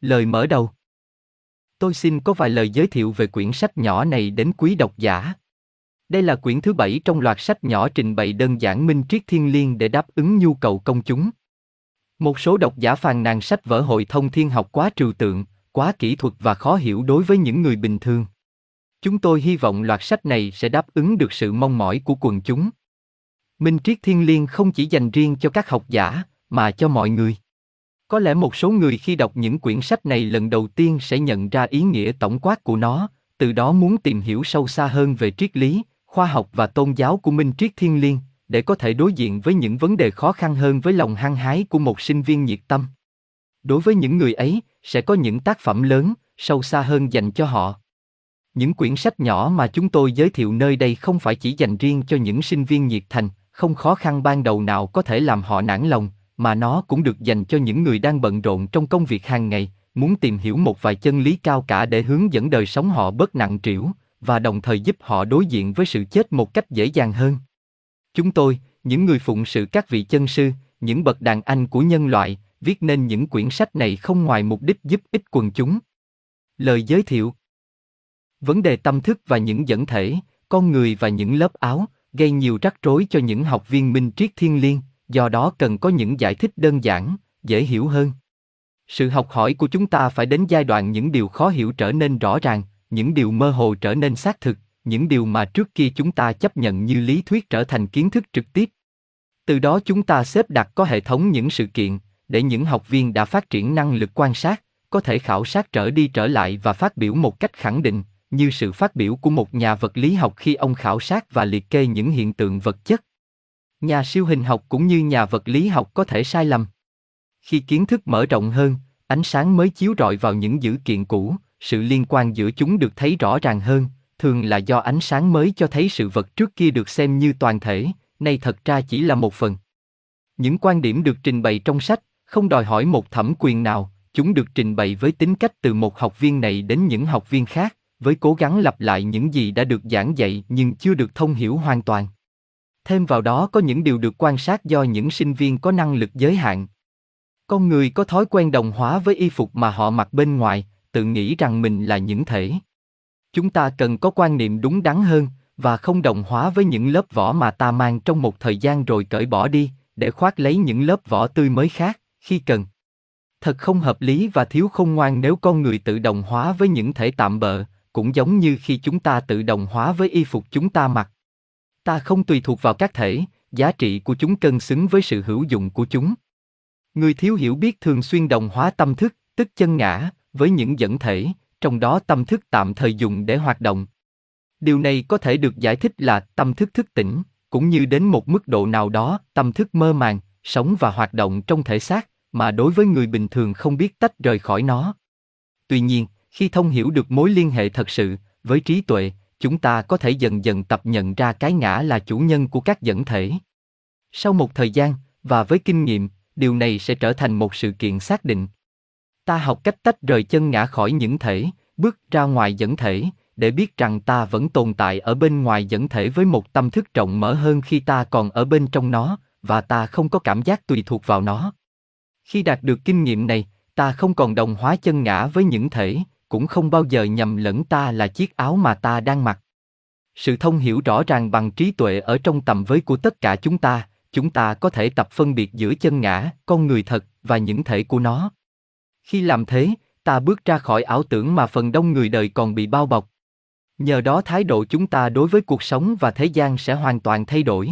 Lời mở đầu Tôi xin có vài lời giới thiệu về quyển sách nhỏ này đến quý độc giả. Đây là quyển thứ bảy trong loạt sách nhỏ trình bày đơn giản minh triết thiên liêng để đáp ứng nhu cầu công chúng. Một số độc giả phàn nàn sách vở hội thông thiên học quá trừu tượng, quá kỹ thuật và khó hiểu đối với những người bình thường. Chúng tôi hy vọng loạt sách này sẽ đáp ứng được sự mong mỏi của quần chúng. Minh triết thiên liêng không chỉ dành riêng cho các học giả, mà cho mọi người. Có lẽ một số người khi đọc những quyển sách này lần đầu tiên sẽ nhận ra ý nghĩa tổng quát của nó, từ đó muốn tìm hiểu sâu xa hơn về triết lý, khoa học và tôn giáo của Minh Triết Thiên Liêng, để có thể đối diện với những vấn đề khó khăn hơn với lòng hăng hái của một sinh viên nhiệt tâm. Đối với những người ấy, sẽ có những tác phẩm lớn, sâu xa hơn dành cho họ. Những quyển sách nhỏ mà chúng tôi giới thiệu nơi đây không phải chỉ dành riêng cho những sinh viên nhiệt thành, không khó khăn ban đầu nào có thể làm họ nản lòng, mà nó cũng được dành cho những người đang bận rộn trong công việc hàng ngày, muốn tìm hiểu một vài chân lý cao cả để hướng dẫn đời sống họ bớt nặng trĩu và đồng thời giúp họ đối diện với sự chết một cách dễ dàng hơn. Chúng tôi, những người phụng sự các vị chân sư, những bậc đàn anh của nhân loại, viết nên những quyển sách này không ngoài mục đích giúp ích quần chúng. Lời giới thiệu Vấn đề tâm thức và những dẫn thể, con người và những lớp áo, gây nhiều rắc rối cho những học viên minh triết thiên liêng, do đó cần có những giải thích đơn giản, dễ hiểu hơn. Sự học hỏi của chúng ta phải đến giai đoạn những điều khó hiểu trở nên rõ ràng, những điều mơ hồ trở nên xác thực, những điều mà trước kia chúng ta chấp nhận như lý thuyết trở thành kiến thức trực tiếp. Từ đó chúng ta xếp đặt có hệ thống những sự kiện, để những học viên đã phát triển năng lực quan sát, có thể khảo sát trở đi trở lại và phát biểu một cách khẳng định, như sự phát biểu của một nhà vật lý học khi ông khảo sát và liệt kê những hiện tượng vật chất. Nhà siêu hình học cũng như nhà vật lý học có thể sai lầm. Khi kiến thức mở rộng hơn, ánh sáng mới chiếu rọi vào những dữ kiện cũ, sự liên quan giữa chúng được thấy rõ ràng hơn, thường là do ánh sáng mới cho thấy sự vật trước kia được xem như toàn thể, nay thật ra chỉ là một phần. Những quan điểm được trình bày trong sách không đòi hỏi một thẩm quyền nào, chúng được trình bày với tính cách từ một học viên này đến những học viên khác, với cố gắng lặp lại những gì đã được giảng dạy nhưng chưa được thông hiểu hoàn toàn. Thêm vào đó có những điều được quan sát do những sinh viên có năng lực giới hạn. Con người có thói quen đồng hóa với y phục mà họ mặc bên ngoài, tự nghĩ rằng mình là những thể. Chúng ta cần có quan niệm đúng đắn hơn và không đồng hóa với những lớp vỏ mà ta mang trong một thời gian rồi cởi bỏ đi, để khoác lấy những lớp vỏ tươi mới khác khi cần. Thật không hợp lý và thiếu khôn ngoan nếu con người tự đồng hóa với những thể tạm bợ, cũng giống như khi chúng ta tự đồng hóa với y phục chúng ta mặc. Ta không tùy thuộc vào các thể, giá trị của chúng cân xứng với sự hữu dụng của chúng. Người thiếu hiểu biết thường xuyên đồng hóa tâm thức, tức chân ngã, với những dẫn thể, trong đó tâm thức tạm thời dùng để hoạt động. Điều này có thể được giải thích là tâm thức thức tỉnh, cũng như đến một mức độ nào đó, tâm thức mơ màng, sống và hoạt động trong thể xác, mà đối với người bình thường không biết tách rời khỏi nó. Tuy nhiên, khi thông hiểu được mối liên hệ thật sự với trí tuệ, chúng ta có thể dần dần tập nhận ra cái ngã là chủ nhân của các dẫn thể. Sau một thời gian và với kinh nghiệm, điều này sẽ trở thành một sự kiện xác định. Ta học cách tách rời chân ngã khỏi những thể, bước ra ngoài dẫn thể, để biết rằng ta vẫn tồn tại ở bên ngoài dẫn thể với một tâm thức rộng mở hơn khi ta còn ở bên trong nó, và ta không có cảm giác tùy thuộc vào nó. Khi đạt được kinh nghiệm này, ta không còn đồng hóa chân ngã với những thể, cũng không bao giờ nhầm lẫn ta là chiếc áo mà ta đang mặc. Sự thông hiểu rõ ràng bằng trí tuệ ở trong tầm với của tất cả chúng ta, chúng ta có thể tập phân biệt giữa chân ngã, con người thật và những thể của nó. Khi làm thế, ta bước ra khỏi ảo tưởng mà phần đông người đời còn bị bao bọc. Nhờ đó thái độ chúng ta đối với cuộc sống và thế gian sẽ hoàn toàn thay đổi.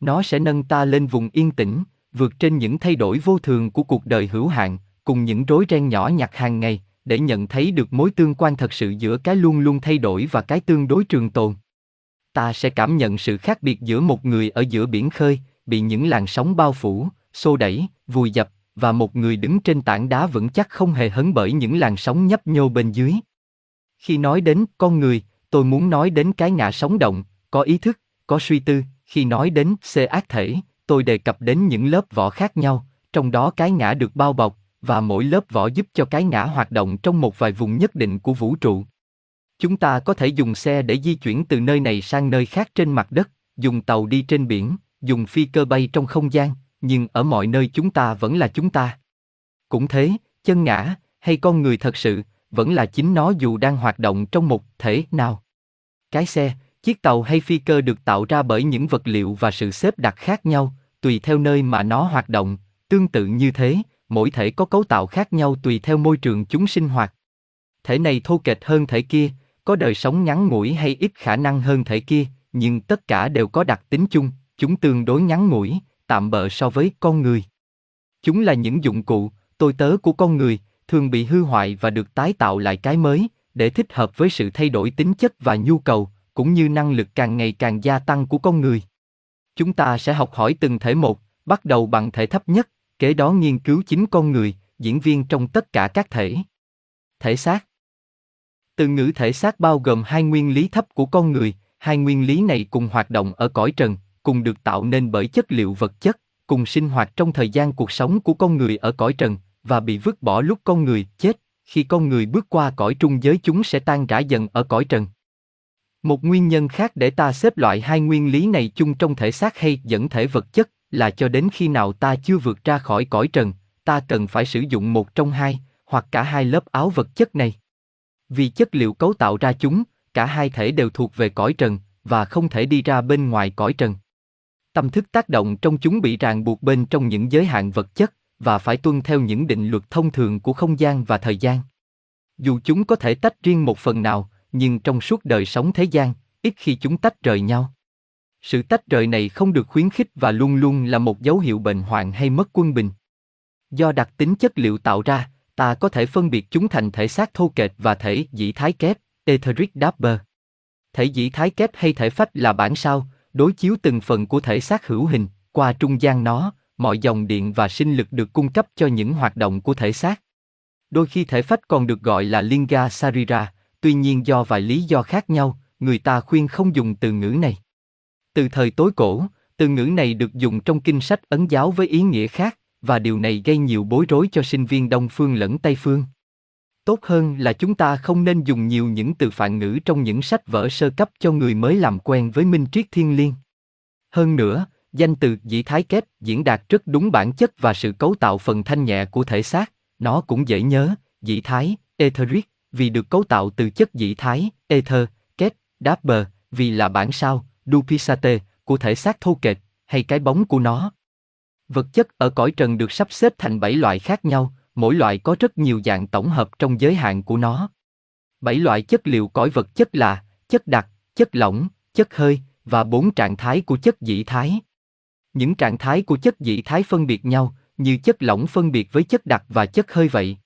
Nó sẽ nâng ta lên vùng yên tĩnh, vượt trên những thay đổi vô thường của cuộc đời hữu hạn, cùng những rối ren nhỏ nhặt hàng ngày, để nhận thấy được mối tương quan thật sự giữa cái luôn luôn thay đổi và cái tương đối trường tồn. Ta sẽ cảm nhận sự khác biệt giữa một người ở giữa biển khơi, bị những làn sóng bao phủ, xô đẩy, vùi dập, và một người đứng trên tảng đá vững chắc không hề hấn bởi những làn sóng nhấp nhô bên dưới. Khi nói đến con người, tôi muốn nói đến cái ngã sống động, có ý thức, có suy tư, khi nói đến C ác thể, tôi đề cập đến những lớp vỏ khác nhau, trong đó cái ngã được bao bọc, và mỗi lớp vỏ giúp cho cái ngã hoạt động trong một vài vùng nhất định của vũ trụ. Chúng ta có thể dùng xe để di chuyển từ nơi này sang nơi khác trên mặt đất, dùng tàu đi trên biển, dùng phi cơ bay trong không gian, nhưng ở mọi nơi chúng ta vẫn là chúng ta. Cũng thế, chân ngã, hay con người thật sự, vẫn là chính nó dù đang hoạt động trong một thể nào. Cái xe, chiếc tàu hay phi cơ được tạo ra bởi những vật liệu và sự xếp đặt khác nhau, tùy theo nơi mà nó hoạt động, tương tự như thế, mỗi thể có cấu tạo khác nhau tùy theo môi trường chúng sinh hoạt. Thể này thô kệch hơn thể kia, có đời sống ngắn ngủi hay ít khả năng hơn thể kia, nhưng tất cả đều có đặc tính chung, chúng tương đối ngắn ngủi, tạm bợ so với con người. Chúng là những dụng cụ, tôi tớ của con người, thường bị hư hoại và được tái tạo lại cái mới, để thích hợp với sự thay đổi tính chất và nhu cầu, cũng như năng lực càng ngày càng gia tăng của con người. Chúng ta sẽ học hỏi từng thể một, bắt đầu bằng thể thấp nhất, kế đó nghiên cứu chính con người, diễn viên trong tất cả các thể. Thể xác Từ ngữ thể xác bao gồm hai nguyên lý thấp của con người, hai nguyên lý này cùng hoạt động ở cõi trần, cùng được tạo nên bởi chất liệu vật chất, cùng sinh hoạt trong thời gian cuộc sống của con người ở cõi trần, và bị vứt bỏ lúc con người chết, khi con người bước qua cõi trung giới chúng sẽ tan rã dần ở cõi trần. Một nguyên nhân khác để ta xếp loại hai nguyên lý này chung trong thể xác hay dẫn thể vật chất là cho đến khi nào ta chưa vượt ra khỏi cõi trần, ta cần phải sử dụng một trong hai, hoặc cả hai lớp áo vật chất này. Vì chất liệu cấu tạo ra chúng, cả hai thể đều thuộc về cõi trần, và không thể đi ra bên ngoài cõi trần. Tâm thức tác động trong chúng bị ràng buộc bên trong những giới hạn vật chất, và phải tuân theo những định luật thông thường của không gian và thời gian. Dù chúng có thể tách riêng một phần nào, nhưng trong suốt đời sống thế gian, ít khi chúng tách rời nhau. Sự tách rời này không được khuyến khích và luôn luôn là một dấu hiệu bệnh hoạn hay mất quân bình. Do đặc tính chất liệu tạo ra, ta có thể phân biệt chúng thành thể xác thô kệch và thể dĩ thái kép, etheric Dapper. Thể dĩ thái kép hay thể phách là bản sao, đối chiếu từng phần của thể xác hữu hình, qua trung gian nó, mọi dòng điện và sinh lực được cung cấp cho những hoạt động của thể xác. Đôi khi thể phách còn được gọi là Linga Sarira, tuy nhiên do vài lý do khác nhau, người ta khuyên không dùng từ ngữ này. Từ thời tối cổ, từ ngữ này được dùng trong kinh sách ấn giáo với ý nghĩa khác, và điều này gây nhiều bối rối cho sinh viên Đông phương lẫn Tây phương. Tốt hơn là chúng ta không nên dùng nhiều những từ phản ngữ trong những sách vở sơ cấp cho người mới làm quen với minh triết thiên liêng. Hơn nữa, danh từ dĩ thái kép diễn đạt rất đúng bản chất và sự cấu tạo phần thanh nhẹ của thể xác, nó cũng dễ nhớ, dĩ thái, etheric, vì được cấu tạo từ chất dĩ thái, ether, kết, đáp bờ, vì là bản sao, dupisate, của thể xác thô kệch, hay cái bóng của nó. Vật chất ở cõi trần được sắp xếp thành bảy loại khác nhau, mỗi loại có rất nhiều dạng tổng hợp trong giới hạn của nó. Bảy loại chất liệu cõi vật chất là chất đặc, chất lỏng, chất hơi và bốn trạng thái của chất dị thái. Những trạng thái của chất dị thái phân biệt nhau, như chất lỏng phân biệt với chất đặc và chất hơi vậy.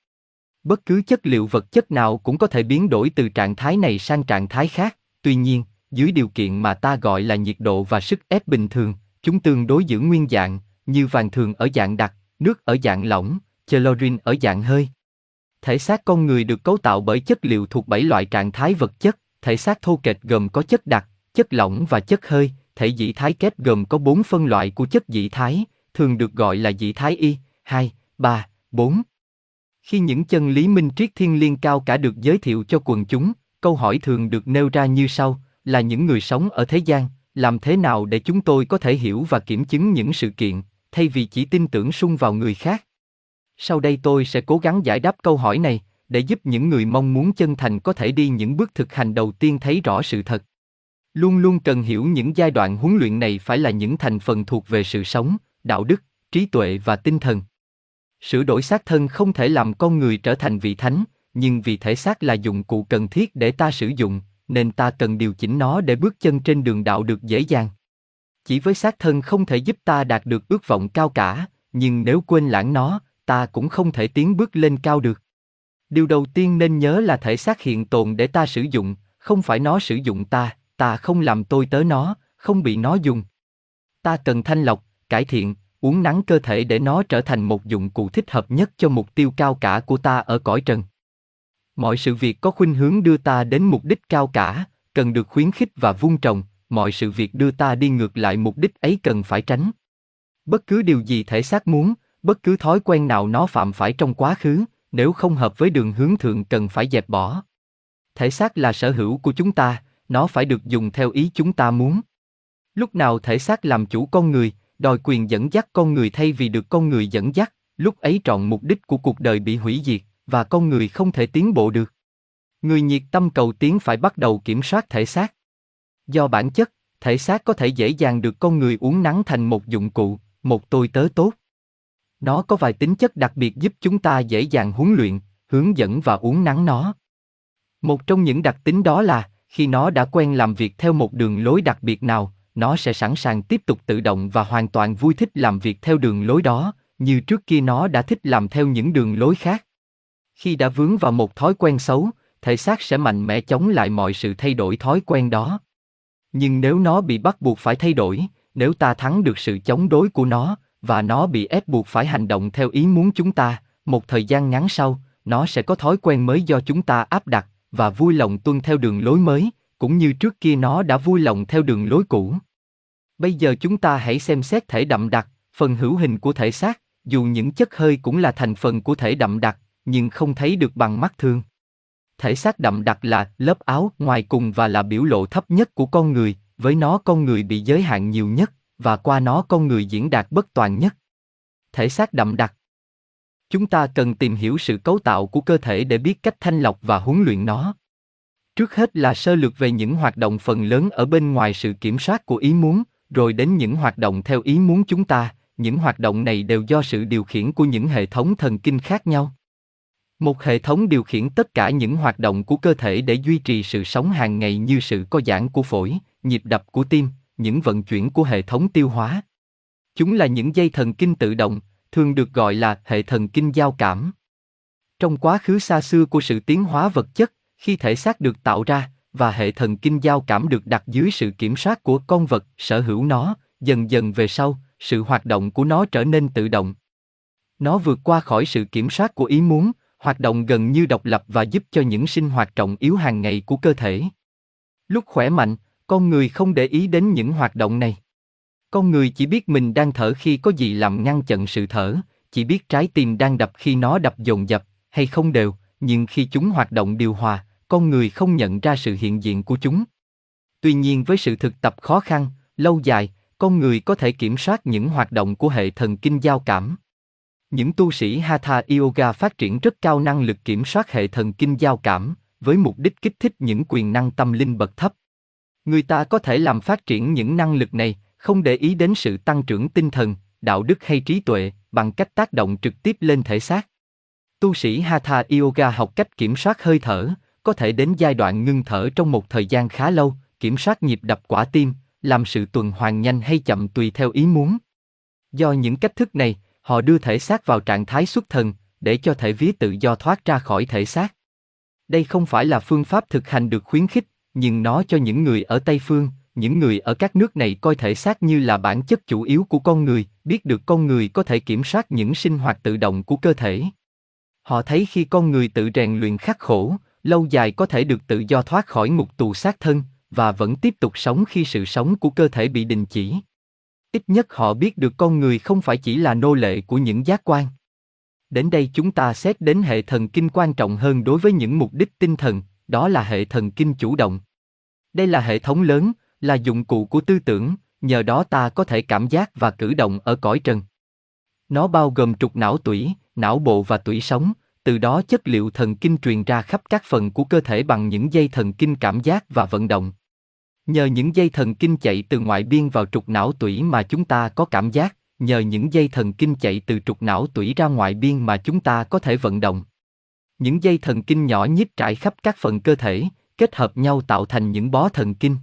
Bất cứ chất liệu vật chất nào cũng có thể biến đổi từ trạng thái này sang trạng thái khác, tuy nhiên, dưới điều kiện mà ta gọi là nhiệt độ và sức ép bình thường, chúng tương đối giữ nguyên dạng, như vàng thường ở dạng đặc, nước ở dạng lỏng, chlorine ở dạng hơi. Thể xác con người được cấu tạo bởi chất liệu thuộc bảy loại trạng thái vật chất, thể xác thô kệch gồm có chất đặc, chất lỏng và chất hơi, thể dị thái kép gồm có bốn phân loại của chất dị thái, thường được gọi là dị thái y, 2, 3, 4. Khi những chân lý minh triết thiên liêng cao cả được giới thiệu cho quần chúng, câu hỏi thường được nêu ra như sau, là những người sống ở thế gian, làm thế nào để chúng tôi có thể hiểu và kiểm chứng những sự kiện, thay vì chỉ tin tưởng sung vào người khác? Sau đây tôi sẽ cố gắng giải đáp câu hỏi này, để giúp những người mong muốn chân thành có thể đi những bước thực hành đầu tiên thấy rõ sự thật. Luôn luôn cần hiểu những giai đoạn huấn luyện này phải là những thành phần thuộc về sự sống, đạo đức, trí tuệ và tinh thần. Sửa đổi xác thân không thể làm con người trở thành vị thánh, nhưng vì thể xác là dụng cụ cần thiết để ta sử dụng, nên ta cần điều chỉnh nó để bước chân trên đường đạo được dễ dàng. Chỉ với xác thân không thể giúp ta đạt được ước vọng cao cả, nhưng nếu quên lãng nó, ta cũng không thể tiến bước lên cao được. Điều đầu tiên nên nhớ là thể xác hiện tồn để ta sử dụng, không phải nó sử dụng ta, ta không làm tôi tớ nó, không bị nó dùng. Ta cần thanh lọc, cải thiện, uống nắng cơ thể để nó trở thành một dụng cụ thích hợp nhất cho mục tiêu cao cả của ta ở cõi trần. Mọi sự việc có khuynh hướng đưa ta đến mục đích cao cả, cần được khuyến khích và vun trồng, mọi sự việc đưa ta đi ngược lại mục đích ấy cần phải tránh. Bất cứ điều gì thể xác muốn, bất cứ thói quen nào nó phạm phải trong quá khứ, nếu không hợp với đường hướng thượng cần phải dẹp bỏ. Thể xác là sở hữu của chúng ta, nó phải được dùng theo ý chúng ta muốn. Lúc nào thể xác làm chủ con người, đòi quyền dẫn dắt con người thay vì được con người dẫn dắt, lúc ấy trọn mục đích của cuộc đời bị hủy diệt, và con người không thể tiến bộ được. Người nhiệt tâm cầu tiến phải bắt đầu kiểm soát thể xác. Do bản chất, thể xác có thể dễ dàng được con người uống nắng thành một dụng cụ, một tôi tớ tốt. Nó có vài tính chất đặc biệt giúp chúng ta dễ dàng huấn luyện, hướng dẫn và uống nắng nó. Một trong những đặc tính đó là, khi nó đã quen làm việc theo một đường lối đặc biệt nào, nó sẽ sẵn sàng tiếp tục tự động và hoàn toàn vui thích làm việc theo đường lối đó, như trước kia nó đã thích làm theo những đường lối khác. Khi đã vướng vào một thói quen xấu, thể xác sẽ mạnh mẽ chống lại mọi sự thay đổi thói quen đó. Nhưng nếu nó bị bắt buộc phải thay đổi, nếu ta thắng được sự chống đối của nó, và nó bị ép buộc phải hành động theo ý muốn chúng ta, một thời gian ngắn sau, nó sẽ có thói quen mới do chúng ta áp đặt, và vui lòng tuân theo đường lối mới, cũng như trước kia nó đã vui lòng theo đường lối cũ. Bây giờ chúng ta hãy xem xét thể đậm đặc, phần hữu hình của thể xác, dù những chất hơi cũng là thành phần của thể đậm đặc, nhưng không thấy được bằng mắt thường. Thể xác đậm đặc là lớp áo ngoài cùng và là biểu lộ thấp nhất của con người, với nó con người bị giới hạn nhiều nhất, và qua nó con người diễn đạt bất toàn nhất. Thể xác đậm đặc Chúng ta cần tìm hiểu sự cấu tạo của cơ thể để biết cách thanh lọc và huấn luyện nó. Trước hết là sơ lược về những hoạt động phần lớn ở bên ngoài sự kiểm soát của ý muốn, rồi đến những hoạt động theo ý muốn chúng ta, những hoạt động này đều do sự điều khiển của những hệ thống thần kinh khác nhau. Một hệ thống điều khiển tất cả những hoạt động của cơ thể để duy trì sự sống hàng ngày như sự co giãn của phổi, nhịp đập của tim, những vận chuyển của hệ thống tiêu hóa. Chúng là những dây thần kinh tự động, thường được gọi là hệ thần kinh giao cảm. Trong quá khứ xa xưa của sự tiến hóa vật chất, khi thể xác được tạo ra và hệ thần kinh giao cảm được đặt dưới sự kiểm soát của con vật sở hữu nó, dần dần về sau, sự hoạt động của nó trở nên tự động. Nó vượt qua khỏi sự kiểm soát của ý muốn, hoạt động gần như độc lập và giúp cho những sinh hoạt trọng yếu hàng ngày của cơ thể. Lúc khỏe mạnh, con người không để ý đến những hoạt động này. Con người chỉ biết mình đang thở khi có gì làm ngăn chặn sự thở, chỉ biết trái tim đang đập khi nó đập dồn dập, hay không đều, nhưng khi chúng hoạt động điều hòa, con người không nhận ra sự hiện diện của chúng. Tuy nhiên với sự thực tập khó khăn, lâu dài, con người có thể kiểm soát những hoạt động của hệ thần kinh giao cảm. Những tu sĩ Hatha Yoga phát triển rất cao năng lực kiểm soát hệ thần kinh giao cảm, với mục đích kích thích những quyền năng tâm linh bậc thấp. Người ta có thể làm phát triển những năng lực này, không để ý đến sự tăng trưởng tinh thần, đạo đức hay trí tuệ, bằng cách tác động trực tiếp lên thể xác. Tu sĩ Hatha Yoga học cách kiểm soát hơi thở, có thể đến giai đoạn ngưng thở trong một thời gian khá lâu, kiểm soát nhịp đập quả tim, làm sự tuần hoàn nhanh hay chậm tùy theo ý muốn. Do những cách thức này, họ đưa thể xác vào trạng thái xuất thần, để cho thể vía tự do thoát ra khỏi thể xác. Đây không phải là phương pháp thực hành được khuyến khích, nhưng nó cho những người ở Tây phương, những người ở các nước này coi thể xác như là bản chất chủ yếu của con người, biết được con người có thể kiểm soát những sinh hoạt tự động của cơ thể. Họ thấy khi con người tự rèn luyện khắc khổ, lâu dài có thể được tự do thoát khỏi ngục tù xác thân và vẫn tiếp tục sống khi sự sống của cơ thể bị đình chỉ. Ít nhất họ biết được con người không phải chỉ là nô lệ của những giác quan. Đến đây chúng ta xét đến hệ thần kinh quan trọng hơn đối với những mục đích tinh thần, đó là hệ thần kinh chủ động. Đây là hệ thống lớn, là dụng cụ của tư tưởng, nhờ đó ta có thể cảm giác và cử động ở cõi trần. Nó bao gồm trục não tủy, não bộ và tủy sống, từ đó chất liệu thần kinh truyền ra khắp các phần của cơ thể bằng những dây thần kinh cảm giác và vận động. Nhờ những dây thần kinh chạy từ ngoại biên vào trục não tủy mà chúng ta có cảm giác, nhờ những dây thần kinh chạy từ trục não tủy ra ngoại biên mà chúng ta có thể vận động. Những dây thần kinh nhỏ nhít trải khắp các phần cơ thể, kết hợp nhau tạo thành những bó thần kinh.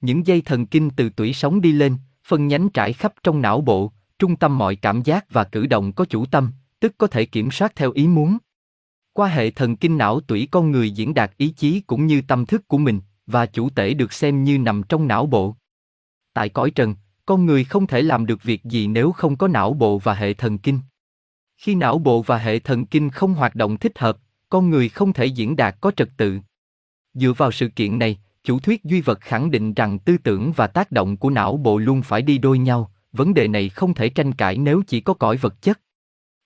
Những dây thần kinh từ tủy sống đi lên, phân nhánh trải khắp trong não bộ, trung tâm mọi cảm giác và cử động có chủ tâm, tức có thể kiểm soát theo ý muốn. Qua hệ thần kinh não tủy con người diễn đạt ý chí cũng như tâm thức của mình, và chủ tể được xem như nằm trong não bộ. Tại cõi trần, con người không thể làm được việc gì nếu không có não bộ và hệ thần kinh. Khi não bộ và hệ thần kinh không hoạt động thích hợp, con người không thể diễn đạt có trật tự. Dựa vào sự kiện này, chủ thuyết duy vật khẳng định rằng tư tưởng và tác động của não bộ luôn phải đi đôi nhau, vấn đề này không thể tranh cãi nếu chỉ có cõi vật chất.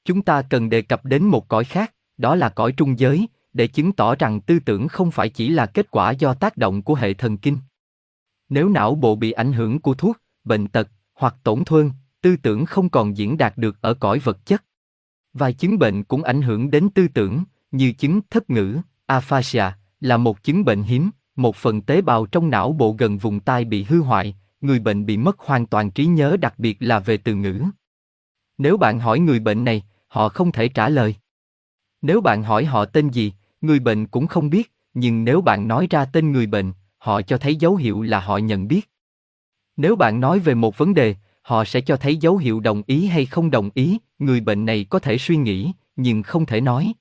Chúng ta cần đề cập đến một cõi khác, đó là cõi trung giới, để chứng tỏ rằng tư tưởng không phải chỉ là kết quả do tác động của hệ thần kinh. Nếu não bộ bị ảnh hưởng của thuốc, bệnh tật hoặc tổn thương, tư tưởng không còn diễn đạt được ở cõi vật chất. Vài chứng bệnh cũng ảnh hưởng đến tư tưởng, như chứng thất ngữ, aphasia, là một chứng bệnh hiếm, một phần tế bào trong não bộ gần vùng tai bị hư hoại, người bệnh bị mất hoàn toàn trí nhớ đặc biệt là về từ ngữ. Nếu bạn hỏi người bệnh này, họ không thể trả lời. Nếu bạn hỏi họ tên gì, người bệnh cũng không biết, nhưng nếu bạn nói ra tên người bệnh, họ cho thấy dấu hiệu là họ nhận biết. Nếu bạn nói về một vấn đề, họ sẽ cho thấy dấu hiệu đồng ý hay không đồng ý, người bệnh này có thể suy nghĩ, nhưng không thể nói.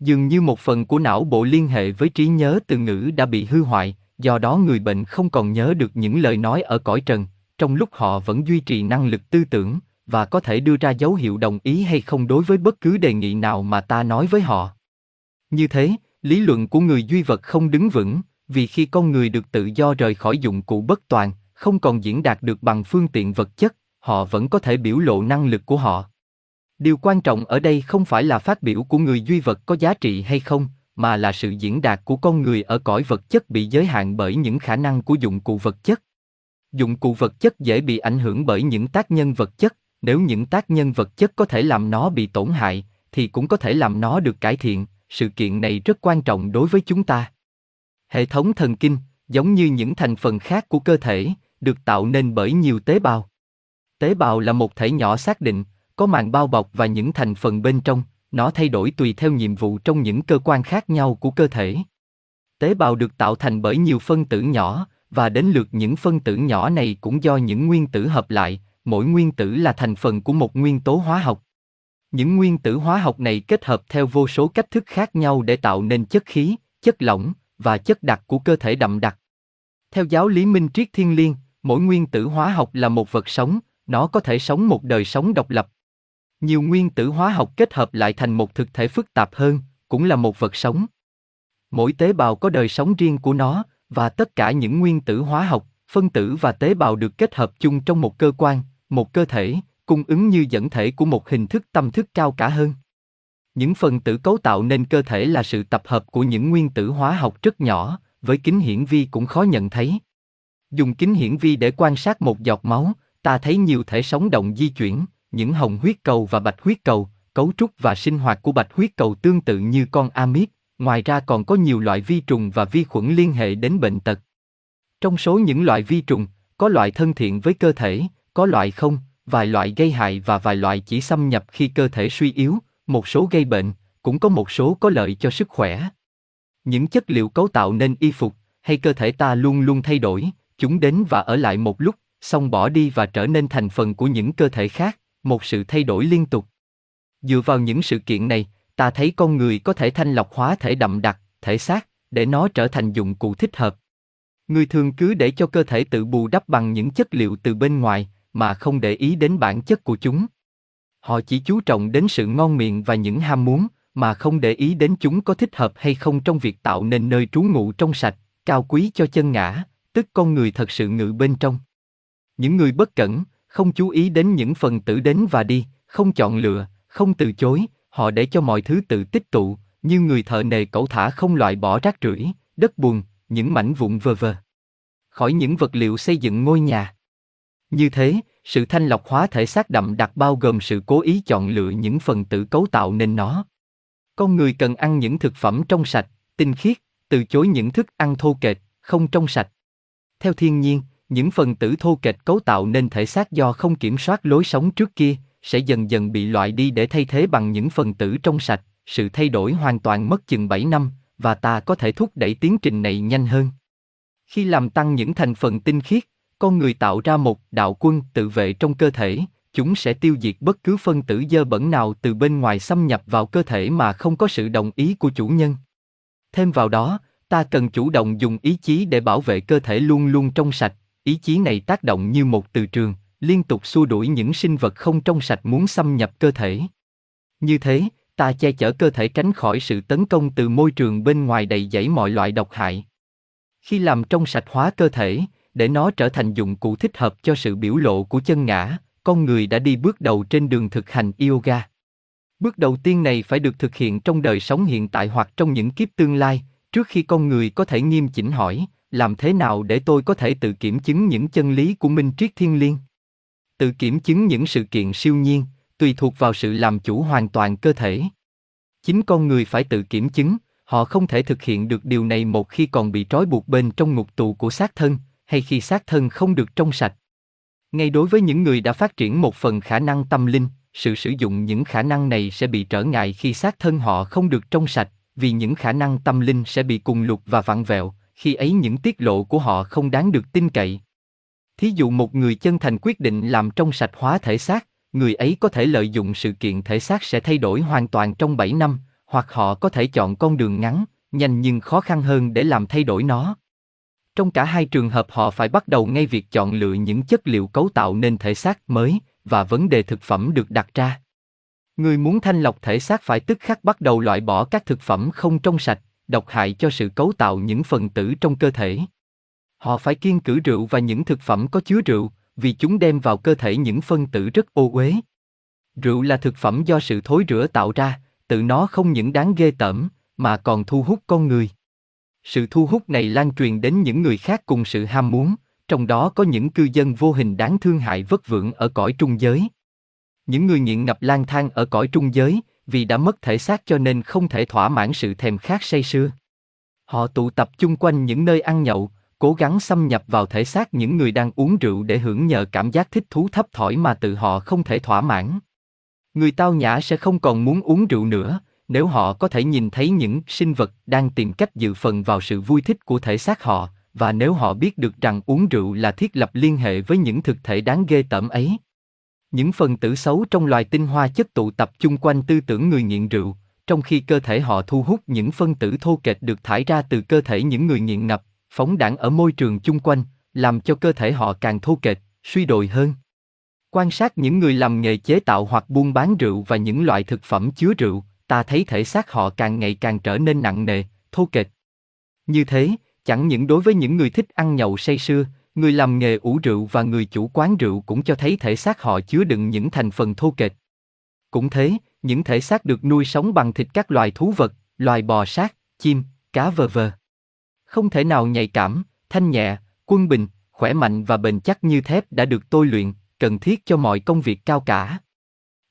Dường như một phần của não bộ liên hệ với trí nhớ từ ngữ đã bị hư hoại, do đó người bệnh không còn nhớ được những lời nói ở cõi trần, trong lúc họ vẫn duy trì năng lực tư tưởng, và có thể đưa ra dấu hiệu đồng ý hay không đối với bất cứ đề nghị nào mà ta nói với họ. Như thế, lý luận của người duy vật không đứng vững, vì khi con người được tự do rời khỏi dụng cụ bất toàn, không còn diễn đạt được bằng phương tiện vật chất, họ vẫn có thể biểu lộ năng lực của họ. Điều quan trọng ở đây không phải là phát biểu của người duy vật có giá trị hay không, mà là sự diễn đạt của con người ở cõi vật chất bị giới hạn bởi những khả năng của dụng cụ vật chất. Dụng cụ vật chất dễ bị ảnh hưởng bởi những tác nhân vật chất, nếu những tác nhân vật chất có thể làm nó bị tổn hại, thì cũng có thể làm nó được cải thiện, sự kiện này rất quan trọng đối với chúng ta. Hệ thống thần kinh, giống như những thành phần khác của cơ thể, được tạo nên bởi nhiều tế bào. Tế bào là một thể nhỏ xác định, có màng bao bọc và những thành phần bên trong, nó thay đổi tùy theo nhiệm vụ trong những cơ quan khác nhau của cơ thể. Tế bào được tạo thành bởi nhiều phân tử nhỏ, và đến lượt những phân tử nhỏ này cũng do những nguyên tử hợp lại, mỗi nguyên tử là thành phần của một nguyên tố hóa học. Những nguyên tử hóa học này kết hợp theo vô số cách thức khác nhau để tạo nên chất khí, chất lỏng và chất đặc của cơ thể đậm đặc. Theo giáo lý minh triết thiên liêng, mỗi nguyên tử hóa học là một vật sống, nó có thể sống một đời sống độc lập. Nhiều nguyên tử hóa học kết hợp lại thành một thực thể phức tạp hơn, cũng là một vật sống. Mỗi tế bào có đời sống riêng của nó, và tất cả những nguyên tử hóa học, phân tử và tế bào được kết hợp chung trong một cơ quan, một cơ thể, cung ứng như dẫn thể của một hình thức tâm thức cao cả hơn. Những phần tử cấu tạo nên cơ thể là sự tập hợp của những nguyên tử hóa học rất nhỏ, với kính hiển vi cũng khó nhận thấy. Dùng kính hiển vi để quan sát một giọt máu, ta thấy nhiều thể sống động di chuyển, những hồng huyết cầu và bạch huyết cầu, cấu trúc và sinh hoạt của bạch huyết cầu tương tự như con amip, ngoài ra còn có nhiều loại vi trùng và vi khuẩn liên hệ đến bệnh tật. Trong số những loại vi trùng, có loại thân thiện với cơ thể, có loại không, vài loại gây hại và vài loại chỉ xâm nhập khi cơ thể suy yếu, một số gây bệnh, cũng có một số có lợi cho sức khỏe. Những chất liệu cấu tạo nên y phục, hay cơ thể ta luôn luôn thay đổi, chúng đến và ở lại một lúc, xong bỏ đi và trở nên thành phần của những cơ thể khác, một sự thay đổi liên tục. Dựa vào những sự kiện này, ta thấy con người có thể thanh lọc hóa thể đậm đặc, thể xác, để nó trở thành dụng cụ thích hợp. Người thường cứ để cho cơ thể tự bù đắp bằng những chất liệu từ bên ngoài, mà không để ý đến bản chất của chúng. Họ chỉ chú trọng đến sự ngon miệng và những ham muốn, mà không để ý đến chúng có thích hợp hay không trong việc tạo nên nơi trú ngụ trong sạch, cao quý cho chân ngã, tức con người thật sự ngự bên trong. Những người bất cẩn, không chú ý đến những phần tử đến và đi, không chọn lựa, không từ chối, họ để cho mọi thứ tự tích tụ, như người thợ nề cẩu thả không loại bỏ rác rưởi, đất buồn, những mảnh vụn vơ vơ. Khỏi những vật liệu xây dựng ngôi nhà. Như thế, sự thanh lọc hóa thể xác đậm đặc bao gồm sự cố ý chọn lựa những phần tử cấu tạo nên nó. Con người cần ăn những thực phẩm trong sạch, tinh khiết, từ chối những thức ăn thô kệch, không trong sạch. Theo thiên nhiên, những phần tử thô kệch cấu tạo nên thể xác do không kiểm soát lối sống trước kia, sẽ dần dần bị loại đi để thay thế bằng những phần tử trong sạch, sự thay đổi hoàn toàn mất chừng 7 năm, và ta có thể thúc đẩy tiến trình này nhanh hơn. Khi làm tăng những thành phần tinh khiết, con người tạo ra một đạo quân tự vệ trong cơ thể, chúng sẽ tiêu diệt bất cứ phân tử dơ bẩn nào từ bên ngoài xâm nhập vào cơ thể mà không có sự đồng ý của chủ nhân. Thêm vào đó, ta cần chủ động dùng ý chí để bảo vệ cơ thể luôn luôn trong sạch, ý chí này tác động như một từ trường, liên tục xua đuổi những sinh vật không trong sạch muốn xâm nhập cơ thể. Như thế, ta che chở cơ thể tránh khỏi sự tấn công từ môi trường bên ngoài đầy dẫy mọi loại độc hại. Khi làm trong sạch hóa cơ thể, để nó trở thành dụng cụ thích hợp cho sự biểu lộ của chân ngã, con người đã đi bước đầu trên đường thực hành yoga. Bước đầu tiên này phải được thực hiện trong đời sống hiện tại hoặc trong những kiếp tương lai, trước khi con người có thể nghiêm chỉnh hỏi, làm thế nào để tôi có thể tự kiểm chứng những chân lý của minh triết thiên liêng? Tự kiểm chứng những sự kiện siêu nhiên, tùy thuộc vào sự làm chủ hoàn toàn cơ thể. Chính con người phải tự kiểm chứng, họ không thể thực hiện được điều này một khi còn bị trói buộc bên trong ngục tù của xác thân, hay khi xác thân không được trong sạch. Ngay đối với những người đã phát triển một phần khả năng tâm linh, sự sử dụng những khả năng này sẽ bị trở ngại khi xác thân họ không được trong sạch, vì những khả năng tâm linh sẽ bị cùng lục và vặn vẹo, khi ấy những tiết lộ của họ không đáng được tin cậy. Thí dụ một người chân thành quyết định làm trong sạch hóa thể xác, người ấy có thể lợi dụng sự kiện thể xác sẽ thay đổi hoàn toàn trong 7 năm, hoặc họ có thể chọn con đường ngắn, nhanh nhưng khó khăn hơn để làm thay đổi nó. Trong cả hai trường hợp họ phải bắt đầu ngay việc chọn lựa những chất liệu cấu tạo nên thể xác mới, và vấn đề thực phẩm được đặt ra. Người muốn thanh lọc thể xác phải tức khắc bắt đầu loại bỏ các thực phẩm không trong sạch, độc hại cho sự cấu tạo những phần tử trong cơ thể. Họ phải kiêng cử rượu và những thực phẩm có chứa rượu, vì chúng đem vào cơ thể những phân tử rất ô uế. Rượu là thực phẩm do sự thối rữa tạo ra, tự nó không những đáng ghê tởm, mà còn thu hút con người. Sự thu hút này lan truyền đến những người khác cùng sự ham muốn, trong đó có những cư dân vô hình đáng thương hại vất vưởng ở cõi trung giới. Những người nghiện ngập lang thang ở cõi trung giới, vì đã mất thể xác cho nên không thể thỏa mãn sự thèm khát say sưa. Họ tụ tập chung quanh những nơi ăn nhậu, cố gắng xâm nhập vào thể xác những người đang uống rượu để hưởng nhờ cảm giác thích thú thấp thỏi mà tự họ không thể thỏa mãn. Người tao nhã sẽ không còn muốn uống rượu nữa, nếu họ có thể nhìn thấy những sinh vật đang tìm cách dự phần vào sự vui thích của thể xác họ, và nếu họ biết được rằng uống rượu là thiết lập liên hệ với những thực thể đáng ghê tởm ấy. Những phần tử xấu trong loài tinh hoa chất tụ tập chung quanh tư tưởng người nghiện rượu, trong khi cơ thể họ thu hút những phân tử thô kệch được thải ra từ cơ thể những người nghiện ngập, phóng đảng ở môi trường chung quanh, làm cho cơ thể họ càng thô kệch, suy đồi hơn. Quan sát những người làm nghề chế tạo hoặc buôn bán rượu và những loại thực phẩm chứa rượu, ta thấy thể xác họ càng ngày càng trở nên nặng nề, thô kệch. Như thế, chẳng những đối với những người thích ăn nhậu say sưa, người làm nghề ủ rượu và người chủ quán rượu cũng cho thấy thể xác họ chứa đựng những thành phần thô kệch. Cũng thế, những thể xác được nuôi sống bằng thịt các loài thú vật, loài bò sát, chim, cá vờ vờ. Không thể nào nhạy cảm, thanh nhẹ, quân bình, khỏe mạnh và bền chắc như thép đã được tôi luyện, cần thiết cho mọi công việc cao cả.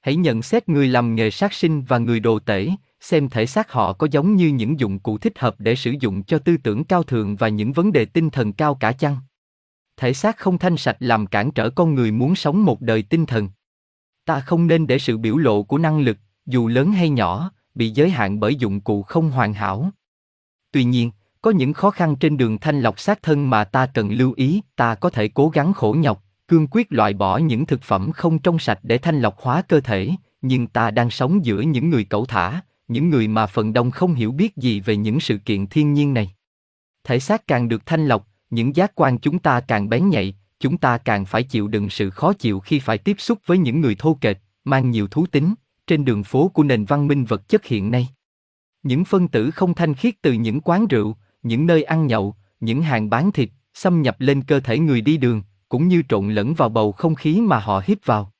Hãy nhận xét người làm nghề sát sinh và người đồ tể, xem thể xác họ có giống như những dụng cụ thích hợp để sử dụng cho tư tưởng cao thượng và những vấn đề tinh thần cao cả chăng? Thể xác không thanh sạch làm cản trở con người muốn sống một đời tinh thần. Ta không nên để sự biểu lộ của năng lực, dù lớn hay nhỏ, bị giới hạn bởi dụng cụ không hoàn hảo. Tuy nhiên, có những khó khăn trên đường thanh lọc xác thân mà ta cần lưu ý, ta có thể cố gắng khổ nhọc, cương quyết loại bỏ những thực phẩm không trong sạch để thanh lọc hóa cơ thể, nhưng ta đang sống giữa những người cẩu thả, những người mà phần đông không hiểu biết gì về những sự kiện thiên nhiên này. Thể xác càng được thanh lọc, những giác quan chúng ta càng bén nhạy, chúng ta càng phải chịu đựng sự khó chịu khi phải tiếp xúc với những người thô kệch, mang nhiều thú tính, trên đường phố của nền văn minh vật chất hiện nay. Những phân tử không thanh khiết từ những quán rượu, những nơi ăn nhậu, những hàng bán thịt, xâm nhập lên cơ thể người đi đường, cũng như trộn lẫn vào bầu không khí mà họ hít vào.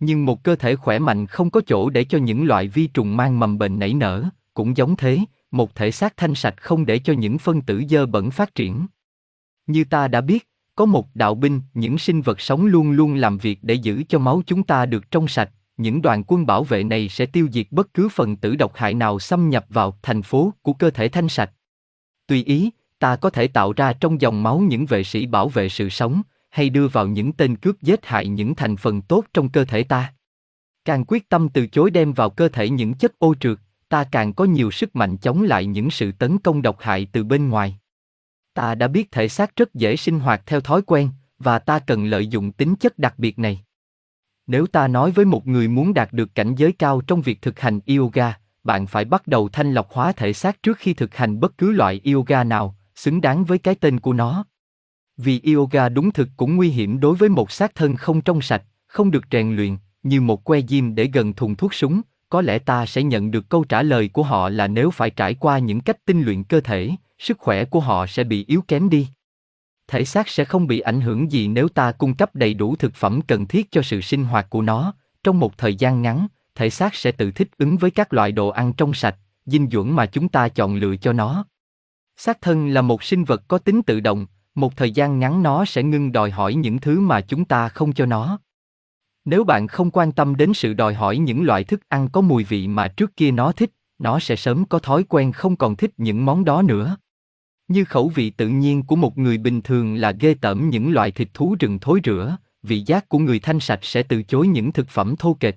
Nhưng một cơ thể khỏe mạnh không có chỗ để cho những loại vi trùng mang mầm bệnh nảy nở, cũng giống thế, một thể xác thanh sạch không để cho những phân tử dơ bẩn phát triển. Như ta đã biết, có một đạo binh, những sinh vật sống luôn luôn làm việc để giữ cho máu chúng ta được trong sạch, những đoàn quân bảo vệ này sẽ tiêu diệt bất cứ phần tử độc hại nào xâm nhập vào thành phố của cơ thể thanh sạch. Tùy ý, ta có thể tạo ra trong dòng máu những vệ sĩ bảo vệ sự sống, hay đưa vào những tên cướp giết hại những thành phần tốt trong cơ thể ta. Càng quyết tâm từ chối đem vào cơ thể những chất ô trượt, ta càng có nhiều sức mạnh chống lại những sự tấn công độc hại từ bên ngoài. Ta đã biết thể xác rất dễ sinh hoạt theo thói quen, và ta cần lợi dụng tính chất đặc biệt này. Nếu ta nói với một người muốn đạt được cảnh giới cao trong việc thực hành yoga, bạn phải bắt đầu thanh lọc hóa thể xác trước khi thực hành bất cứ loại yoga nào, xứng đáng với cái tên của nó. Vì yoga đúng thực cũng nguy hiểm đối với một xác thân không trong sạch, không được rèn luyện, như một que diêm để gần thùng thuốc súng, có lẽ ta sẽ nhận được câu trả lời của họ là nếu phải trải qua những cách tinh luyện cơ thể, sức khỏe của họ sẽ bị yếu kém đi. Thể xác sẽ không bị ảnh hưởng gì nếu ta cung cấp đầy đủ thực phẩm cần thiết cho sự sinh hoạt của nó, trong một thời gian ngắn, thể xác sẽ tự thích ứng với các loại đồ ăn trong sạch, dinh dưỡng mà chúng ta chọn lựa cho nó. Xác thân là một sinh vật có tính tự động, một thời gian ngắn nó sẽ ngưng đòi hỏi những thứ mà chúng ta không cho nó. Nếu bạn không quan tâm đến sự đòi hỏi những loại thức ăn có mùi vị mà trước kia nó thích, nó sẽ sớm có thói quen không còn thích những món đó nữa. Như khẩu vị tự nhiên của một người bình thường là ghê tởm những loại thịt thú rừng thối rữa, vị giác của người thanh sạch sẽ từ chối những thực phẩm thô kệch.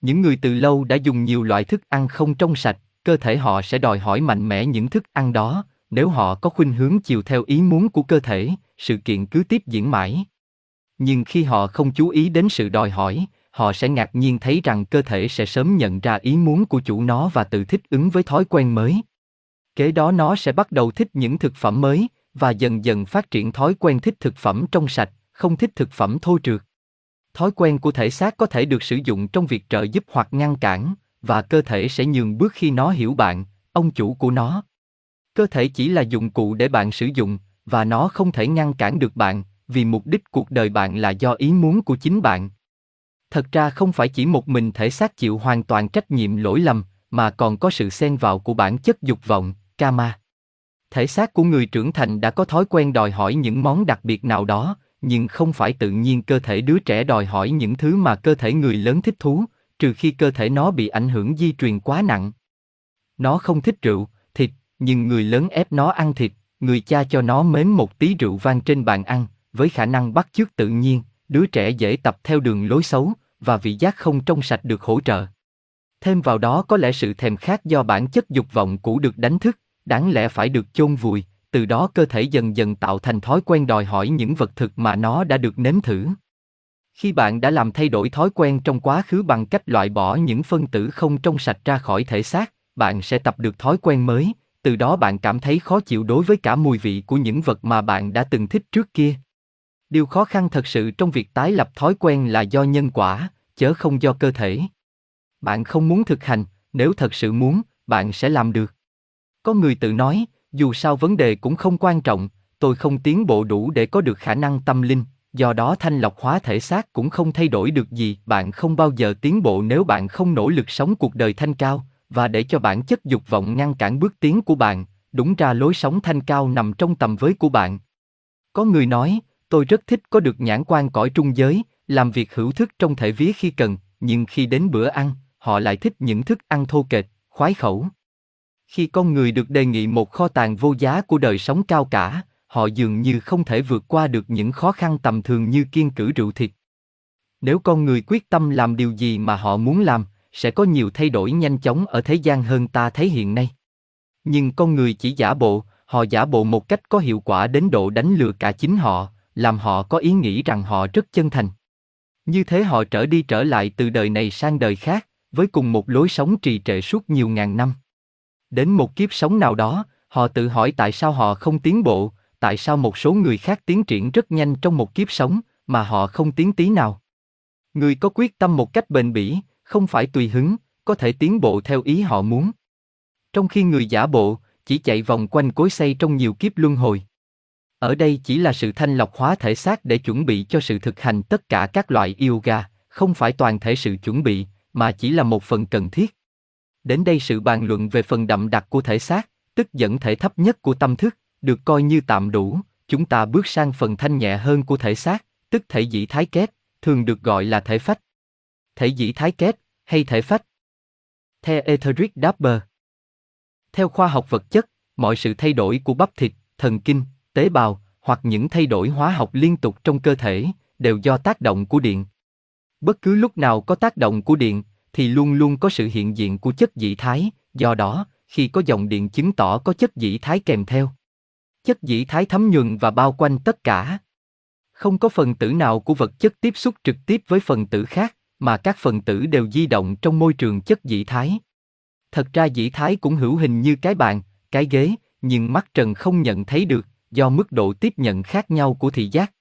Những người từ lâu đã dùng nhiều loại thức ăn không trong sạch, cơ thể họ sẽ đòi hỏi mạnh mẽ những thức ăn đó, nếu họ có khuynh hướng chiều theo ý muốn của cơ thể, sự kiện cứ tiếp diễn mãi. Nhưng khi họ không chú ý đến sự đòi hỏi, họ sẽ ngạc nhiên thấy rằng cơ thể sẽ sớm nhận ra ý muốn của chủ nó và tự thích ứng với thói quen mới. Kế đó nó sẽ bắt đầu thích những thực phẩm mới và dần dần phát triển thói quen thích thực phẩm trong sạch, không thích thực phẩm thô trượt. Thói quen của thể xác có thể được sử dụng trong việc trợ giúp hoặc ngăn cản, và cơ thể sẽ nhường bước khi nó hiểu bạn, ông chủ của nó. Cơ thể chỉ là dụng cụ để bạn sử dụng, và nó không thể ngăn cản được bạn, vì mục đích cuộc đời bạn là do ý muốn của chính bạn. Thật ra không phải chỉ một mình thể xác chịu hoàn toàn trách nhiệm lỗi lầm, mà còn có sự xen vào của bản chất dục vọng, kama. Thể xác của người trưởng thành đã có thói quen đòi hỏi những món đặc biệt nào đó, nhưng không phải tự nhiên cơ thể đứa trẻ đòi hỏi những thứ mà cơ thể người lớn thích thú, trừ khi cơ thể nó bị ảnh hưởng di truyền quá nặng. Nó không thích rượu, nhưng người lớn ép nó ăn thịt, người cha cho nó mến một tí rượu vang trên bàn ăn, với khả năng bắt chước tự nhiên, đứa trẻ dễ tập theo đường lối xấu, và vị giác không trong sạch được hỗ trợ. Thêm vào đó có lẽ sự thèm khát do bản chất dục vọng cũ được đánh thức, đáng lẽ phải được chôn vùi, từ đó cơ thể dần dần tạo thành thói quen đòi hỏi những vật thực mà nó đã được nếm thử. Khi bạn đã làm thay đổi thói quen trong quá khứ bằng cách loại bỏ những phân tử không trong sạch ra khỏi thể xác, bạn sẽ tập được thói quen mới, từ đó bạn cảm thấy khó chịu đối với cả mùi vị của những vật mà bạn đã từng thích trước kia. Điều khó khăn thật sự trong việc tái lập thói quen là do nhân quả, chớ không do cơ thể. Bạn không muốn thực hành, nếu thật sự muốn, bạn sẽ làm được. Có người tự nói, dù sao vấn đề cũng không quan trọng, tôi không tiến bộ đủ để có được khả năng tâm linh, do đó thanh lọc hóa thể xác cũng không thay đổi được gì, bạn không bao giờ tiến bộ nếu bạn không nỗ lực sống cuộc đời thanh cao, và để cho bản chất dục vọng ngăn cản bước tiến của bạn, đúng ra lối sống thanh cao nằm trong tầm với của bạn. Có người nói, tôi rất thích có được nhãn quan cõi trung giới, làm việc hữu thức trong thể vía khi cần, nhưng khi đến bữa ăn, họ lại thích những thức ăn thô kệch, khoái khẩu. Khi con người được đề nghị một kho tàng vô giá của đời sống cao cả, họ dường như không thể vượt qua được những khó khăn tầm thường như kiên cử rượu thịt. Nếu con người quyết tâm làm điều gì mà họ muốn làm, sẽ có nhiều thay đổi nhanh chóng ở thế gian hơn ta thấy hiện nay. Nhưng con người chỉ giả bộ, họ giả bộ một cách có hiệu quả đến độ đánh lừa cả chính họ, làm họ có ý nghĩ rằng họ rất chân thành. Như thế họ trở đi trở lại từ đời này sang đời khác, với cùng một lối sống trì trệ suốt nhiều ngàn năm. Đến một kiếp sống nào đó, họ tự hỏi tại sao họ không tiến bộ, tại sao một số người khác tiến triển rất nhanh trong một kiếp sống, mà họ không tiến tí nào. Người có quyết tâm một cách bền bỉ, không phải tùy hứng, có thể tiến bộ theo ý họ muốn. Trong khi người giả bộ, chỉ chạy vòng quanh cối xây trong nhiều kiếp luân hồi. Ở đây chỉ là sự thanh lọc hóa thể xác để chuẩn bị cho sự thực hành tất cả các loại yoga, không phải toàn thể sự chuẩn bị, mà chỉ là một phần cần thiết. Đến đây sự bàn luận về phần đậm đặc của thể xác, tức dẫn thể thấp nhất của tâm thức, được coi như tạm đủ, chúng ta bước sang phần thanh nhẹ hơn của thể xác, tức thể dĩ thái kép, thường được gọi là thể phách. Thể dĩ thái kết, hay thể phách. Theo Etheric Dapper. Theo khoa học vật chất, mọi sự thay đổi của bắp thịt, thần kinh, tế bào, hoặc những thay đổi hóa học liên tục trong cơ thể, đều do tác động của điện. Bất cứ lúc nào có tác động của điện, thì luôn luôn có sự hiện diện của chất dị thái, do đó, khi có dòng điện chứng tỏ có chất dị thái kèm theo. Chất dị thái thấm nhuần và bao quanh tất cả. Không có phần tử nào của vật chất tiếp xúc trực tiếp với phần tử khác, mà các phần tử đều di động trong môi trường chất dị thái. Thật ra dị thái cũng hữu hình như cái bàn, cái ghế, nhưng mắt trần không nhận thấy được, do mức độ tiếp nhận khác nhau của thị giác.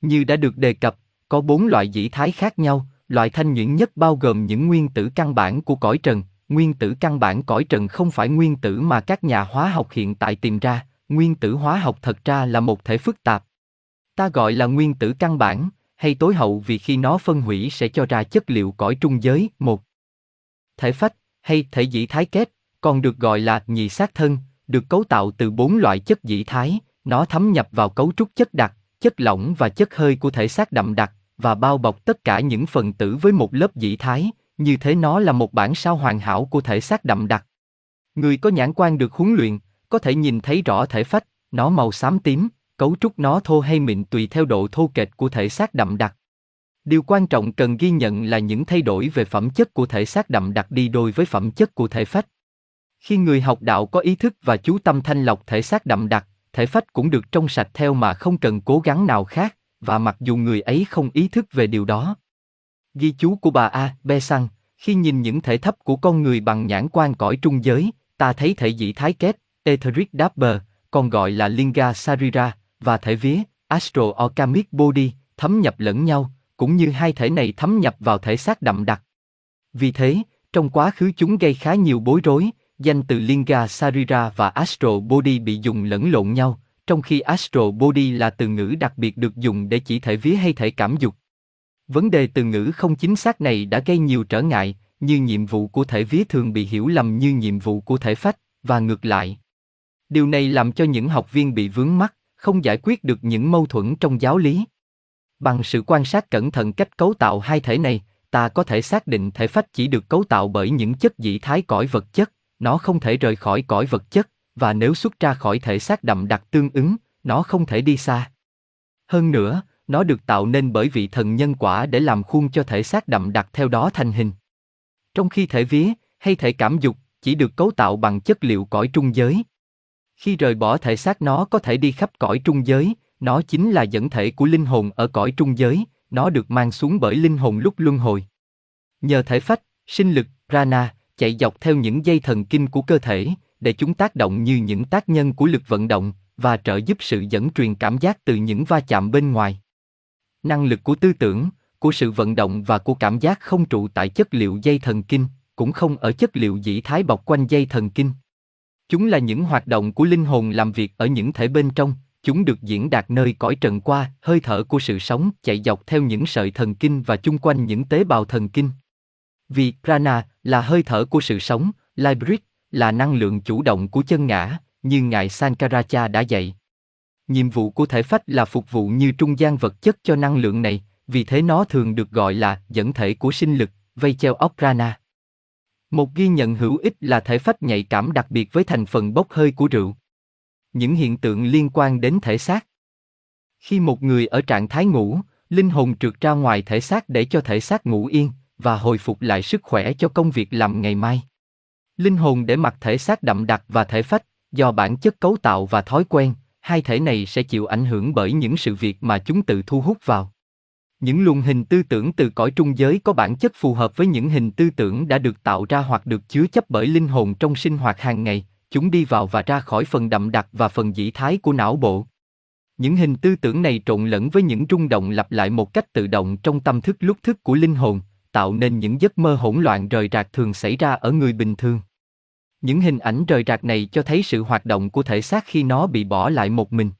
Như đã được đề cập, có bốn loại dị thái khác nhau, loại thanh nhuyễn nhất bao gồm những nguyên tử căn bản của cõi trần. Nguyên tử căn bản cõi trần không phải nguyên tử mà các nhà hóa học hiện tại tìm ra, nguyên tử hóa học thật ra là một thể phức tạp. Ta gọi là nguyên tử căn bản, hay tối hậu vì khi nó phân hủy sẽ cho ra chất liệu cõi trung giới, một. Thể phách, hay thể dĩ thái kết, còn được gọi là nhị sát thân, được cấu tạo từ bốn loại chất dĩ thái, nó thấm nhập vào cấu trúc chất đặc, chất lỏng và chất hơi của thể xác đậm đặc, và bao bọc tất cả những phần tử với một lớp dĩ thái, như thế nó là một bản sao hoàn hảo của thể xác đậm đặc. Người có nhãn quan được huấn luyện, có thể nhìn thấy rõ thể phách, nó màu xám tím, cấu trúc nó thô hay mịn tùy theo độ thô kệch của thể xác đậm đặc. Điều quan trọng cần ghi nhận là những thay đổi về phẩm chất của thể xác đậm đặc đi đôi với phẩm chất của thể phách. Khi người học đạo có ý thức và chú tâm thanh lọc thể xác đậm đặc, thể phách cũng được trong sạch theo mà không cần cố gắng nào khác, và mặc dù người ấy không ý thức về điều đó. Ghi chú của bà A. Be Sang, khi nhìn những thể thấp của con người bằng nhãn quan cõi trung giới, ta thấy thể dị thái kết, Etheric Dapper, còn gọi là Linga Sarira, và thể vía, Astro Orcamic Body, thấm nhập lẫn nhau, cũng như hai thể này thấm nhập vào thể xác đậm đặc. Vì thế, trong quá khứ chúng gây khá nhiều bối rối, danh từ Linga Sarira và Astro Body bị dùng lẫn lộn nhau, trong khi Astro Body là từ ngữ đặc biệt được dùng để chỉ thể vía hay thể cảm dục. Vấn đề từ ngữ không chính xác này đã gây nhiều trở ngại, như nhiệm vụ của thể vía thường bị hiểu lầm như nhiệm vụ của thể phách, và ngược lại. Điều này làm cho những học viên bị vướng mắc, không giải quyết được những mâu thuẫn trong giáo lý. Bằng sự quan sát cẩn thận cách cấu tạo hai thể này, ta có thể xác định thể phách chỉ được cấu tạo bởi những chất dị thái cõi vật chất, nó không thể rời khỏi cõi vật chất, và nếu xuất ra khỏi thể xác đậm đặc tương ứng, nó không thể đi xa. Hơn nữa, nó được tạo nên bởi vị thần nhân quả để làm khuôn cho thể xác đậm đặc theo đó thành hình. Trong khi thể vía, hay thể cảm dục, chỉ được cấu tạo bằng chất liệu cõi trung giới. Khi rời bỏ thể xác nó có thể đi khắp cõi trung giới, nó chính là dẫn thể của linh hồn ở cõi trung giới, nó được mang xuống bởi linh hồn lúc luân hồi. Nhờ thể phách, sinh lực, prana, chạy dọc theo những dây thần kinh của cơ thể, để chúng tác động như những tác nhân của lực vận động, và trợ giúp sự dẫn truyền cảm giác từ những va chạm bên ngoài. Năng lực của tư tưởng, của sự vận động và của cảm giác không trụ tại chất liệu dây thần kinh, cũng không ở chất liệu dĩ thái bọc quanh dây thần kinh. Chúng là những hoạt động của linh hồn làm việc ở những thể bên trong, chúng được diễn đạt nơi cõi trần qua, hơi thở của sự sống chạy dọc theo những sợi thần kinh và chung quanh những tế bào thần kinh. Vì prana là hơi thở của sự sống, librit là năng lượng chủ động của chân ngã, như ngài Sankaracha đã dạy. Nhiệm vụ của thể phách là phục vụ như trung gian vật chất cho năng lượng này, vì thế nó thường được gọi là dẫn thể của sinh lực, vây treo óc prana. Một ghi nhận hữu ích là thể phách nhạy cảm đặc biệt với thành phần bốc hơi của rượu. Những hiện tượng liên quan đến thể xác. Khi một người ở trạng thái ngủ, linh hồn trượt ra ngoài thể xác để cho thể xác ngủ yên và hồi phục lại sức khỏe cho công việc làm ngày mai. Linh hồn để mặc thể xác đậm đặc và thể phách, do bản chất cấu tạo và thói quen, hai thể này sẽ chịu ảnh hưởng bởi những sự việc mà chúng tự thu hút vào. Những luồng hình tư tưởng từ cõi trung giới có bản chất phù hợp với những hình tư tưởng đã được tạo ra hoặc được chứa chấp bởi linh hồn trong sinh hoạt hàng ngày, chúng đi vào và ra khỏi phần đậm đặc và phần dĩ thái của não bộ. Những hình tư tưởng này trộn lẫn với những rung động lặp lại một cách tự động trong tâm thức lúc thức của linh hồn, tạo nên những giấc mơ hỗn loạn rời rạc thường xảy ra ở người bình thường. Những hình ảnh rời rạc này cho thấy sự hoạt động của thể xác khi nó bị bỏ lại một mình.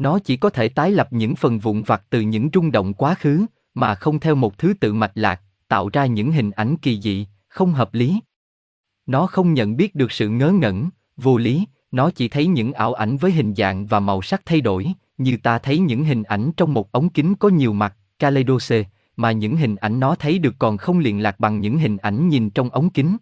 Nó chỉ có thể tái lập những phần vụn vặt từ những rung động quá khứ, mà không theo một thứ tự mạch lạc, tạo ra những hình ảnh kỳ dị, không hợp lý. Nó không nhận biết được sự ngớ ngẩn, vô lý, nó chỉ thấy những ảo ảnh với hình dạng và màu sắc thay đổi, như ta thấy những hình ảnh trong một ống kính có nhiều mặt, kaleidose, mà những hình ảnh nó thấy được còn không liên lạc bằng những hình ảnh nhìn trong ống kính.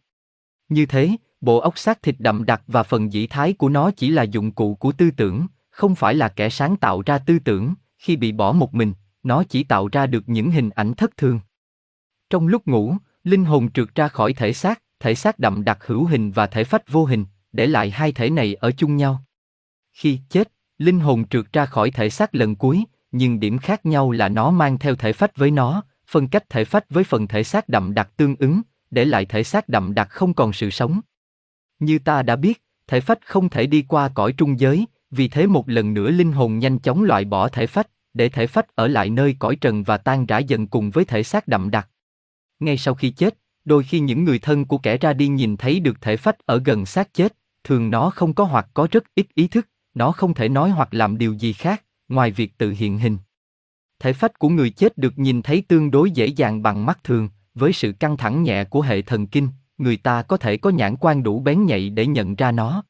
Như thế, bộ óc xác thịt đậm đặc và phần dĩ thái của nó chỉ là dụng cụ của tư tưởng, không phải là kẻ sáng tạo ra tư tưởng, khi bị bỏ một mình, nó chỉ tạo ra được những hình ảnh thất thường. Trong lúc ngủ, linh hồn trượt ra khỏi thể xác, thể xác đậm đặc hữu hình và thể phách vô hình, để lại hai thể này ở chung nhau. Khi chết, linh hồn trượt ra khỏi thể xác lần cuối, nhưng điểm khác nhau là nó mang theo thể phách với nó, phân cách thể phách với phần thể xác đậm đặc tương ứng, để lại thể xác đậm đặc không còn sự sống. Như ta đã biết, thể phách không thể đi qua cõi trung giới, vì thế một lần nữa linh hồn nhanh chóng loại bỏ thể phách, để thể phách ở lại nơi cõi trần và tan rã dần cùng với thể xác đậm đặc. Ngay sau khi chết, đôi khi những người thân của kẻ ra đi nhìn thấy được thể phách ở gần xác chết, thường nó không có hoặc có rất ít ý thức, nó không thể nói hoặc làm điều gì khác, ngoài việc tự hiện hình. Thể phách của người chết được nhìn thấy tương đối dễ dàng bằng mắt thường, với sự căng thẳng nhẹ của hệ thần kinh, người ta có thể có nhãn quan đủ bén nhạy để nhận ra nó.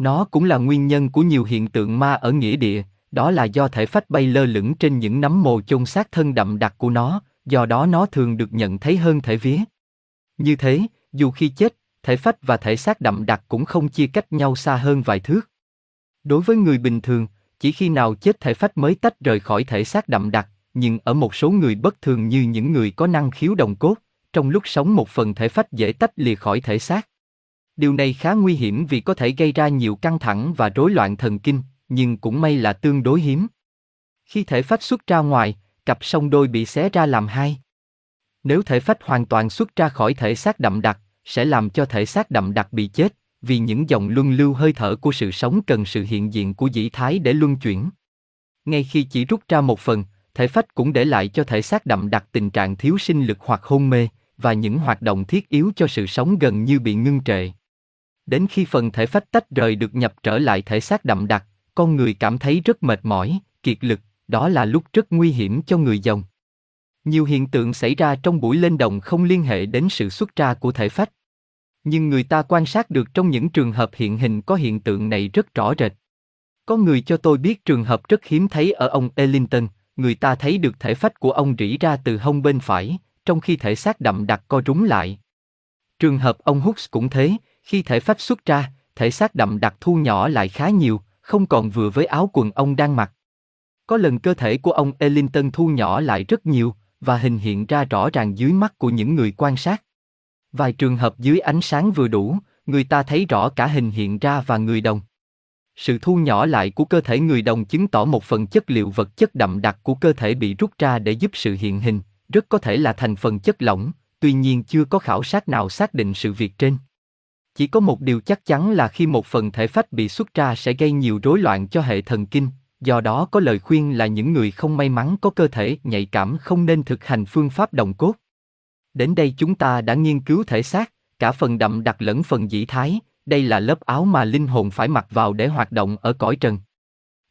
Nó cũng là nguyên nhân của nhiều hiện tượng ma ở nghĩa địa, đó là do thể phách bay lơ lửng trên những nấm mồ chôn xác thân đậm đặc của nó, do đó nó thường được nhận thấy hơn thể vía. Như thế, dù khi chết, thể phách và thể xác đậm đặc cũng không chia cách nhau xa hơn vài thước. Đối với người bình thường, chỉ khi nào chết thể phách mới tách rời khỏi thể xác đậm đặc, nhưng ở một số người bất thường như những người có năng khiếu đồng cốt, trong lúc sống một phần thể phách dễ tách lìa khỏi thể xác. Điều này khá nguy hiểm vì có thể gây ra nhiều căng thẳng và rối loạn thần kinh, nhưng cũng may là tương đối hiếm. Khi thể phách xuất ra ngoài, cặp song đôi bị xé ra làm hai. Nếu thể phách hoàn toàn xuất ra khỏi thể xác đậm đặc, sẽ làm cho thể xác đậm đặc bị chết, vì những dòng luân lưu hơi thở của sự sống cần sự hiện diện của dĩ thái để luân chuyển. Ngay khi chỉ rút ra một phần, thể phách cũng để lại cho thể xác đậm đặc tình trạng thiếu sinh lực hoặc hôn mê, và những hoạt động thiết yếu cho sự sống gần như bị ngưng trệ. Đến khi phần thể phách tách rời được nhập trở lại thể xác đậm đặc, con người cảm thấy rất mệt mỏi, kiệt lực, đó là lúc rất nguy hiểm cho người dòng. Nhiều hiện tượng xảy ra trong buổi lên đồng không liên hệ đến sự xuất ra của thể phách. Nhưng người ta quan sát được trong những trường hợp hiện hình có hiện tượng này rất rõ rệt. Có người cho tôi biết trường hợp rất hiếm thấy ở ông Ellington, người ta thấy được thể phách của ông rỉ ra từ hông bên phải, trong khi thể xác đậm đặc co rúm lại. Trường hợp ông Hooks cũng thế, khi thể phách xuất ra, thể xác đậm đặc thu nhỏ lại khá nhiều, không còn vừa với áo quần ông đang mặc. Có lần cơ thể của ông Ellington thu nhỏ lại rất nhiều, và hình hiện ra rõ ràng dưới mắt của những người quan sát. Vài trường hợp dưới ánh sáng vừa đủ, người ta thấy rõ cả hình hiện ra và người đồng. Sự thu nhỏ lại của cơ thể người đồng chứng tỏ một phần chất liệu vật chất đậm đặc của cơ thể bị rút ra để giúp sự hiện hình, rất có thể là thành phần chất lỏng, tuy nhiên chưa có khảo sát nào xác định sự việc trên. Chỉ có một điều chắc chắn là khi một phần thể phách bị xuất ra sẽ gây nhiều rối loạn cho hệ thần kinh, do đó có lời khuyên là những người không may mắn có cơ thể nhạy cảm không nên thực hành phương pháp đồng cốt. Đến đây chúng ta đã nghiên cứu thể xác, cả phần đậm đặc lẫn phần dĩ thái, đây là lớp áo mà linh hồn phải mặc vào để hoạt động ở cõi trần.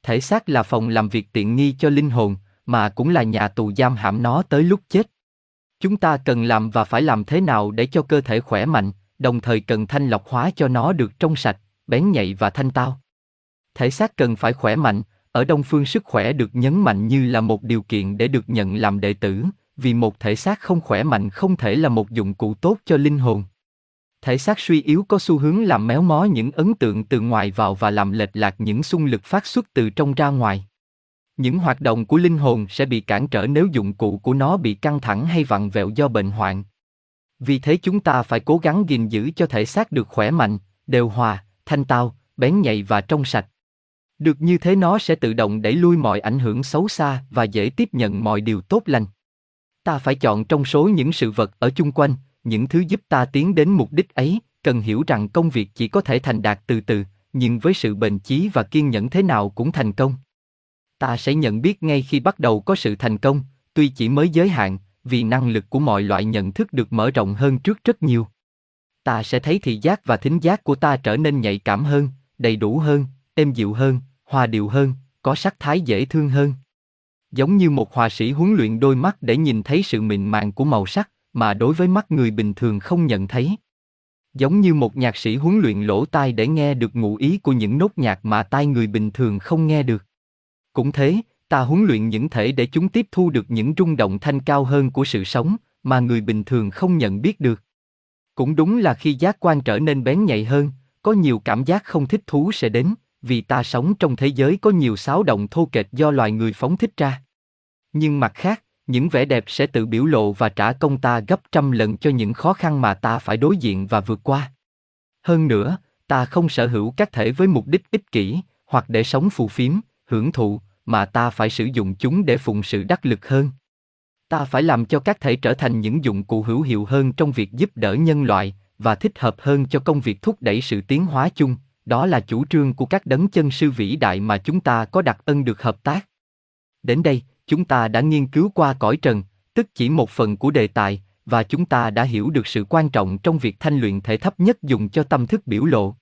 Thể xác là phòng làm việc tiện nghi cho linh hồn, mà cũng là nhà tù giam hãm nó tới lúc chết. Chúng ta cần làm và phải làm thế nào để cho cơ thể khỏe mạnh, đồng thời cần thanh lọc hóa cho nó được trong sạch, bén nhạy và thanh tao. Thể xác cần phải khỏe mạnh, ở Đông phương sức khỏe được nhấn mạnh như là một điều kiện để được nhận làm đệ tử, vì một thể xác không khỏe mạnh không thể là một dụng cụ tốt cho linh hồn. Thể xác suy yếu có xu hướng làm méo mó những ấn tượng từ ngoài vào và làm lệch lạc những xung lực phát xuất từ trong ra ngoài. Những hoạt động của linh hồn sẽ bị cản trở nếu dụng cụ của nó bị căng thẳng hay vặn vẹo do bệnh hoạn. Vì thế chúng ta phải cố gắng gìn giữ cho thể xác được khỏe mạnh, đều hòa, thanh tao, bén nhạy và trong sạch. Được như thế nó sẽ tự động đẩy lui mọi ảnh hưởng xấu xa và dễ tiếp nhận mọi điều tốt lành. Ta phải chọn trong số những sự vật ở chung quanh, những thứ giúp ta tiến đến mục đích ấy, cần hiểu rằng công việc chỉ có thể thành đạt từ từ, nhưng với sự bền chí và kiên nhẫn thế nào cũng thành công. Ta sẽ nhận biết ngay khi bắt đầu có sự thành công, tuy chỉ mới giới hạn, vì năng lực của mọi loại nhận thức được mở rộng hơn trước rất nhiều. Ta sẽ thấy thị giác và thính giác của ta trở nên nhạy cảm hơn, đầy đủ hơn, êm dịu hơn, hòa điệu hơn, có sắc thái dễ thương hơn. Giống như một họa sĩ huấn luyện đôi mắt để nhìn thấy sự mịn màng của màu sắc, mà đối với mắt người bình thường không nhận thấy. Giống như một nhạc sĩ huấn luyện lỗ tai để nghe được ngụ ý của những nốt nhạc mà tai người bình thường không nghe được. Cũng thế, ta huấn luyện những thể để chúng tiếp thu được những rung động thanh cao hơn của sự sống, mà người bình thường không nhận biết được. Cũng đúng là khi giác quan trở nên bén nhạy hơn, có nhiều cảm giác không thích thú sẽ đến, vì ta sống trong thế giới có nhiều xáo động thô kệch do loài người phóng thích ra. Nhưng mặt khác, những vẻ đẹp sẽ tự biểu lộ và trả công ta gấp trăm lần cho những khó khăn mà ta phải đối diện và vượt qua. Hơn nữa, ta không sở hữu các thể với mục đích ích kỷ, hoặc để sống phù phiếm, hưởng thụ, mà ta phải sử dụng chúng để phụng sự đắc lực hơn. Ta phải làm cho các thể trở thành những dụng cụ hữu hiệu hơn trong việc giúp đỡ nhân loại và thích hợp hơn cho công việc thúc đẩy sự tiến hóa chung, đó là chủ trương của các đấng chân sư vĩ đại mà chúng ta có đặc ân được hợp tác. Đến đây, chúng ta đã nghiên cứu qua cõi trần, tức chỉ một phần của đề tài, và chúng ta đã hiểu được sự quan trọng trong việc thanh luyện thể thấp nhất dùng cho tâm thức biểu lộ.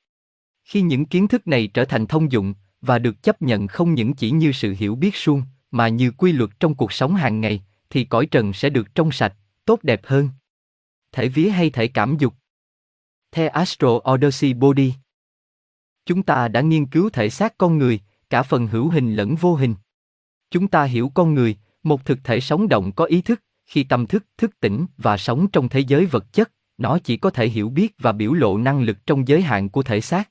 Khi những kiến thức này trở thành thông dụng và được chấp nhận không những chỉ như sự hiểu biết suông, mà như quy luật trong cuộc sống hàng ngày, thì cõi trần sẽ được trong sạch, tốt đẹp hơn. Thể vía hay thể cảm dục. The Astro Odyssey Body Chúng ta đã nghiên cứu thể xác con người, cả phần hữu hình lẫn vô hình. Chúng ta hiểu con người, một thực thể sống động có ý thức, khi tâm thức thức tỉnh và sống trong thế giới vật chất, nó chỉ có thể hiểu biết và biểu lộ năng lực trong giới hạn của thể xác.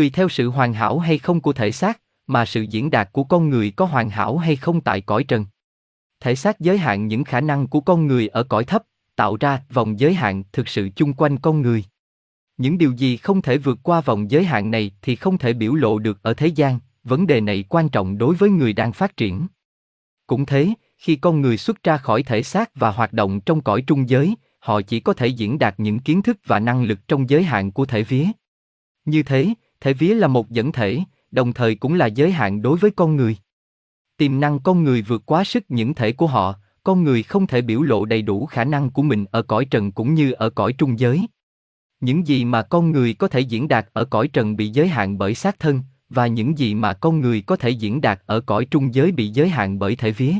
Tùy theo sự hoàn hảo hay không của thể xác, mà sự diễn đạt của con người có hoàn hảo hay không tại cõi trần. Thể xác giới hạn những khả năng của con người ở cõi thấp, tạo ra vòng giới hạn thực sự chung quanh con người. Những điều gì không thể vượt qua vòng giới hạn này thì không thể biểu lộ được ở thế gian, vấn đề này quan trọng đối với người đang phát triển. Cũng thế, khi con người xuất ra khỏi thể xác và hoạt động trong cõi trung giới, họ chỉ có thể diễn đạt những kiến thức và năng lực trong giới hạn của thể vía. Như thế, thể vía là một dẫn thể, đồng thời cũng là giới hạn đối với con người. Tiềm năng con người vượt quá sức những thể của họ, con người không thể biểu lộ đầy đủ khả năng của mình ở cõi trần cũng như ở cõi trung giới. Những gì mà con người có thể diễn đạt ở cõi trần bị giới hạn bởi xác thân, và những gì mà con người có thể diễn đạt ở cõi trung giới bị giới hạn bởi thể vía.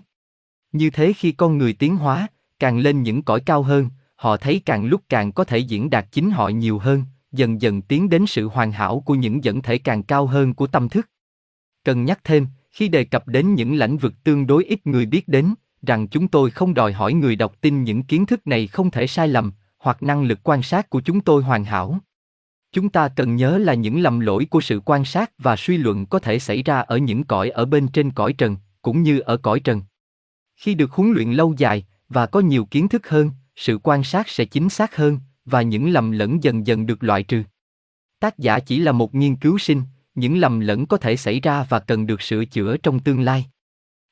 Như thế khi con người tiến hóa, càng lên những cõi cao hơn, họ thấy càng lúc càng có thể diễn đạt chính họ nhiều hơn, dần dần tiến đến sự hoàn hảo của những dẫn thể càng cao hơn của tâm thức. Cần nhắc thêm, khi đề cập đến những lĩnh vực tương đối ít người biết đến, rằng chúng tôi không đòi hỏi người đọc tin những kiến thức này không thể sai lầm, hoặc năng lực quan sát của chúng tôi hoàn hảo. Chúng ta cần nhớ là những lầm lỗi của sự quan sát và suy luận có thể xảy ra ở những cõi ở bên trên cõi trần, cũng như ở cõi trần. Khi được huấn luyện lâu dài và có nhiều kiến thức hơn, sự quan sát sẽ chính xác hơn và những lầm lẫn dần dần được loại trừ. Tác giả chỉ là một nghiên cứu sinh, những lầm lẫn có thể xảy ra và cần được sửa chữa trong tương lai.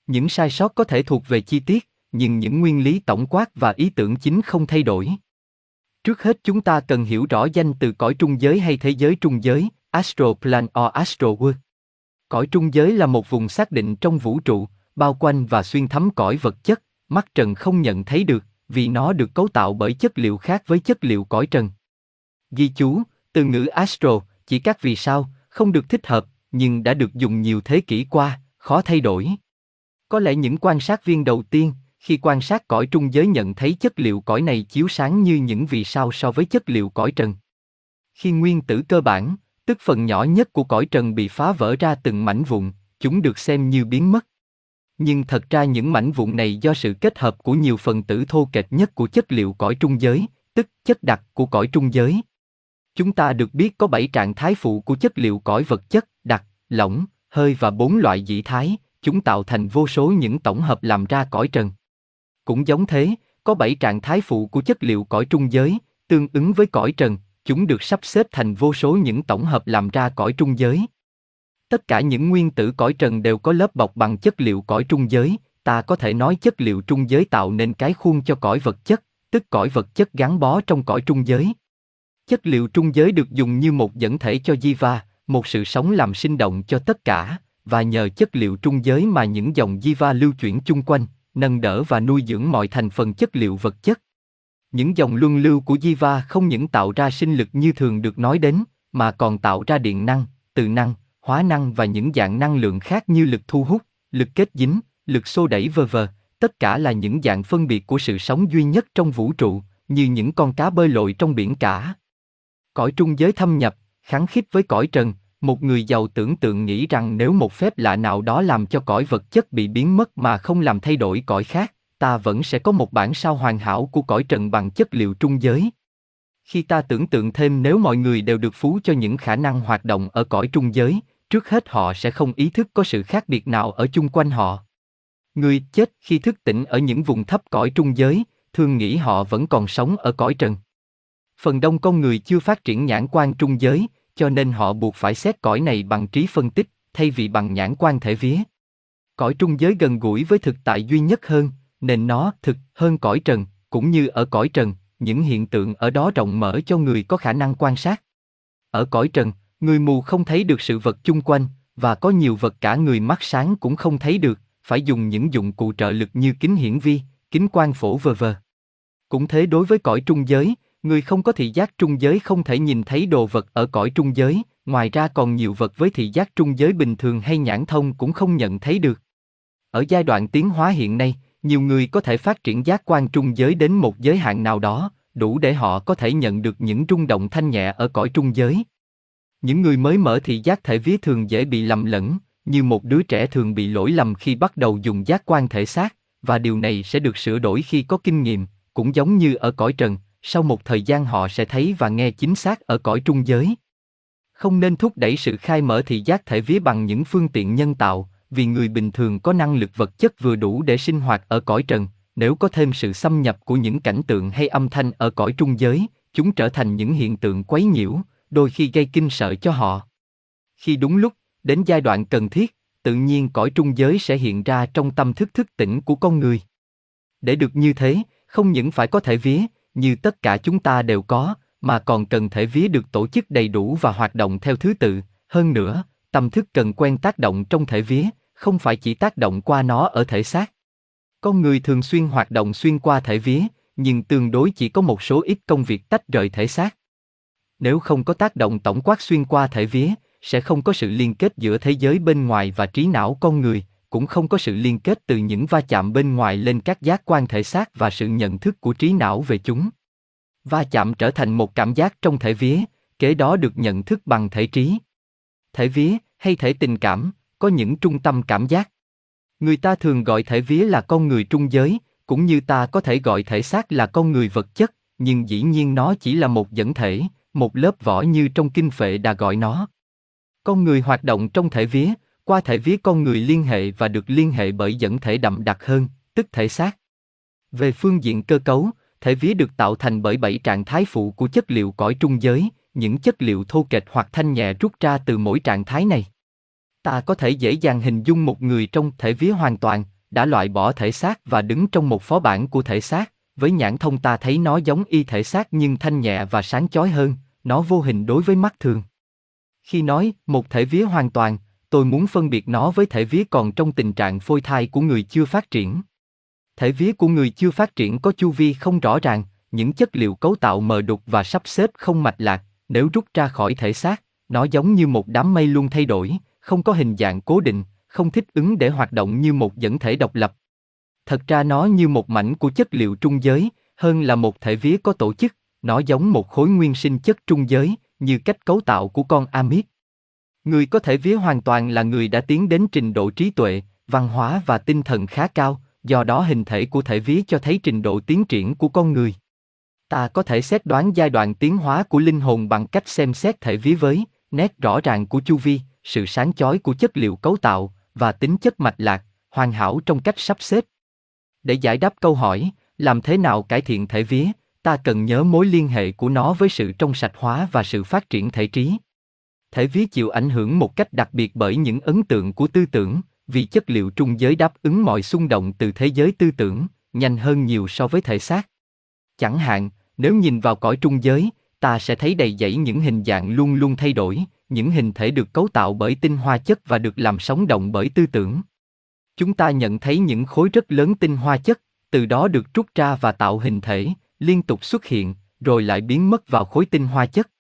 Những sai sót có thể thuộc về chi tiết, nhưng những nguyên lý tổng quát và ý tưởng chính không thay đổi. Trước hết chúng ta cần hiểu rõ danh từ cõi trung giới hay thế giới trung giới, astral plan or astral world. Cõi trung giới là một vùng xác định trong vũ trụ, bao quanh và xuyên thấm cõi vật chất, mắt trần không nhận thấy được, vì nó được cấu tạo bởi chất liệu khác với chất liệu cõi trần. Ghi chú, từ ngữ astro chỉ các vì sao, không được thích hợp, nhưng đã được dùng nhiều thế kỷ qua, khó thay đổi. Có lẽ những quan sát viên đầu tiên, khi quan sát cõi trung giới nhận thấy chất liệu cõi này chiếu sáng như những vì sao so với chất liệu cõi trần. Khi nguyên tử cơ bản, tức phần nhỏ nhất của cõi trần bị phá vỡ ra từng mảnh vụn, chúng được xem như biến mất. Nhưng thật ra những mảnh vụn này do sự kết hợp của nhiều phần tử thô kệch nhất của chất liệu cõi trung giới, tức chất đặc của cõi trung giới. Chúng ta được biết có bảy trạng thái phụ của chất liệu cõi vật chất, đặc, lỏng, hơi và bốn loại dị thái, chúng tạo thành vô số những tổng hợp làm ra cõi trần. Cũng giống thế, có bảy trạng thái phụ của chất liệu cõi trung giới, tương ứng với cõi trần, chúng được sắp xếp thành vô số những tổng hợp làm ra cõi trung giới. Tất cả những nguyên tử cõi trần đều có lớp bọc bằng chất liệu cõi trung giới, ta có thể nói chất liệu trung giới tạo nên cái khuôn cho cõi vật chất, tức cõi vật chất gắn bó trong cõi trung giới. Chất liệu trung giới được dùng như một dẫn thể cho Jiva, một sự sống làm sinh động cho tất cả, và nhờ chất liệu trung giới mà những dòng Jiva lưu chuyển chung quanh, nâng đỡ và nuôi dưỡng mọi thành phần chất liệu vật chất. Những dòng luân lưu của Jiva không những tạo ra sinh lực như thường được nói đến, mà còn tạo ra điện năng, từ năng, hóa năng và những dạng năng lượng khác như lực thu hút, lực kết dính, lực xô đẩy vờ vờ, tất cả là những dạng phân biệt của sự sống duy nhất trong vũ trụ, như những con cá bơi lội trong biển cả. Cõi trung giới thâm nhập, kháng khít với cõi trần, một người giàu tưởng tượng nghĩ rằng nếu một phép lạ nào đó làm cho cõi vật chất bị biến mất mà không làm thay đổi cõi khác, ta vẫn sẽ có một bản sao hoàn hảo của cõi trần bằng chất liệu trung giới. Khi ta tưởng tượng thêm nếu mọi người đều được phú cho những khả năng hoạt động ở cõi trung giới, trước hết họ sẽ không ý thức có sự khác biệt nào ở chung quanh họ. Người chết khi thức tỉnh ở những vùng thấp cõi trung giới, thường nghĩ họ vẫn còn sống ở cõi trần. Phần đông con người chưa phát triển nhãn quan trung giới, cho nên họ buộc phải xét cõi này bằng trí phân tích, thay vì bằng nhãn quan thể vía. Cõi trung giới gần gũi với thực tại duy nhất hơn, nên nó thực hơn cõi trần, cũng như ở cõi trần, những hiện tượng ở đó rộng mở cho người có khả năng quan sát. Ở cõi trần, người mù không thấy được sự vật chung quanh, và có nhiều vật cả người mắt sáng cũng không thấy được, phải dùng những dụng cụ trợ lực như kính hiển vi, kính quang phổ vờ vờ. Cũng thế đối với cõi trung giới, người không có thị giác trung giới không thể nhìn thấy đồ vật ở cõi trung giới, ngoài ra còn nhiều vật với thị giác trung giới bình thường hay nhãn thông cũng không nhận thấy được. Ở giai đoạn tiến hóa hiện nay, nhiều người có thể phát triển giác quan trung giới đến một giới hạn nào đó, đủ để họ có thể nhận được những rung động thanh nhẹ ở cõi trung giới. Những người mới mở thị giác thể vía thường dễ bị lầm lẫn, như một đứa trẻ thường bị lỗi lầm khi bắt đầu dùng giác quan thể xác, và điều này sẽ được sửa đổi khi có kinh nghiệm, cũng giống như ở cõi trần, sau một thời gian họ sẽ thấy và nghe chính xác ở cõi trung giới. Không nên thúc đẩy sự khai mở thị giác thể vía bằng những phương tiện nhân tạo, vì người bình thường có năng lực vật chất vừa đủ để sinh hoạt ở cõi trần, nếu có thêm sự xâm nhập của những cảnh tượng hay âm thanh ở cõi trung giới, chúng trở thành những hiện tượng quấy nhiễu, đôi khi gây kinh sợ cho họ. Khi đúng lúc, đến giai đoạn cần thiết, tự nhiên cõi trung giới sẽ hiện ra trong tâm thức thức tỉnh của con người. Để được như thế, không những phải có thể vía, như tất cả chúng ta đều có, mà còn cần thể vía được tổ chức đầy đủ và hoạt động theo thứ tự. Hơn nữa, tâm thức cần quen tác động trong thể vía, không phải chỉ tác động qua nó ở thể xác. Con người thường xuyên hoạt động xuyên qua thể vía, nhưng tương đối chỉ có một số ít công việc tách rời thể xác. Nếu không có tác động tổng quát xuyên qua thể vía, sẽ không có sự liên kết giữa thế giới bên ngoài và trí não con người, cũng không có sự liên kết từ những va chạm bên ngoài lên các giác quan thể xác và sự nhận thức của trí não về chúng. Va chạm trở thành một cảm giác trong thể vía, kế đó được nhận thức bằng thể trí. Thể vía, hay thể tình cảm, có những trung tâm cảm giác. Người ta thường gọi thể vía là con người trung giới, cũng như ta có thể gọi thể xác là con người vật chất, nhưng dĩ nhiên nó chỉ là một dẫn thể, một lớp vỏ như trong kinh phệ đã gọi nó. Con người hoạt động trong thể vía, qua thể vía con người liên hệ và được liên hệ bởi dẫn thể đậm đặc hơn, tức thể xác. Về phương diện cơ cấu, thể vía được tạo thành bởi bảy trạng thái phụ của chất liệu cõi trung giới, những chất liệu thô kệch hoặc thanh nhẹ rút ra từ mỗi trạng thái này. Ta có thể dễ dàng hình dung một người trong thể vía hoàn toàn, đã loại bỏ thể xác và đứng trong một phó bản của thể xác, với nhãn thông ta thấy nó giống y thể xác nhưng thanh nhẹ và sáng chói hơn, nó vô hình đối với mắt thường. Khi nói một thể vía hoàn toàn, tôi muốn phân biệt nó với thể vía còn trong tình trạng phôi thai của người chưa phát triển. Thể vía của người chưa phát triển có chu vi không rõ ràng, những chất liệu cấu tạo mờ đục và sắp xếp không mạch lạc, nếu rút ra khỏi thể xác, nó giống như một đám mây luôn thay đổi, không có hình dạng cố định, không thích ứng để hoạt động như một dẫn thể độc lập. Thật ra nó như một mảnh của chất liệu trung giới, hơn là một thể vía có tổ chức, nó giống một khối nguyên sinh chất trung giới, như cách cấu tạo của con Amit. Người có thể vía hoàn toàn là người đã tiến đến trình độ trí tuệ, văn hóa và tinh thần khá cao, do đó hình thể của thể vía cho thấy trình độ tiến triển của con người. Ta có thể xét đoán giai đoạn tiến hóa của linh hồn bằng cách xem xét thể vía với nét rõ ràng của chu vi, sự sáng chói của chất liệu cấu tạo và tính chất mạch lạc, hoàn hảo trong cách sắp xếp. Để giải đáp câu hỏi, làm thế nào cải thiện thể vía, ta cần nhớ mối liên hệ của nó với sự trong sạch hóa và sự phát triển thể trí. Thể vía chịu ảnh hưởng một cách đặc biệt bởi những ấn tượng của tư tưởng, vì chất liệu trung giới đáp ứng mọi xung động từ thế giới tư tưởng, nhanh hơn nhiều so với thể xác. Chẳng hạn, nếu nhìn vào cõi trung giới, ta sẽ thấy đầy dẫy những hình dạng luôn luôn thay đổi, những hình thể được cấu tạo bởi tinh hoa chất và được làm sống động bởi tư tưởng. Chúng ta nhận thấy những khối rất lớn tinh hoa chất, từ đó được trút ra và tạo hình thể, liên tục xuất hiện, rồi lại biến mất vào khối tinh hoa chất.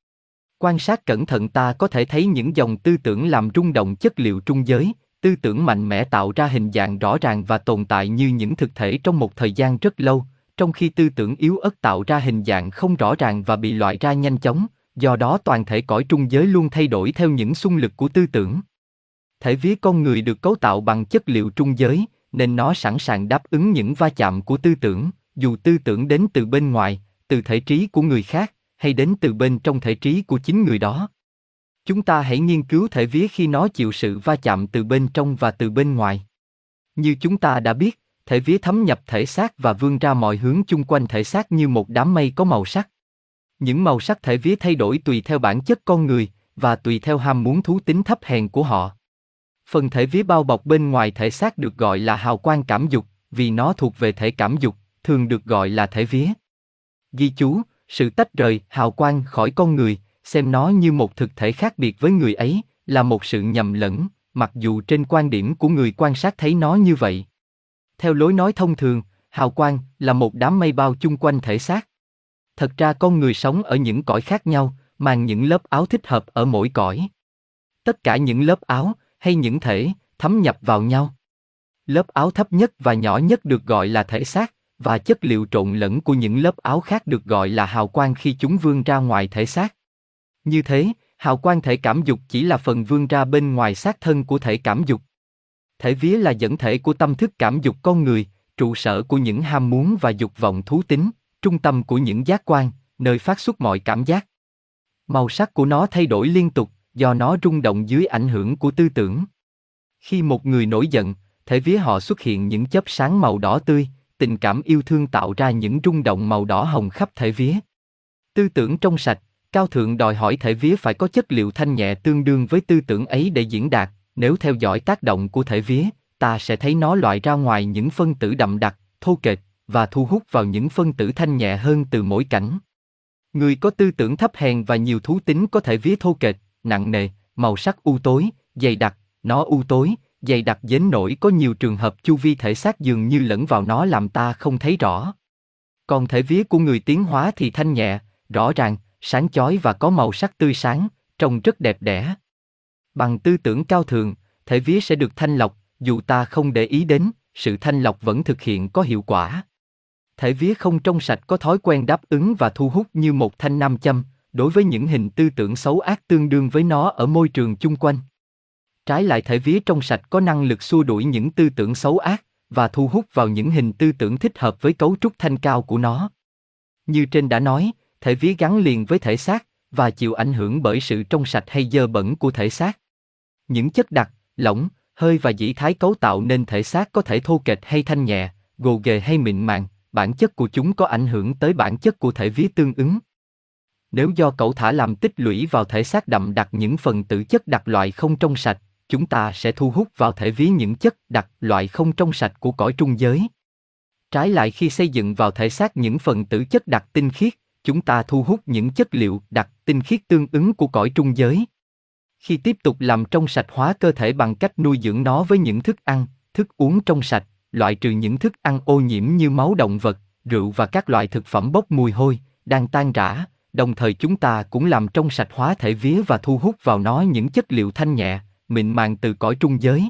Quan sát cẩn thận ta có thể thấy những dòng tư tưởng làm rung động chất liệu trung giới, tư tưởng mạnh mẽ tạo ra hình dạng rõ ràng và tồn tại như những thực thể trong một thời gian rất lâu, trong khi tư tưởng yếu ớt tạo ra hình dạng không rõ ràng và bị loại ra nhanh chóng, do đó toàn thể cõi trung giới luôn thay đổi theo những xung lực của tư tưởng. Thể vía con người được cấu tạo bằng chất liệu trung giới, nên nó sẵn sàng đáp ứng những va chạm của tư tưởng, dù tư tưởng đến từ bên ngoài, từ thể trí của người khác, hay đến từ bên trong thể trí của chính người đó. Chúng ta hãy nghiên cứu thể vía khi nó chịu sự va chạm từ bên trong và từ bên ngoài. Như chúng ta đã biết, thể vía thấm nhập thể xác và vươn ra mọi hướng chung quanh thể xác như một đám mây có màu sắc. Những màu sắc thể vía thay đổi tùy theo bản chất con người và tùy theo ham muốn thú tính thấp hèn của họ. Phần thể vía bao bọc bên ngoài thể xác được gọi là hào quang cảm dục, vì nó thuộc về thể cảm dục, thường được gọi là thể vía. Ghi chú, sự tách rời hào quang khỏi con người, xem nó như một thực thể khác biệt với người ấy, là một sự nhầm lẫn, mặc dù trên quan điểm của người quan sát thấy nó như vậy. Theo lối nói thông thường, hào quang là một đám mây bao chung quanh thể xác. Thật ra con người sống ở những cõi khác nhau, mang những lớp áo thích hợp ở mỗi cõi. Tất cả những lớp áo, hay những thể, thấm nhập vào nhau. Lớp áo thấp nhất và nhỏ nhất được gọi là thể xác, và chất liệu trộn lẫn của những lớp áo khác được gọi là hào quang khi chúng vươn ra ngoài thể xác. Như thế, hào quang thể cảm dục chỉ là phần vươn ra bên ngoài xác thân của thể cảm dục. Thể vía là dẫn thể của tâm thức cảm dục con người, trụ sở của những ham muốn và dục vọng thú tính, trung tâm của những giác quan, nơi phát xuất mọi cảm giác. Màu sắc của nó thay đổi liên tục, do nó rung động dưới ảnh hưởng của tư tưởng. Khi một người nổi giận, thể vía họ xuất hiện những chớp sáng màu đỏ tươi, tình cảm yêu thương tạo ra những rung động màu đỏ hồng khắp thể vía. Tư tưởng trong sạch, cao thượng đòi hỏi thể vía phải có chất liệu thanh nhẹ tương đương với tư tưởng ấy để diễn đạt, nếu theo dõi tác động của thể vía, ta sẽ thấy nó loại ra ngoài những phân tử đậm đặc, thô kệch, và thu hút vào những phân tử thanh nhẹ hơn từ mỗi cảnh. Người có tư tưởng thấp hèn và nhiều thú tính có thể vía thô kệch, nặng nề, màu sắc u tối, dày đặc, nó u tối, dày đặc đến nổi có nhiều trường hợp chu vi thể xác dường như lẫn vào nó làm ta không thấy rõ. Còn thể vía của người tiến hóa thì thanh nhẹ, rõ ràng, sáng chói và có màu sắc tươi sáng, trông rất đẹp đẽ. Bằng tư tưởng cao thượng, thể vía sẽ được thanh lọc, dù ta không để ý đến, sự thanh lọc vẫn thực hiện có hiệu quả. Thể vía không trong sạch có thói quen đáp ứng và thu hút như một thanh nam châm, đối với những hình tư tưởng xấu ác tương đương với nó ở môi trường chung quanh. Trái lại thể vía trong sạch có năng lực xua đuổi những tư tưởng xấu ác và thu hút vào những hình tư tưởng thích hợp với cấu trúc thanh cao của nó. Như trên đã nói, thể vía gắn liền với thể xác và chịu ảnh hưởng bởi sự trong sạch hay dơ bẩn của thể xác. Những chất đặc, lỏng, hơi và dĩ thái cấu tạo nên thể xác có thể thô kệch hay thanh nhẹ, gồ ghề hay mịn màng, bản chất của chúng có ảnh hưởng tới bản chất của thể vía tương ứng. Nếu do cậu thả làm tích lũy vào thể xác đậm đặc những phần tử chất đặc loại không trong sạch, chúng ta sẽ thu hút vào thể vía những chất đặc loại không trong sạch của cõi trung giới. Trái lại khi xây dựng vào thể xác những phần tử chất đặc tinh khiết, chúng ta thu hút những chất liệu đặc tinh khiết tương ứng của cõi trung giới. Khi tiếp tục làm trong sạch hóa cơ thể bằng cách nuôi dưỡng nó với những thức ăn, thức uống trong sạch, loại trừ những thức ăn ô nhiễm như máu động vật, rượu và các loại thực phẩm bốc mùi hôi, đang tan rã, đồng thời chúng ta cũng làm trong sạch hóa thể vía và thu hút vào nó những chất liệu thanh nhẹ, mịn màng từ cõi trung giới.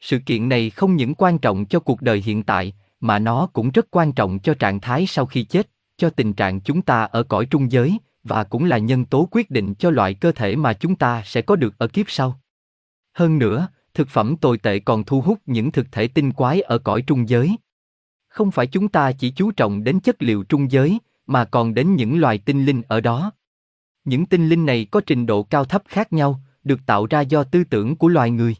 Sự kiện này không những quan trọng cho cuộc đời hiện tại, mà nó cũng rất quan trọng cho trạng thái sau khi chết, cho tình trạng chúng ta ở cõi trung giới, và cũng là nhân tố quyết định cho loại cơ thể mà chúng ta sẽ có được ở kiếp sau. Hơn nữa, thực phẩm tồi tệ còn thu hút những thực thể tinh quái ở cõi trung giới. Không phải chúng ta chỉ chú trọng đến chất liệu trung giới, mà còn đến những loài tinh linh ở đó. Những tinh linh này có trình độ cao thấp khác nhau, được tạo ra do tư tưởng của loài người.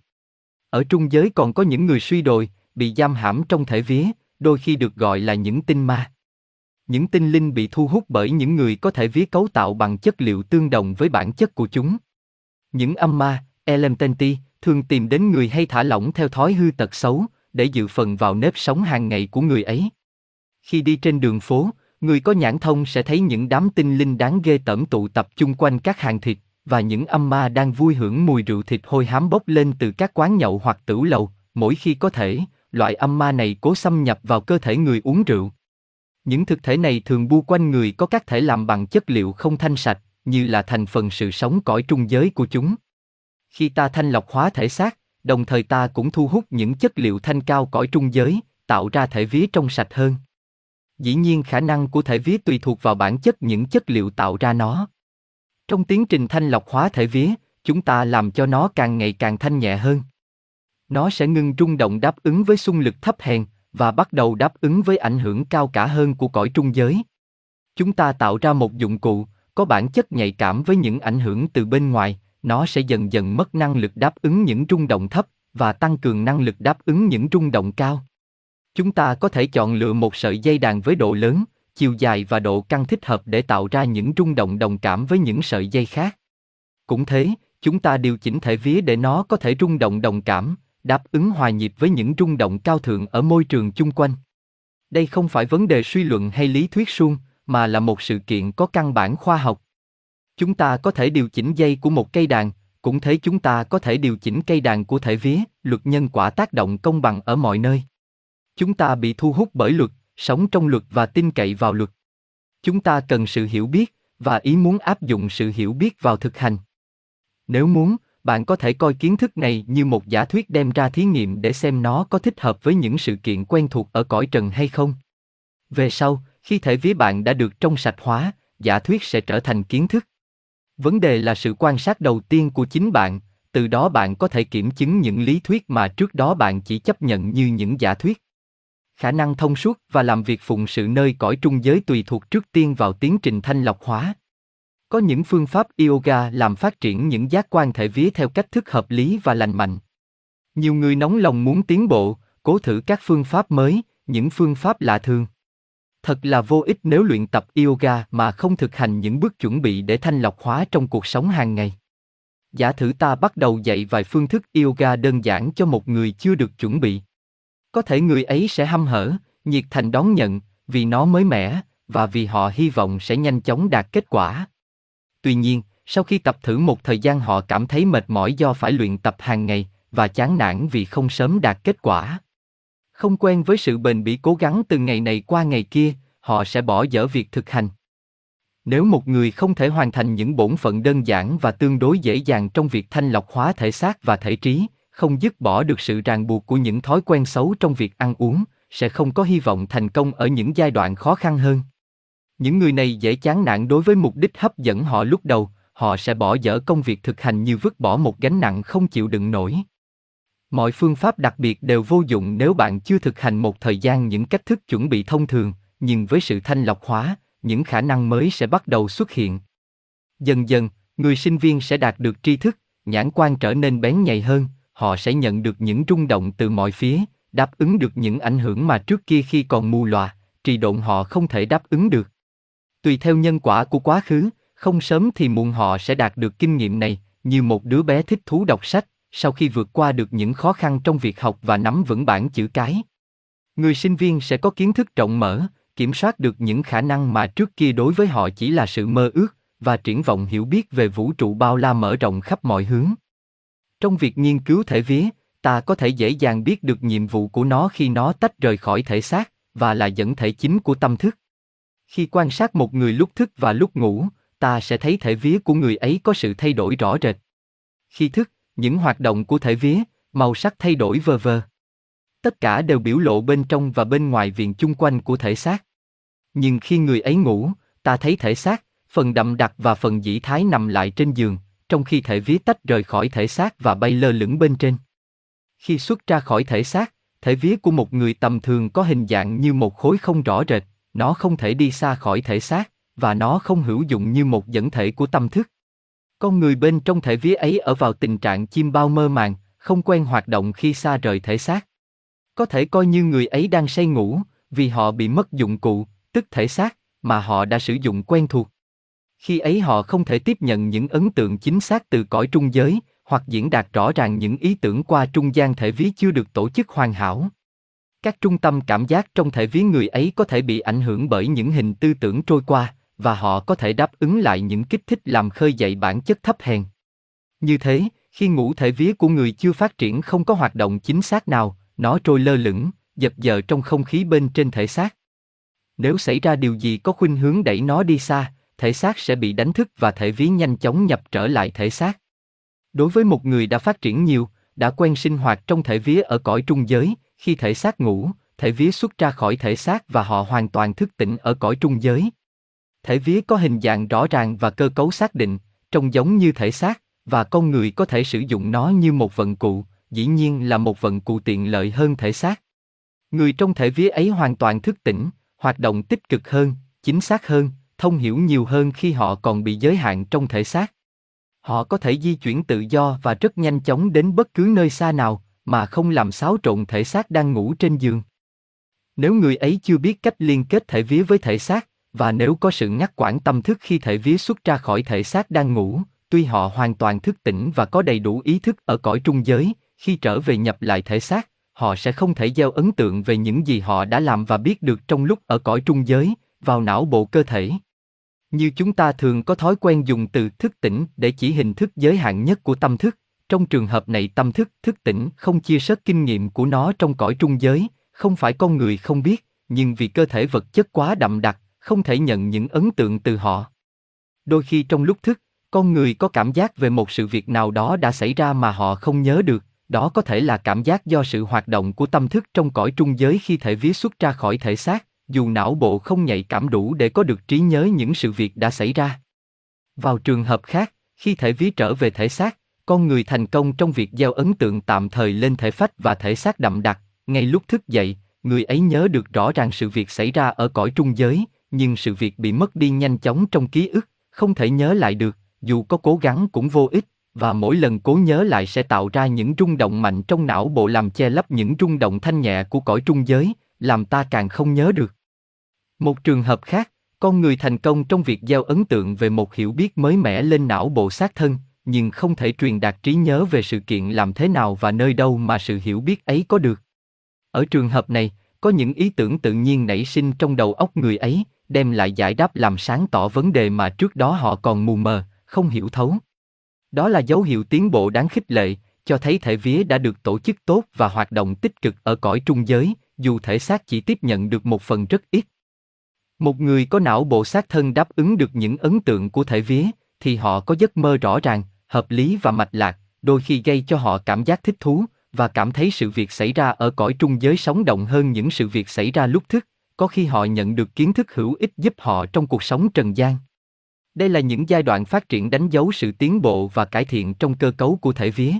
Ở trung giới còn có những người suy đồi, bị giam hãm trong thể vía, đôi khi được gọi là những tinh ma. Những tinh linh bị thu hút bởi những người có thể vía cấu tạo bằng chất liệu tương đồng với bản chất của chúng. Những âm ma, Elementi, thường tìm đến người hay thả lỏng theo thói hư tật xấu, để dự phần vào nếp sống hàng ngày của người ấy. Khi đi trên đường phố, người có nhãn thông sẽ thấy những đám tinh linh đáng ghê tởm tụ tập chung quanh các hàng thịt, và những âm ma đang vui hưởng mùi rượu thịt hôi hám bốc lên từ các quán nhậu hoặc tửu lầu, mỗi khi có thể, loại âm ma này cố xâm nhập vào cơ thể người uống rượu. Những thực thể này thường bu quanh người có các thể làm bằng chất liệu không thanh sạch, như là thành phần sự sống cõi trung giới của chúng. Khi ta thanh lọc hóa thể xác, đồng thời ta cũng thu hút những chất liệu thanh cao cõi trung giới, tạo ra thể vía trong sạch hơn. Dĩ nhiên khả năng của thể vía tùy thuộc vào bản chất những chất liệu tạo ra nó. Trong tiến trình thanh lọc hóa thể vía, chúng ta làm cho nó càng ngày càng thanh nhẹ hơn. Nó sẽ ngưng rung động đáp ứng với xung lực thấp hèn và bắt đầu đáp ứng với ảnh hưởng cao cả hơn của cõi trung giới. Chúng ta tạo ra một dụng cụ có bản chất nhạy cảm với những ảnh hưởng từ bên ngoài, nó sẽ dần dần mất năng lực đáp ứng những rung động thấp và tăng cường năng lực đáp ứng những rung động cao. Chúng ta có thể chọn lựa một sợi dây đàn với độ lớn, chiều dài và độ căng thích hợp để tạo ra những rung động đồng cảm với những sợi dây khác. Cũng thế, chúng ta điều chỉnh thể vía để nó có thể rung động đồng cảm, đáp ứng hòa nhịp với những rung động cao thượng ở môi trường chung quanh. Đây không phải vấn đề suy luận hay lý thuyết suông, mà là một sự kiện có căn bản khoa học. Chúng ta có thể điều chỉnh dây của một cây đàn, cũng thế chúng ta có thể điều chỉnh cây đàn của thể vía, luật nhân quả tác động công bằng ở mọi nơi. Chúng ta bị thu hút bởi luật, sống trong luật và tin cậy vào luật. Chúng ta cần sự hiểu biết và ý muốn áp dụng sự hiểu biết vào thực hành. Nếu muốn, bạn có thể coi kiến thức này như một giả thuyết đem ra thí nghiệm để xem nó có thích hợp với những sự kiện quen thuộc ở cõi trần hay không. Về sau, khi thể vía bạn đã được trong sạch hóa, giả thuyết sẽ trở thành kiến thức. Vấn đề là sự quan sát đầu tiên của chính bạn, từ đó bạn có thể kiểm chứng những lý thuyết mà trước đó bạn chỉ chấp nhận như những giả thuyết. Khả năng thông suốt và làm việc phụng sự nơi cõi trung giới tùy thuộc trước tiên vào tiến trình thanh lọc hóa. Có những phương pháp yoga làm phát triển những giác quan thể vía theo cách thức hợp lý và lành mạnh. Nhiều người nóng lòng muốn tiến bộ, cố thử các phương pháp mới, những phương pháp lạ thường. Thật là vô ích nếu luyện tập yoga mà không thực hành những bước chuẩn bị để thanh lọc hóa trong cuộc sống hàng ngày. Giả thử ta bắt đầu dạy vài phương thức yoga đơn giản cho một người chưa được chuẩn bị. Có thể người ấy sẽ hăm hở, nhiệt thành đón nhận, vì nó mới mẻ, và vì họ hy vọng sẽ nhanh chóng đạt kết quả. Tuy nhiên, sau khi tập thử một thời gian họ cảm thấy mệt mỏi do phải luyện tập hàng ngày, và chán nản vì không sớm đạt kết quả. Không quen với sự bền bỉ cố gắng từ ngày này qua ngày kia, họ sẽ bỏ dở việc thực hành. Nếu một người không thể hoàn thành những bổn phận đơn giản và tương đối dễ dàng trong việc thanh lọc hóa thể xác và thể trí, không dứt bỏ được sự ràng buộc của những thói quen xấu trong việc ăn uống, sẽ không có hy vọng thành công ở những giai đoạn khó khăn hơn. Những người này dễ chán nản đối với mục đích hấp dẫn họ lúc đầu, họ sẽ bỏ dở công việc thực hành như vứt bỏ một gánh nặng không chịu đựng nổi. Mọi phương pháp đặc biệt đều vô dụng nếu bạn chưa thực hành một thời gian những cách thức chuẩn bị thông thường, nhưng với sự thanh lọc hóa, những khả năng mới sẽ bắt đầu xuất hiện. Dần dần, người sinh viên sẽ đạt được tri thức, nhãn quan trở nên bén nhạy hơn, họ sẽ nhận được những rung động từ mọi phía, đáp ứng được những ảnh hưởng mà trước kia khi còn mù lòa, trì độn họ không thể đáp ứng được. Tùy theo nhân quả của quá khứ, không sớm thì muộn họ sẽ đạt được kinh nghiệm này, như một đứa bé thích thú đọc sách, sau khi vượt qua được những khó khăn trong việc học và nắm vững bản chữ cái. Người sinh viên sẽ có kiến thức rộng mở, kiểm soát được những khả năng mà trước kia đối với họ chỉ là sự mơ ước, và triển vọng hiểu biết về vũ trụ bao la mở rộng khắp mọi hướng. Trong việc nghiên cứu thể vía, ta có thể dễ dàng biết được nhiệm vụ của nó khi nó tách rời khỏi thể xác, và là dẫn thể chính của tâm thức. Khi quan sát một người lúc thức và lúc ngủ, ta sẽ thấy thể vía của người ấy có sự thay đổi rõ rệt. Khi thức, những hoạt động của thể vía, màu sắc thay đổi vờ vờ. Tất cả đều biểu lộ bên trong và bên ngoài viền chung quanh của thể xác. Nhưng khi người ấy ngủ, ta thấy thể xác, phần đậm đặc và phần dĩ thái nằm lại trên giường, trong khi thể vía tách rời khỏi thể xác và bay lơ lửng bên trên. Khi xuất ra khỏi thể xác, thể vía của một người tầm thường có hình dạng như một khối không rõ rệt, nó không thể đi xa khỏi thể xác, và nó không hữu dụng như một dẫn thể của tâm thức. Con người bên trong thể vía ấy ở vào tình trạng chim bao mơ màng, không quen hoạt động khi xa rời thể xác. Có thể coi như người ấy đang say ngủ, vì họ bị mất dụng cụ, tức thể xác, mà họ đã sử dụng quen thuộc. Khi ấy họ không thể tiếp nhận những ấn tượng chính xác từ cõi trung giới, hoặc diễn đạt rõ ràng những ý tưởng qua trung gian thể ví chưa được tổ chức hoàn hảo. Các trung tâm cảm giác trong thể ví người ấy có thể bị ảnh hưởng bởi những hình tư tưởng trôi qua, và họ có thể đáp ứng lại những kích thích làm khơi dậy bản chất thấp hèn. Như thế, khi ngũ thể vía của người chưa phát triển không có hoạt động chính xác nào, nó trôi lơ lửng, dập dờ trong không khí bên trên thể xác. Nếu xảy ra điều gì có khuynh hướng đẩy nó đi xa, thể xác sẽ bị đánh thức và thể ví nhanh chóng nhập trở lại thể xác. Đối với một người đã phát triển nhiều, đã quen sinh hoạt trong thể vía ở cõi trung giới, khi thể xác ngủ, thể vía xuất ra khỏi thể xác và họ hoàn toàn thức tỉnh ở cõi trung giới. Thể vía có hình dạng rõ ràng và cơ cấu xác định, trông giống như thể xác, và con người có thể sử dụng nó như một vận cụ, dĩ nhiên là một vận cụ tiện lợi hơn thể xác. Người trong thể vía ấy hoàn toàn thức tỉnh, hoạt động tích cực hơn, chính xác hơn, thông hiểu nhiều hơn khi họ còn bị giới hạn trong thể xác. Họ có thể di chuyển tự do và rất nhanh chóng đến bất cứ nơi xa nào, mà không làm xáo trộn thể xác đang ngủ trên giường. Nếu người ấy chưa biết cách liên kết thể vía với thể xác, và nếu có sự ngắt quãng tâm thức khi thể vía xuất ra khỏi thể xác đang ngủ, tuy họ hoàn toàn thức tỉnh và có đầy đủ ý thức ở cõi trung giới, khi trở về nhập lại thể xác, họ sẽ không thể gieo ấn tượng về những gì họ đã làm và biết được trong lúc ở cõi trung giới, vào não bộ cơ thể. Như chúng ta thường có thói quen dùng từ thức tỉnh để chỉ hình thức giới hạn nhất của tâm thức, trong trường hợp này tâm thức thức tỉnh không chia sớt kinh nghiệm của nó trong cõi trung giới, không phải con người không biết, nhưng vì cơ thể vật chất quá đậm đặc, không thể nhận những ấn tượng từ họ. Đôi khi trong lúc thức, con người có cảm giác về một sự việc nào đó đã xảy ra mà họ không nhớ được, đó có thể là cảm giác do sự hoạt động của tâm thức trong cõi trung giới khi thể vía xuất ra khỏi thể xác, dù não bộ không nhạy cảm đủ để có được trí nhớ những sự việc đã xảy ra. Vào trường hợp khác, khi thể ví trở về thể xác, con người thành công trong việc gieo ấn tượng tạm thời lên thể phách và thể xác đậm đặc, ngay lúc thức dậy, người ấy nhớ được rõ ràng sự việc xảy ra ở cõi trung giới, nhưng sự việc bị mất đi nhanh chóng trong ký ức, không thể nhớ lại được, dù có cố gắng cũng vô ích, và mỗi lần cố nhớ lại sẽ tạo ra những rung động mạnh trong não bộ làm che lấp những rung động thanh nhẹ của cõi trung giới, làm ta càng không nhớ được. Một trường hợp khác, con người thành công trong việc gieo ấn tượng về một hiểu biết mới mẻ lên não bộ xác thân, nhưng không thể truyền đạt trí nhớ về sự kiện làm thế nào và nơi đâu mà sự hiểu biết ấy có được. Ở trường hợp này, có những ý tưởng tự nhiên nảy sinh trong đầu óc người ấy, đem lại giải đáp làm sáng tỏ vấn đề mà trước đó họ còn mù mờ, không hiểu thấu. Đó là dấu hiệu tiến bộ đáng khích lệ, cho thấy thể vía đã được tổ chức tốt và hoạt động tích cực ở cõi trung giới, dù thể xác chỉ tiếp nhận được một phần rất ít. Một người có não bộ xác thân đáp ứng được những ấn tượng của thể vía, thì họ có giấc mơ rõ ràng, hợp lý và mạch lạc, đôi khi gây cho họ cảm giác thích thú và cảm thấy sự việc xảy ra ở cõi trung giới sống động hơn những sự việc xảy ra lúc thức, có khi họ nhận được kiến thức hữu ích giúp họ trong cuộc sống trần gian. Đây là những giai đoạn phát triển đánh dấu sự tiến bộ và cải thiện trong cơ cấu của thể vía.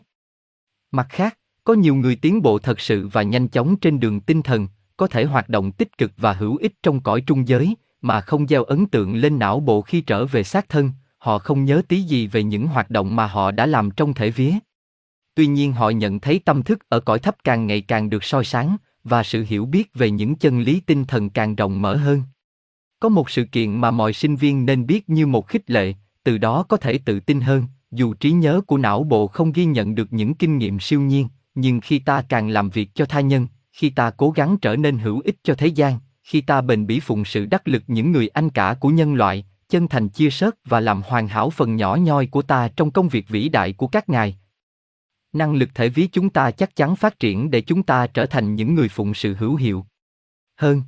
Mặt khác, có nhiều người tiến bộ thật sự và nhanh chóng trên đường tinh thần, có thể hoạt động tích cực và hữu ích trong cõi trung giới, mà không gieo ấn tượng lên não bộ khi trở về xác thân, họ không nhớ tí gì về những hoạt động mà họ đã làm trong thể vía. Tuy nhiên họ nhận thấy tâm thức ở cõi thấp càng ngày càng được soi sáng, và sự hiểu biết về những chân lý tinh thần càng rộng mở hơn. Có một sự kiện mà mọi sinh viên nên biết như một khích lệ, từ đó có thể tự tin hơn, dù trí nhớ của não bộ không ghi nhận được những kinh nghiệm siêu nhiên, nhưng khi ta càng làm việc cho tha nhân, khi ta cố gắng trở nên hữu ích cho thế gian, khi ta bền bỉ phụng sự đắc lực những người anh cả của nhân loại, chân thành chia sớt và làm hoàn hảo phần nhỏ nhoi của ta trong công việc vĩ đại của các ngài. Năng lực thể ví chúng ta chắc chắn phát triển để chúng ta trở thành những người phụng sự hữu hiệu. Hơn.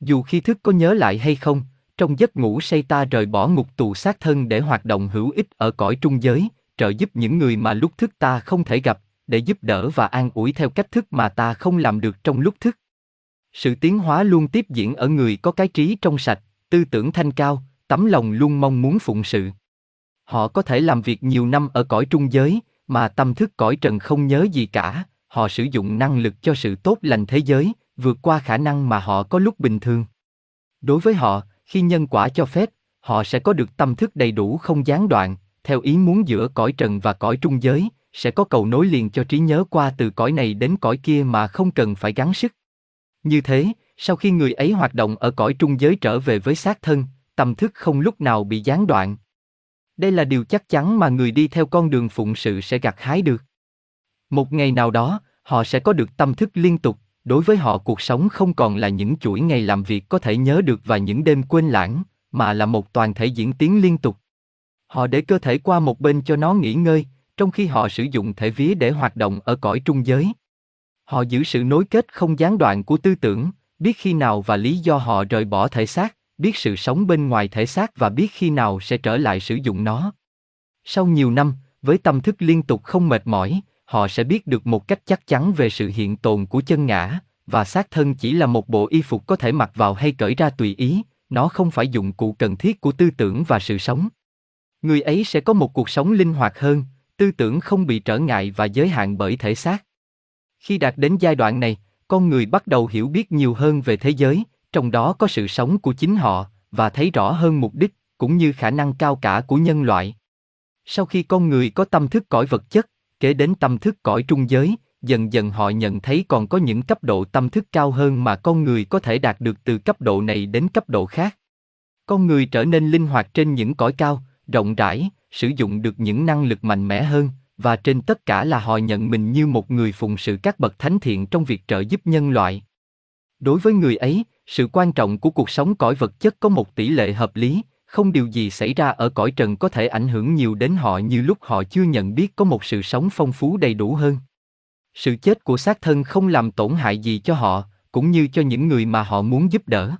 Dù khi thức có nhớ lại hay không, trong giấc ngủ say ta rời bỏ ngục tù xác thân để hoạt động hữu ích ở cõi trung giới, trợ giúp những người mà lúc thức ta không thể gặp, để giúp đỡ và an ủi theo cách thức mà ta không làm được trong lúc thức. Sự tiến hóa luôn tiếp diễn ở người có cái trí trong sạch, tư tưởng thanh cao, tấm lòng luôn mong muốn phụng sự. Họ có thể làm việc nhiều năm ở cõi trung giới, mà tâm thức cõi trần không nhớ gì cả, họ sử dụng năng lực cho sự tốt lành thế giới, vượt qua khả năng mà họ có lúc bình thường. Đối với họ, khi nhân quả cho phép, họ sẽ có được tâm thức đầy đủ không gián đoạn, theo ý muốn giữa cõi trần và cõi trung giới, sẽ có cầu nối liền cho trí nhớ qua từ cõi này đến cõi kia mà không cần phải gắng sức. Như thế, sau khi người ấy hoạt động ở cõi trung giới trở về với xác thân, tâm thức không lúc nào bị gián đoạn. Đây là điều chắc chắn mà người đi theo con đường phụng sự sẽ gặt hái được. Một ngày nào đó, họ sẽ có được tâm thức liên tục, đối với họ cuộc sống không còn là những chuỗi ngày làm việc có thể nhớ được và những đêm quên lãng, mà là một toàn thể diễn tiến liên tục. Họ để cơ thể qua một bên cho nó nghỉ ngơi, trong khi họ sử dụng thể vía để hoạt động ở cõi trung giới. Họ giữ sự nối kết không gián đoạn của tư tưởng, biết khi nào và lý do họ rời bỏ thể xác, biết sự sống bên ngoài thể xác và biết khi nào sẽ trở lại sử dụng nó. Sau nhiều năm, với tâm thức liên tục không mệt mỏi, họ sẽ biết được một cách chắc chắn về sự hiện tồn của chân ngã, và xác thân chỉ là một bộ y phục có thể mặc vào hay cởi ra tùy ý, nó không phải dụng cụ cần thiết của tư tưởng và sự sống. Người ấy sẽ có một cuộc sống linh hoạt hơn, tư tưởng không bị trở ngại và giới hạn bởi thể xác. Khi đạt đến giai đoạn này, con người bắt đầu hiểu biết nhiều hơn về thế giới, trong đó có sự sống của chính họ, và thấy rõ hơn mục đích, cũng như khả năng cao cả của nhân loại. Sau khi con người có tâm thức cõi vật chất, kế đến tâm thức cõi trung giới, dần dần họ nhận thấy còn có những cấp độ tâm thức cao hơn mà con người có thể đạt được từ cấp độ này đến cấp độ khác. Con người trở nên linh hoạt trên những cõi cao, rộng rãi, sử dụng được những năng lực mạnh mẽ hơn, và trên tất cả là họ nhận mình như một người phụng sự các bậc thánh thiện trong việc trợ giúp nhân loại. Đối với người ấy, sự quan trọng của cuộc sống cõi vật chất có một tỷ lệ hợp lý, không điều gì xảy ra ở cõi trần có thể ảnh hưởng nhiều đến họ như lúc họ chưa nhận biết có một sự sống phong phú đầy đủ hơn. Sự chết của xác thân không làm tổn hại gì cho họ, cũng như cho những người mà họ muốn giúp đỡ.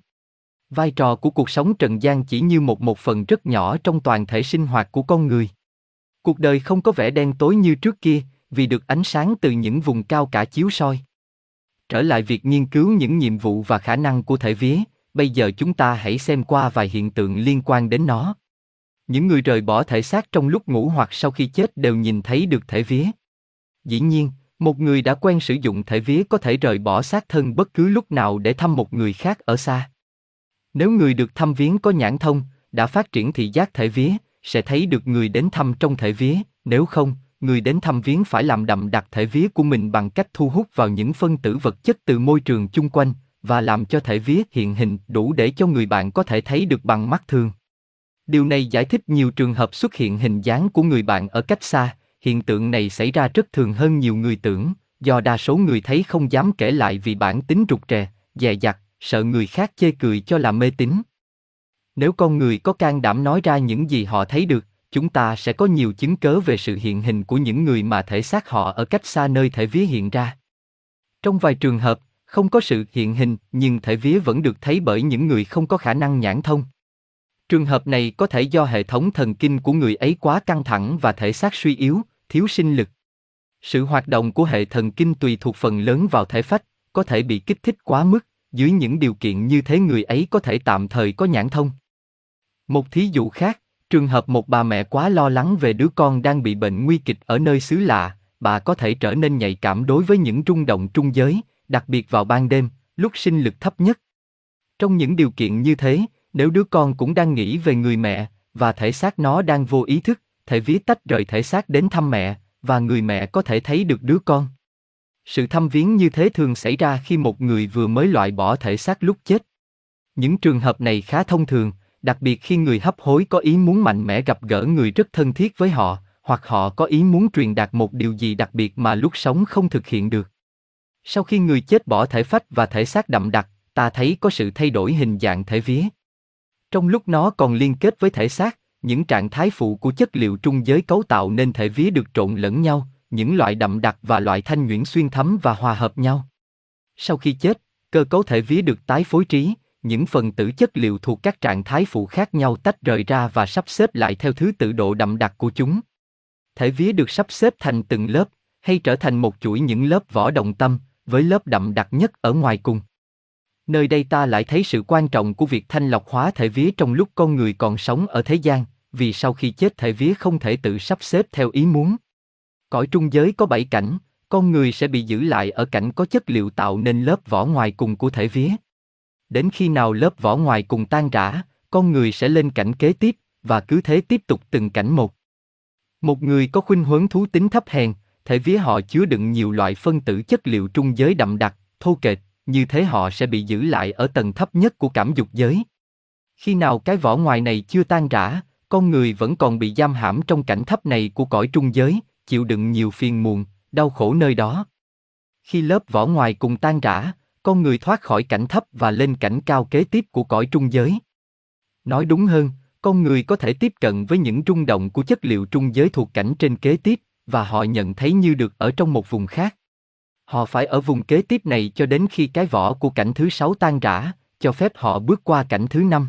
Vai trò của cuộc sống trần gian chỉ như một một phần rất nhỏ trong toàn thể sinh hoạt của con người. Cuộc đời không có vẻ đen tối như trước kia, vì được ánh sáng từ những vùng cao cả chiếu soi. Trở lại việc nghiên cứu những nhiệm vụ và khả năng của thể vía, bây giờ chúng ta hãy xem qua vài hiện tượng liên quan đến nó. Những người rời bỏ thể xác trong lúc ngủ hoặc sau khi chết đều nhìn thấy được thể vía. Dĩ nhiên, Một người đã quen sử dụng thể vía có thể rời bỏ xác thân bất cứ lúc nào để thăm một người khác ở xa. Nếu người được thăm viếng có nhãn thông, đã phát triển thị giác thể vía, sẽ thấy được người đến thăm trong thể vía, nếu không, người đến thăm viếng phải làm đậm đặc thể vía của mình bằng cách thu hút vào những phân tử vật chất từ môi trường chung quanh và làm cho thể vía hiện hình đủ để cho người bạn có thể thấy được bằng mắt thường. Điều này giải thích nhiều trường hợp xuất hiện hình dáng của người bạn ở cách xa, hiện tượng này xảy ra rất thường hơn nhiều người tưởng, do đa số người thấy không dám kể lại vì bản tính rụt rè, dè dặt, sợ người khác chê cười cho là mê tín. Nếu con người có can đảm nói ra những gì họ thấy được, chúng ta sẽ có nhiều chứng cớ về sự hiện hình của những người mà thể xác họ ở cách xa nơi thể vía hiện ra. Trong vài trường hợp, không có sự hiện hình nhưng thể vía vẫn được thấy bởi những người không có khả năng nhãn thông. Trường hợp này có thể do hệ thống thần kinh của người ấy quá căng thẳng và thể xác suy yếu, thiếu sinh lực. Sự hoạt động của hệ thần kinh tùy thuộc phần lớn vào thể phách, có thể bị kích thích quá mức, dưới những điều kiện như thế người ấy có thể tạm thời có nhãn thông. Một thí dụ khác, trường hợp một bà mẹ quá lo lắng về đứa con đang bị bệnh nguy kịch ở nơi xứ lạ, bà có thể trở nên nhạy cảm đối với những rung động trung giới, đặc biệt vào ban đêm, lúc sinh lực thấp nhất. Trong những điều kiện như thế, nếu đứa con cũng đang nghĩ về người mẹ, và thể xác nó đang vô ý thức, thể vía tách rời thể xác đến thăm mẹ, và người mẹ có thể thấy được đứa con. Sự thăm viếng như thế thường xảy ra khi một người vừa mới loại bỏ thể xác lúc chết. Những trường hợp này khá thông thường, đặc biệt khi người hấp hối có ý muốn mạnh mẽ gặp gỡ người rất thân thiết với họ, hoặc họ có ý muốn truyền đạt một điều gì đặc biệt mà lúc sống không thực hiện được. Sau khi người chết bỏ thể phách và thể xác đậm đặc, ta thấy có sự thay đổi hình dạng thể vía. Trong lúc nó còn liên kết với thể xác, những trạng thái phụ của chất liệu trung giới cấu tạo nên thể vía được trộn lẫn nhau, những loại đậm đặc và loại thanh nhuyễn xuyên thấm và hòa hợp nhau. Sau khi chết, cơ cấu thể vía được tái phối trí, những phần tử chất liệu thuộc các trạng thái phụ khác nhau tách rời ra và sắp xếp lại theo thứ tự độ đậm đặc của chúng. Thể vía được sắp xếp thành từng lớp, hay trở thành một chuỗi những lớp vỏ đồng tâm, với lớp đậm đặc nhất ở ngoài cùng. Nơi đây ta lại thấy sự quan trọng của việc thanh lọc hóa thể vía trong lúc con người còn sống ở thế gian, vì sau khi chết thể vía không thể tự sắp xếp theo ý muốn. Cõi trung giới có bảy cảnh, con người sẽ bị giữ lại ở cảnh có chất liệu tạo nên lớp vỏ ngoài cùng của thể vía. Đến khi nào lớp vỏ ngoài cùng tan rã, con người sẽ lên cảnh kế tiếp, và cứ thế tiếp tục từng cảnh một. Một người có khuynh hướng thú tính thấp hèn, thể vía họ chứa đựng nhiều loại phân tử chất liệu trung giới đậm đặc, thô kệch, như thế họ sẽ bị giữ lại ở tầng thấp nhất của cảm dục giới. Khi nào cái vỏ ngoài này chưa tan rã, con người vẫn còn bị giam hãm trong cảnh thấp này của cõi trung giới, chịu đựng nhiều phiền muộn, đau khổ nơi đó. Khi lớp vỏ ngoài cùng tan rã, con người thoát khỏi cảnh thấp và lên cảnh cao kế tiếp của cõi trung giới. Nói đúng hơn, con người có thể tiếp cận với những rung động của chất liệu trung giới thuộc cảnh trên kế tiếp, và họ nhận thấy như được ở trong một vùng khác. Họ phải ở vùng kế tiếp này cho đến khi cái vỏ của cảnh thứ sáu tan rã, cho phép họ bước qua cảnh thứ năm.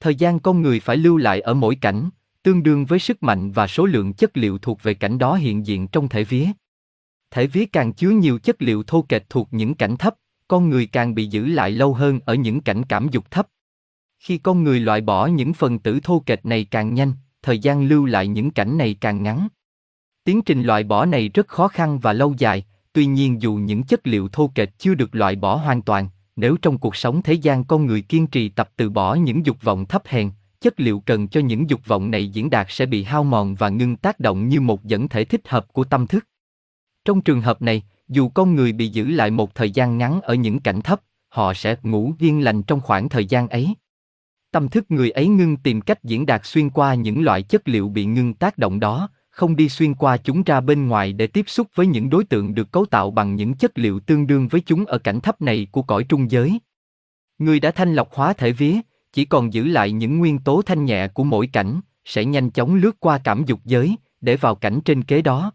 Thời gian con người phải lưu lại ở mỗi cảnh, tương đương với sức mạnh và số lượng chất liệu thuộc về cảnh đó hiện diện trong thể vía. Thể vía càng chứa nhiều chất liệu thô kệch thuộc những cảnh thấp, con người càng bị giữ lại lâu hơn ở những cảnh cảm dục thấp. Khi con người loại bỏ những phần tử thô kệch này càng nhanh, thời gian lưu lại những cảnh này càng ngắn. Tiến trình loại bỏ này rất khó khăn và lâu dài, tuy nhiên dù những chất liệu thô kệch chưa được loại bỏ hoàn toàn, nếu trong cuộc sống thế gian con người kiên trì tập từ bỏ những dục vọng thấp hèn, chất liệu cần cho những dục vọng này diễn đạt sẽ bị hao mòn và ngưng tác động như một dẫn thể thích hợp của tâm thức. Trong trường hợp này, dù con người bị giữ lại một thời gian ngắn ở những cảnh thấp, họ sẽ ngủ yên lành trong khoảng thời gian ấy. Tâm thức người ấy ngưng tìm cách diễn đạt xuyên qua những loại chất liệu bị ngưng tác động đó, không đi xuyên qua chúng ra bên ngoài để tiếp xúc với những đối tượng được cấu tạo bằng những chất liệu tương đương với chúng ở cảnh thấp này của cõi trung giới. Người đã thanh lọc hóa thể vía, chỉ còn giữ lại những nguyên tố thanh nhẹ của mỗi cảnh, sẽ nhanh chóng lướt qua cảm dục giới, để vào cảnh trên kế đó.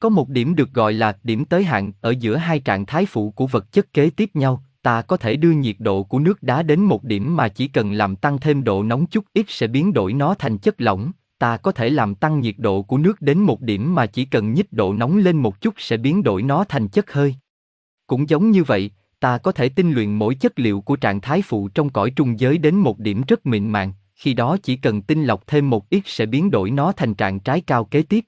Có một điểm được gọi là điểm tới hạn ở giữa hai trạng thái phụ của vật chất kế tiếp nhau, ta có thể đưa nhiệt độ của nước đá đến một điểm mà chỉ cần làm tăng thêm độ nóng chút ít sẽ biến đổi nó thành chất lỏng, ta có thể làm tăng nhiệt độ của nước đến một điểm mà chỉ cần nhích độ nóng lên một chút sẽ biến đổi nó thành chất hơi. Cũng giống như vậy, ta có thể tinh luyện mỗi chất liệu của trạng thái phụ trong cõi trung giới đến một điểm rất mịn màng, khi đó chỉ cần tinh lọc thêm một ít sẽ biến đổi nó thành trạng trái cao kế tiếp.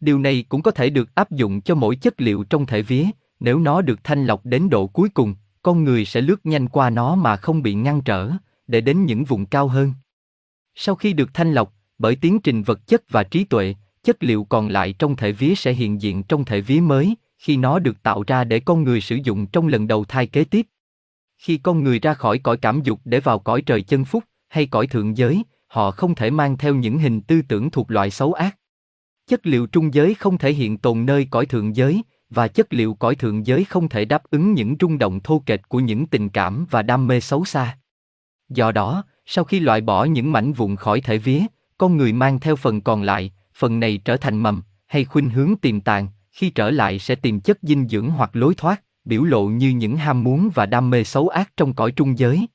Điều này cũng có thể được áp dụng cho mỗi chất liệu trong thể vía, nếu nó được thanh lọc đến độ cuối cùng, con người sẽ lướt nhanh qua nó mà không bị ngăn trở, để đến những vùng cao hơn. Sau khi được thanh lọc, bởi tiến trình vật chất và trí tuệ, chất liệu còn lại trong thể vía sẽ hiện diện trong thể vía mới, khi nó được tạo ra để con người sử dụng trong lần đầu thai kế tiếp. Khi con người ra khỏi cõi cảm dục để vào cõi trời chân phúc, hay cõi thượng giới, họ không thể mang theo những hình tư tưởng thuộc loại xấu ác. Chất liệu trung giới không thể hiện tồn nơi cõi thượng giới, và chất liệu cõi thượng giới không thể đáp ứng những rung động thô kệch của những tình cảm và đam mê xấu xa. Do đó, sau khi loại bỏ những mảnh vụn khỏi thể vía, con người mang theo phần còn lại, phần này trở thành mầm, hay khuynh hướng tiềm tàng, khi trở lại sẽ tìm chất dinh dưỡng hoặc lối thoát, biểu lộ như những ham muốn và đam mê xấu ác trong cõi trung giới.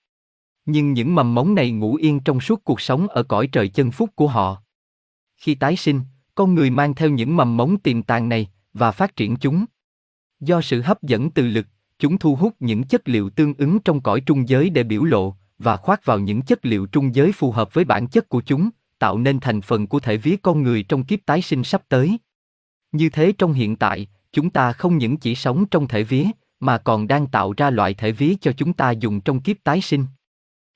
Nhưng những mầm mống này ngủ yên trong suốt cuộc sống ở cõi trời chân phúc của họ. Khi tái sinh, con người mang theo những mầm mống tiềm tàng này và phát triển chúng. Do sự hấp dẫn từ lực, chúng thu hút những chất liệu tương ứng trong cõi trung giới để biểu lộ và khoác vào những chất liệu trung giới phù hợp với bản chất của chúng, tạo nên thành phần của thể vía con người trong kiếp tái sinh sắp tới. Như thế trong hiện tại, chúng ta không những chỉ sống trong thể vía, mà còn đang tạo ra loại thể vía cho chúng ta dùng trong kiếp tái sinh.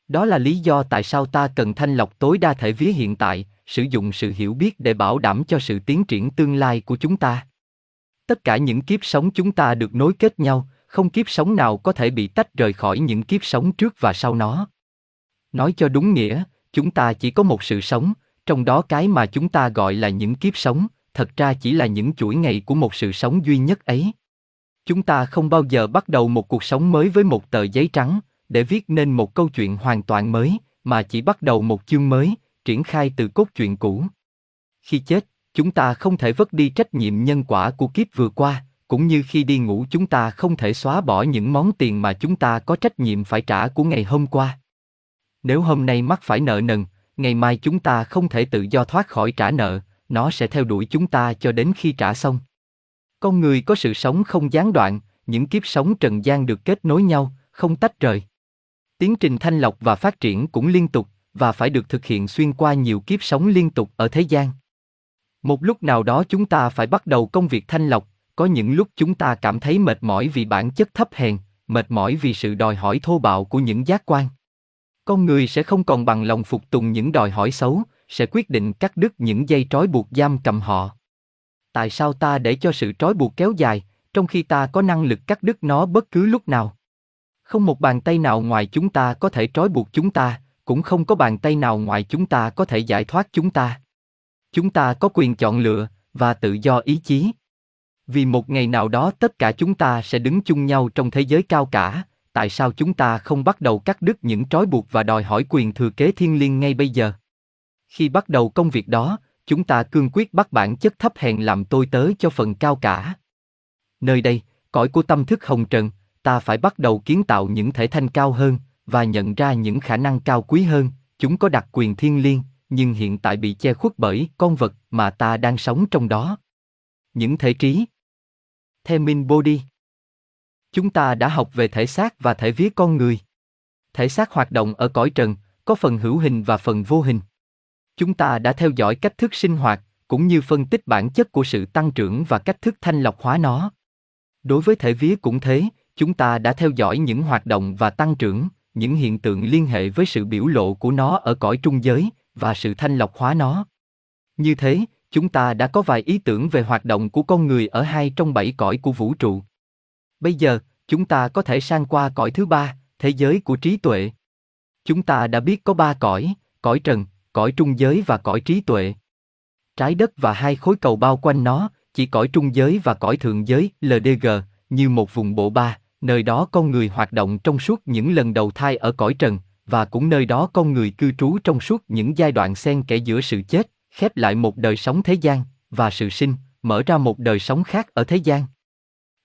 Đó là lý do tại sao ta cần thanh lọc tối đa thể vía hiện tại, sử dụng sự hiểu biết để bảo đảm cho sự tiến triển tương lai của chúng ta. Tất cả những kiếp sống chúng ta được nối kết nhau, không kiếp sống nào có thể bị tách rời khỏi những kiếp sống trước và sau nó. Nói cho đúng nghĩa, chúng ta chỉ có một sự sống, trong đó cái mà chúng ta gọi là những kiếp sống, thật ra chỉ là những chuỗi ngày của một sự sống duy nhất ấy. Chúng ta không bao giờ bắt đầu một cuộc sống mới với một tờ giấy trắng, để viết nên một câu chuyện hoàn toàn mới, mà chỉ bắt đầu một chương mới, triển khai từ cốt truyện cũ. Khi chết, chúng ta không thể vứt đi trách nhiệm nhân quả của kiếp vừa qua, cũng như khi đi ngủ chúng ta không thể xóa bỏ những món tiền mà chúng ta có trách nhiệm phải trả của ngày hôm qua. Nếu hôm nay mắc phải nợ nần, ngày mai chúng ta không thể tự do thoát khỏi trả nợ, nó sẽ theo đuổi chúng ta cho đến khi trả xong. Con người có sự sống không gián đoạn, những kiếp sống trần gian được kết nối nhau, không tách rời. Tiến trình thanh lọc và phát triển cũng liên tục, và phải được thực hiện xuyên qua nhiều kiếp sống liên tục ở thế gian. Một lúc nào đó chúng ta phải bắt đầu công việc thanh lọc, có những lúc chúng ta cảm thấy mệt mỏi vì bản chất thấp hèn, mệt mỏi vì sự đòi hỏi thô bạo của những giác quan. Con người sẽ không còn bằng lòng phục tùng những đòi hỏi xấu, sẽ quyết định cắt đứt những dây trói buộc giam cầm họ. Tại sao ta để cho sự trói buộc kéo dài, trong khi ta có năng lực cắt đứt nó bất cứ lúc nào? Không một bàn tay nào ngoài chúng ta có thể trói buộc chúng ta, cũng không có bàn tay nào ngoài chúng ta có thể giải thoát chúng ta. Chúng ta có quyền chọn lựa và tự do ý chí. Vì một ngày nào đó tất cả chúng ta sẽ đứng chung nhau trong thế giới cao cả, tại sao chúng ta không bắt đầu cắt đứt những trói buộc và đòi hỏi quyền thừa kế thiên liêng ngay bây giờ? Khi bắt đầu công việc đó, chúng ta cương quyết bắt bản chất thấp hèn làm tôi tớ cho phần cao cả. Nơi đây, cõi của tâm thức hồng trần, ta phải bắt đầu kiến tạo những thể thanh cao hơn và nhận ra những khả năng cao quý hơn, chúng có đặc quyền thiên liêng, nhưng hiện tại bị che khuất bởi con vật mà ta đang sống trong đó. Những thể trí. Themin Body. Chúng ta đã học về thể xác và thể vía con người. Thể xác hoạt động ở cõi trần, có phần hữu hình và phần vô hình. Chúng ta đã theo dõi cách thức sinh hoạt, cũng như phân tích bản chất của sự tăng trưởng và cách thức thanh lọc hóa nó. Đối với thể vía cũng thế, chúng ta đã theo dõi những hoạt động và tăng trưởng, những hiện tượng liên hệ với sự biểu lộ của nó ở cõi trung giới và sự thanh lọc hóa nó. Như thế, chúng ta đã có vài ý tưởng về hoạt động của con người ở hai trong bảy cõi của vũ trụ. Bây giờ, chúng ta có thể sang qua cõi thứ ba, thế giới của trí tuệ. Chúng ta đã biết có ba cõi, cõi trần, cõi trung giới và cõi trí tuệ. Trái đất và hai khối cầu bao quanh nó, chỉ cõi trung giới và cõi thượng giới, LDG, như một vùng bộ ba, nơi đó con người hoạt động trong suốt những lần đầu thai ở cõi trần, và cũng nơi đó con người cư trú trong suốt những giai đoạn xen kẽ giữa sự chết, khép lại một đời sống thế gian, và sự sinh, mở ra một đời sống khác ở thế gian.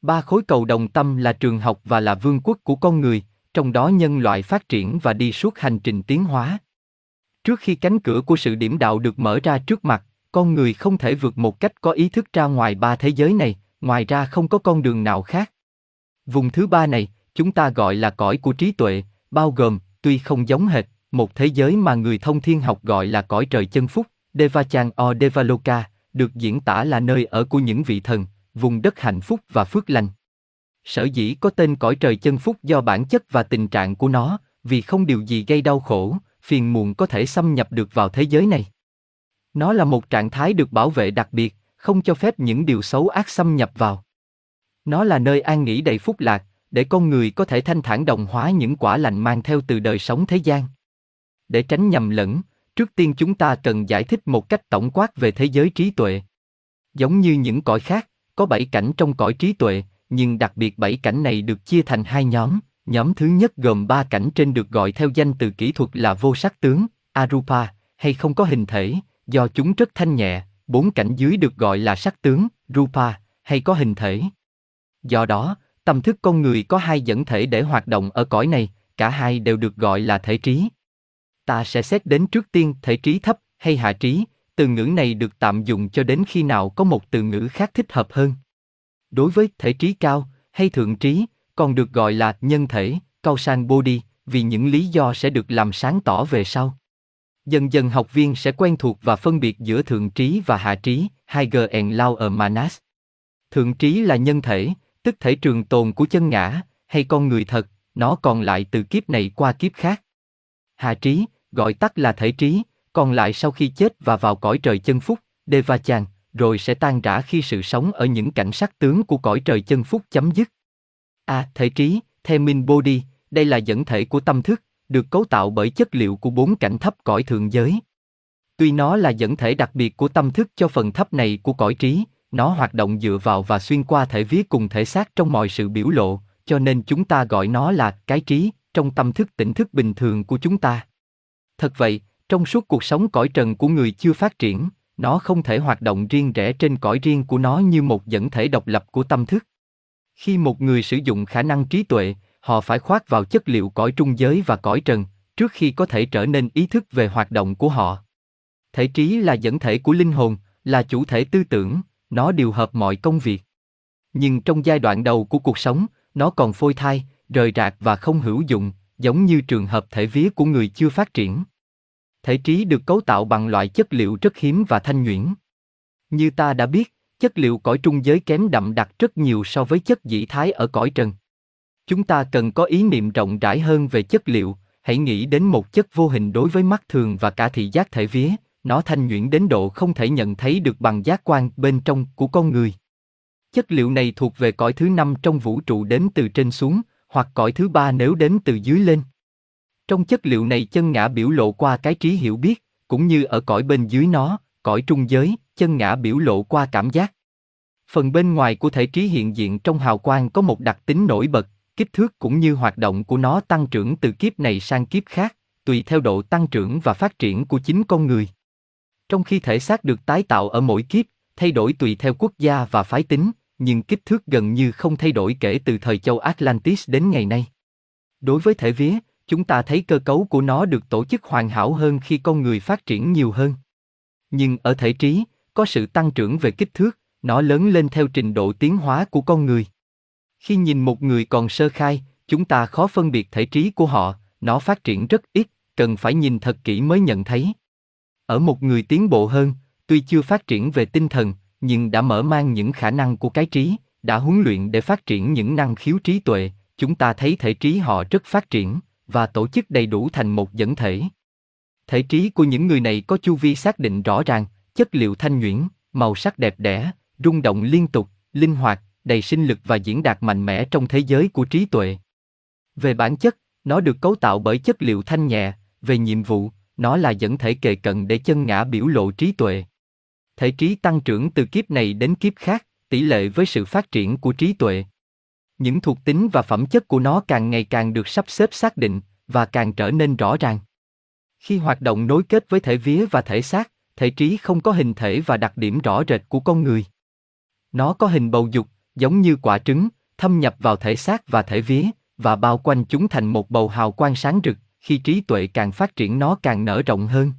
Ba khối cầu đồng tâm là trường học và là vương quốc của con người, trong đó nhân loại phát triển và đi suốt hành trình tiến hóa. Trước khi cánh cửa của sự điểm đạo được mở ra trước mặt, con người không thể vượt một cách có ý thức ra ngoài ba thế giới này, ngoài ra không có con đường nào khác. Vùng thứ ba này, chúng ta gọi là cõi của trí tuệ, bao gồm, tuy không giống hệt, một thế giới mà người thông thiên học gọi là cõi trời chân phúc, Devachan o Devaloka, được diễn tả là nơi ở của những vị thần, vùng đất hạnh phúc và phước lành. Sở dĩ có tên cõi trời chân phúc do bản chất và tình trạng của nó, vì không điều gì gây đau khổ, phiền muộn có thể xâm nhập được vào thế giới này. Nó là một trạng thái được bảo vệ đặc biệt, không cho phép những điều xấu ác xâm nhập vào. Nó là nơi an nghỉ đầy phúc lạc, để con người có thể thanh thản đồng hóa những quả lành mang theo từ đời sống thế gian. Để tránh nhầm lẫn, trước tiên chúng ta cần giải thích một cách tổng quát về thế giới trí tuệ. Giống như những cõi khác, có bảy cảnh trong cõi trí tuệ, nhưng đặc biệt bảy cảnh này được chia thành hai nhóm. Nhóm thứ nhất gồm ba cảnh trên được gọi theo danh từ kỹ thuật là vô sắc tướng, arupa, hay không có hình thể, do chúng rất thanh nhẹ. Bốn cảnh dưới được gọi là sắc tướng, rupa, hay có hình thể. Do đó, tâm thức con người có hai dẫn thể để hoạt động ở cõi này, cả hai đều được gọi là thể trí. Ta sẽ xét đến trước tiên thể trí thấp hay hạ trí, từ ngữ này được tạm dùng cho đến khi nào có một từ ngữ khác thích hợp hơn. Đối với thể trí cao hay thượng trí, còn được gọi là nhân thể, cao sang body, vì những lý do sẽ được làm sáng tỏ về sau. Dần dần học viên sẽ quen thuộc và phân biệt giữa thượng trí và hạ trí, Higher and Lower Manas. Thượng trí là nhân thể, tức thể trường tồn của chân ngã, hay con người thật, nó còn lại từ kiếp này qua kiếp khác. Hạ trí, gọi tắt là thể trí, còn lại sau khi chết và vào cõi trời chân phúc, Devachan, rồi sẽ tan rã khi sự sống ở những cảnh sắc tướng của cõi trời chân phúc chấm dứt. A. À, thể trí, Themin Body, đây là dẫn thể của tâm thức, được cấu tạo bởi chất liệu của bốn cảnh thấp cõi thượng giới. Tuy nó là dẫn thể đặc biệt của tâm thức cho phần thấp này của cõi trí, nó hoạt động dựa vào và xuyên qua thể vía cùng thể xác trong mọi sự biểu lộ, cho nên chúng ta gọi nó là cái trí, trong tâm thức tỉnh thức bình thường của chúng ta. Thật vậy, trong suốt cuộc sống cõi trần của người chưa phát triển, nó không thể hoạt động riêng rẽ trên cõi riêng của nó như một dẫn thể độc lập của tâm thức. Khi một người sử dụng khả năng trí tuệ, họ phải khoác vào chất liệu cõi trung giới và cõi trần, trước khi có thể trở nên ý thức về hoạt động của họ. Thể trí là dẫn thể của linh hồn, là chủ thể tư tưởng, nó điều hợp mọi công việc. Nhưng trong giai đoạn đầu của cuộc sống, nó còn phôi thai, rời rạc và không hữu dụng, giống như trường hợp thể vía của người chưa phát triển. Thể trí được cấu tạo bằng loại chất liệu rất hiếm và thanh nhuyễn. Như ta đã biết, chất liệu cõi trung giới kém đậm đặc rất nhiều so với chất dĩ thái ở cõi trần. Chúng ta cần có ý niệm rộng rãi hơn về chất liệu, hãy nghĩ đến một chất vô hình đối với mắt thường và cả thị giác thể vía, nó thanh nhuyễn đến độ không thể nhận thấy được bằng giác quan bên trong của con người. Chất liệu này thuộc về cõi thứ năm trong vũ trụ đến từ trên xuống, hoặc cõi thứ ba nếu đến từ dưới lên. Trong chất liệu này chân ngã biểu lộ qua cái trí hiểu biết, cũng như ở cõi bên dưới nó, cõi trung giới, chân ngã biểu lộ qua cảm giác. Phần bên ngoài của thể trí hiện diện trong hào quang có một đặc tính nổi bật, kích thước cũng như hoạt động của nó tăng trưởng từ kiếp này sang kiếp khác, tùy theo độ tăng trưởng và phát triển của chính con người. Trong khi thể xác được tái tạo ở mỗi kiếp, thay đổi tùy theo quốc gia và phái tính, nhưng kích thước gần như không thay đổi kể từ thời châu Atlantis đến ngày nay. Đối với thể vía, chúng ta thấy cơ cấu của nó được tổ chức hoàn hảo hơn khi con người phát triển nhiều hơn. Nhưng ở thể trí, có sự tăng trưởng về kích thước, nó lớn lên theo trình độ tiến hóa của con người. Khi nhìn một người còn sơ khai, chúng ta khó phân biệt thể trí của họ, nó phát triển rất ít, cần phải nhìn thật kỹ mới nhận thấy. Ở một người tiến bộ hơn, tuy chưa phát triển về tinh thần, nhưng đã mở mang những khả năng của cái trí, đã huấn luyện để phát triển những năng khiếu trí tuệ, chúng ta thấy thể trí họ rất phát triển và tổ chức đầy đủ thành một dẫn thể. Thể trí của những người này có chu vi xác định rõ ràng, chất liệu thanh nhuyễn, màu sắc đẹp đẽ, rung động liên tục, linh hoạt, đầy sinh lực và diễn đạt mạnh mẽ trong thế giới của trí tuệ. Về bản chất, nó được cấu tạo bởi chất liệu thanh nhẹ, về nhiệm vụ, nó là dẫn thể kề cận để chân ngã biểu lộ trí tuệ. Thể trí tăng trưởng từ kiếp này đến kiếp khác, tỷ lệ với sự phát triển của trí tuệ. Những thuộc tính và phẩm chất của nó càng ngày càng được sắp xếp xác định và càng trở nên rõ ràng. Khi hoạt động nối kết với thể vía và thể xác, thể trí không có hình thể và đặc điểm rõ rệt của con người. Nó có hình bầu dục, giống như quả trứng, thâm nhập vào thể xác và thể vía, và bao quanh chúng thành một bầu hào quang sáng rực, khi trí tuệ càng phát triển nó càng nở rộng hơn.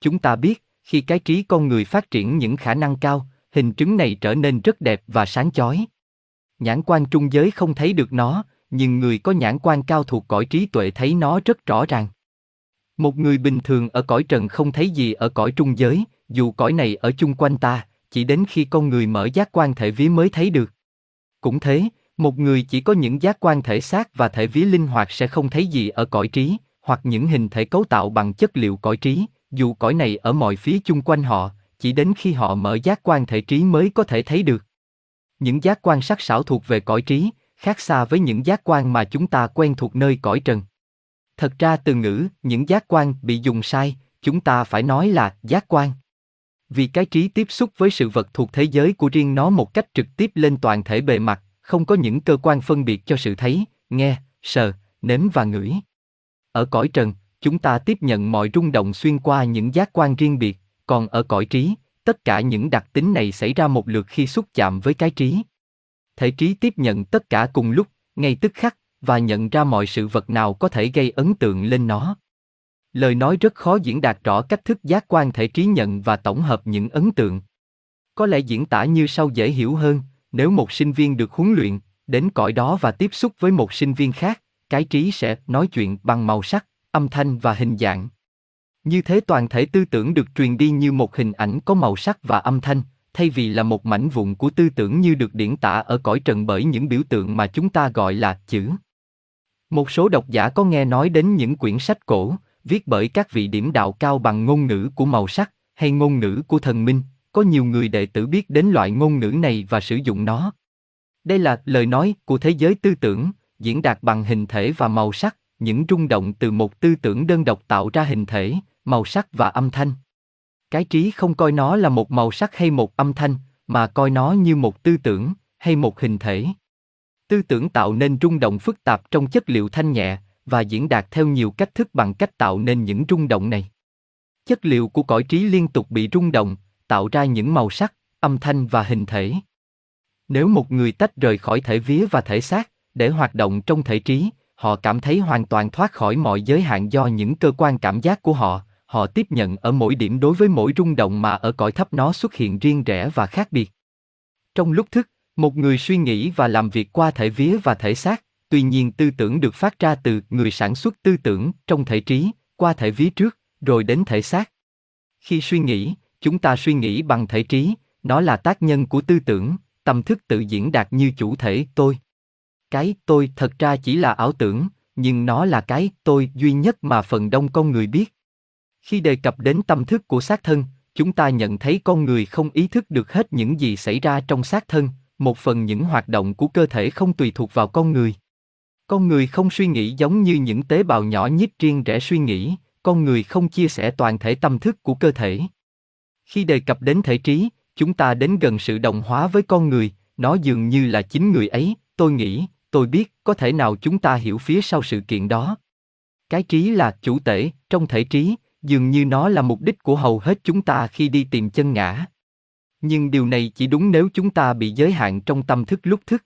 Chúng ta biết, khi cái trí con người phát triển những khả năng cao, hình trứng này trở nên rất đẹp và sáng chói. Nhãn quan trung giới không thấy được nó, nhưng người có nhãn quan cao thuộc cõi trí tuệ thấy nó rất rõ ràng. Một người bình thường ở cõi trần không thấy gì ở cõi trung giới, dù cõi này ở chung quanh ta, chỉ đến khi con người mở giác quan thể vía mới thấy được. Cũng thế, một người chỉ có những giác quan thể xác và thể vía linh hoạt sẽ không thấy gì ở cõi trí, hoặc những hình thể cấu tạo bằng chất liệu cõi trí, dù cõi này ở mọi phía chung quanh họ, chỉ đến khi họ mở giác quan thể trí mới có thể thấy được. Những giác quan sắc sảo thuộc về cõi trí, khác xa với những giác quan mà chúng ta quen thuộc nơi cõi trần. Thật ra từ ngữ, những giác quan bị dùng sai, chúng ta phải nói là giác quan. Vì cái trí tiếp xúc với sự vật thuộc thế giới của riêng nó một cách trực tiếp lên toàn thể bề mặt, không có những cơ quan phân biệt cho sự thấy, nghe, sờ, nếm và ngửi. Ở cõi trần, chúng ta tiếp nhận mọi rung động xuyên qua những giác quan riêng biệt, còn ở cõi trí, tất cả những đặc tính này xảy ra một lượt khi xúc chạm với cái trí. Thể trí tiếp nhận tất cả cùng lúc, ngay tức khắc, và nhận ra mọi sự vật nào có thể gây ấn tượng lên nó. Lời nói rất khó diễn đạt rõ cách thức giác quan thể trí nhận và tổng hợp những ấn tượng. Có lẽ diễn tả như sau dễ hiểu hơn, nếu một sinh viên được huấn luyện, đến cõi đó và tiếp xúc với một sinh viên khác, cái trí sẽ nói chuyện bằng màu sắc, âm thanh và hình dạng. Như thế toàn thể tư tưởng được truyền đi như một hình ảnh có màu sắc và âm thanh, thay vì là một mảnh vụn của tư tưởng như được điển tả ở cõi trần bởi những biểu tượng mà chúng ta gọi là chữ. Một số độc giả có nghe nói đến những quyển sách cổ, viết bởi các vị điểm đạo cao bằng ngôn ngữ của màu sắc, hay ngôn ngữ của thần minh, có nhiều người đệ tử biết đến loại ngôn ngữ này và sử dụng nó. Đây là lời nói của thế giới tư tưởng, diễn đạt bằng hình thể và màu sắc, những rung động từ một tư tưởng đơn độc tạo ra hình thể, màu sắc và âm thanh. Cái trí không coi nó là một màu sắc hay một âm thanh, mà coi nó như một tư tưởng hay một hình thể. Tư tưởng tạo nên rung động phức tạp trong chất liệu thanh nhẹ và diễn đạt theo nhiều cách thức bằng cách tạo nên những rung động này. Chất liệu của cõi trí liên tục bị rung động, tạo ra những màu sắc, âm thanh và hình thể. Nếu một người tách rời khỏi thể vía và thể xác để hoạt động trong thể trí, họ cảm thấy hoàn toàn thoát khỏi mọi giới hạn do những cơ quan cảm giác của họ, họ tiếp nhận ở mỗi điểm đối với mỗi rung động mà ở cõi thấp nó xuất hiện riêng rẽ và khác biệt. Trong lúc thức, một người suy nghĩ và làm việc qua thể vía và thể xác, tuy nhiên tư tưởng được phát ra từ người sản xuất tư tưởng trong thể trí, qua thể vía trước, rồi đến thể xác. Khi suy nghĩ, chúng ta suy nghĩ bằng thể trí, nó là tác nhân của tư tưởng, tâm thức tự diễn đạt như chủ thể tôi. Cái tôi thật ra chỉ là ảo tưởng, nhưng nó là cái tôi duy nhất mà phần đông con người biết. Khi đề cập đến tâm thức của xác thân, chúng ta nhận thấy con người không ý thức được hết những gì xảy ra trong xác thân, một phần những hoạt động của cơ thể không tùy thuộc vào con người. Con người không suy nghĩ giống như những tế bào nhỏ nhít riêng rẽ suy nghĩ, con người không chia sẻ toàn thể tâm thức của cơ thể. Khi đề cập đến thể trí, chúng ta đến gần sự đồng hóa với con người, nó dường như là chính người ấy, tôi nghĩ, tôi biết, có thể nào chúng ta hiểu phía sau sự kiện đó. Cái trí là chủ tể, trong thể trí, dường như nó là mục đích của hầu hết chúng ta khi đi tìm chân ngã. Nhưng điều này chỉ đúng nếu chúng ta bị giới hạn trong tâm thức lúc thức.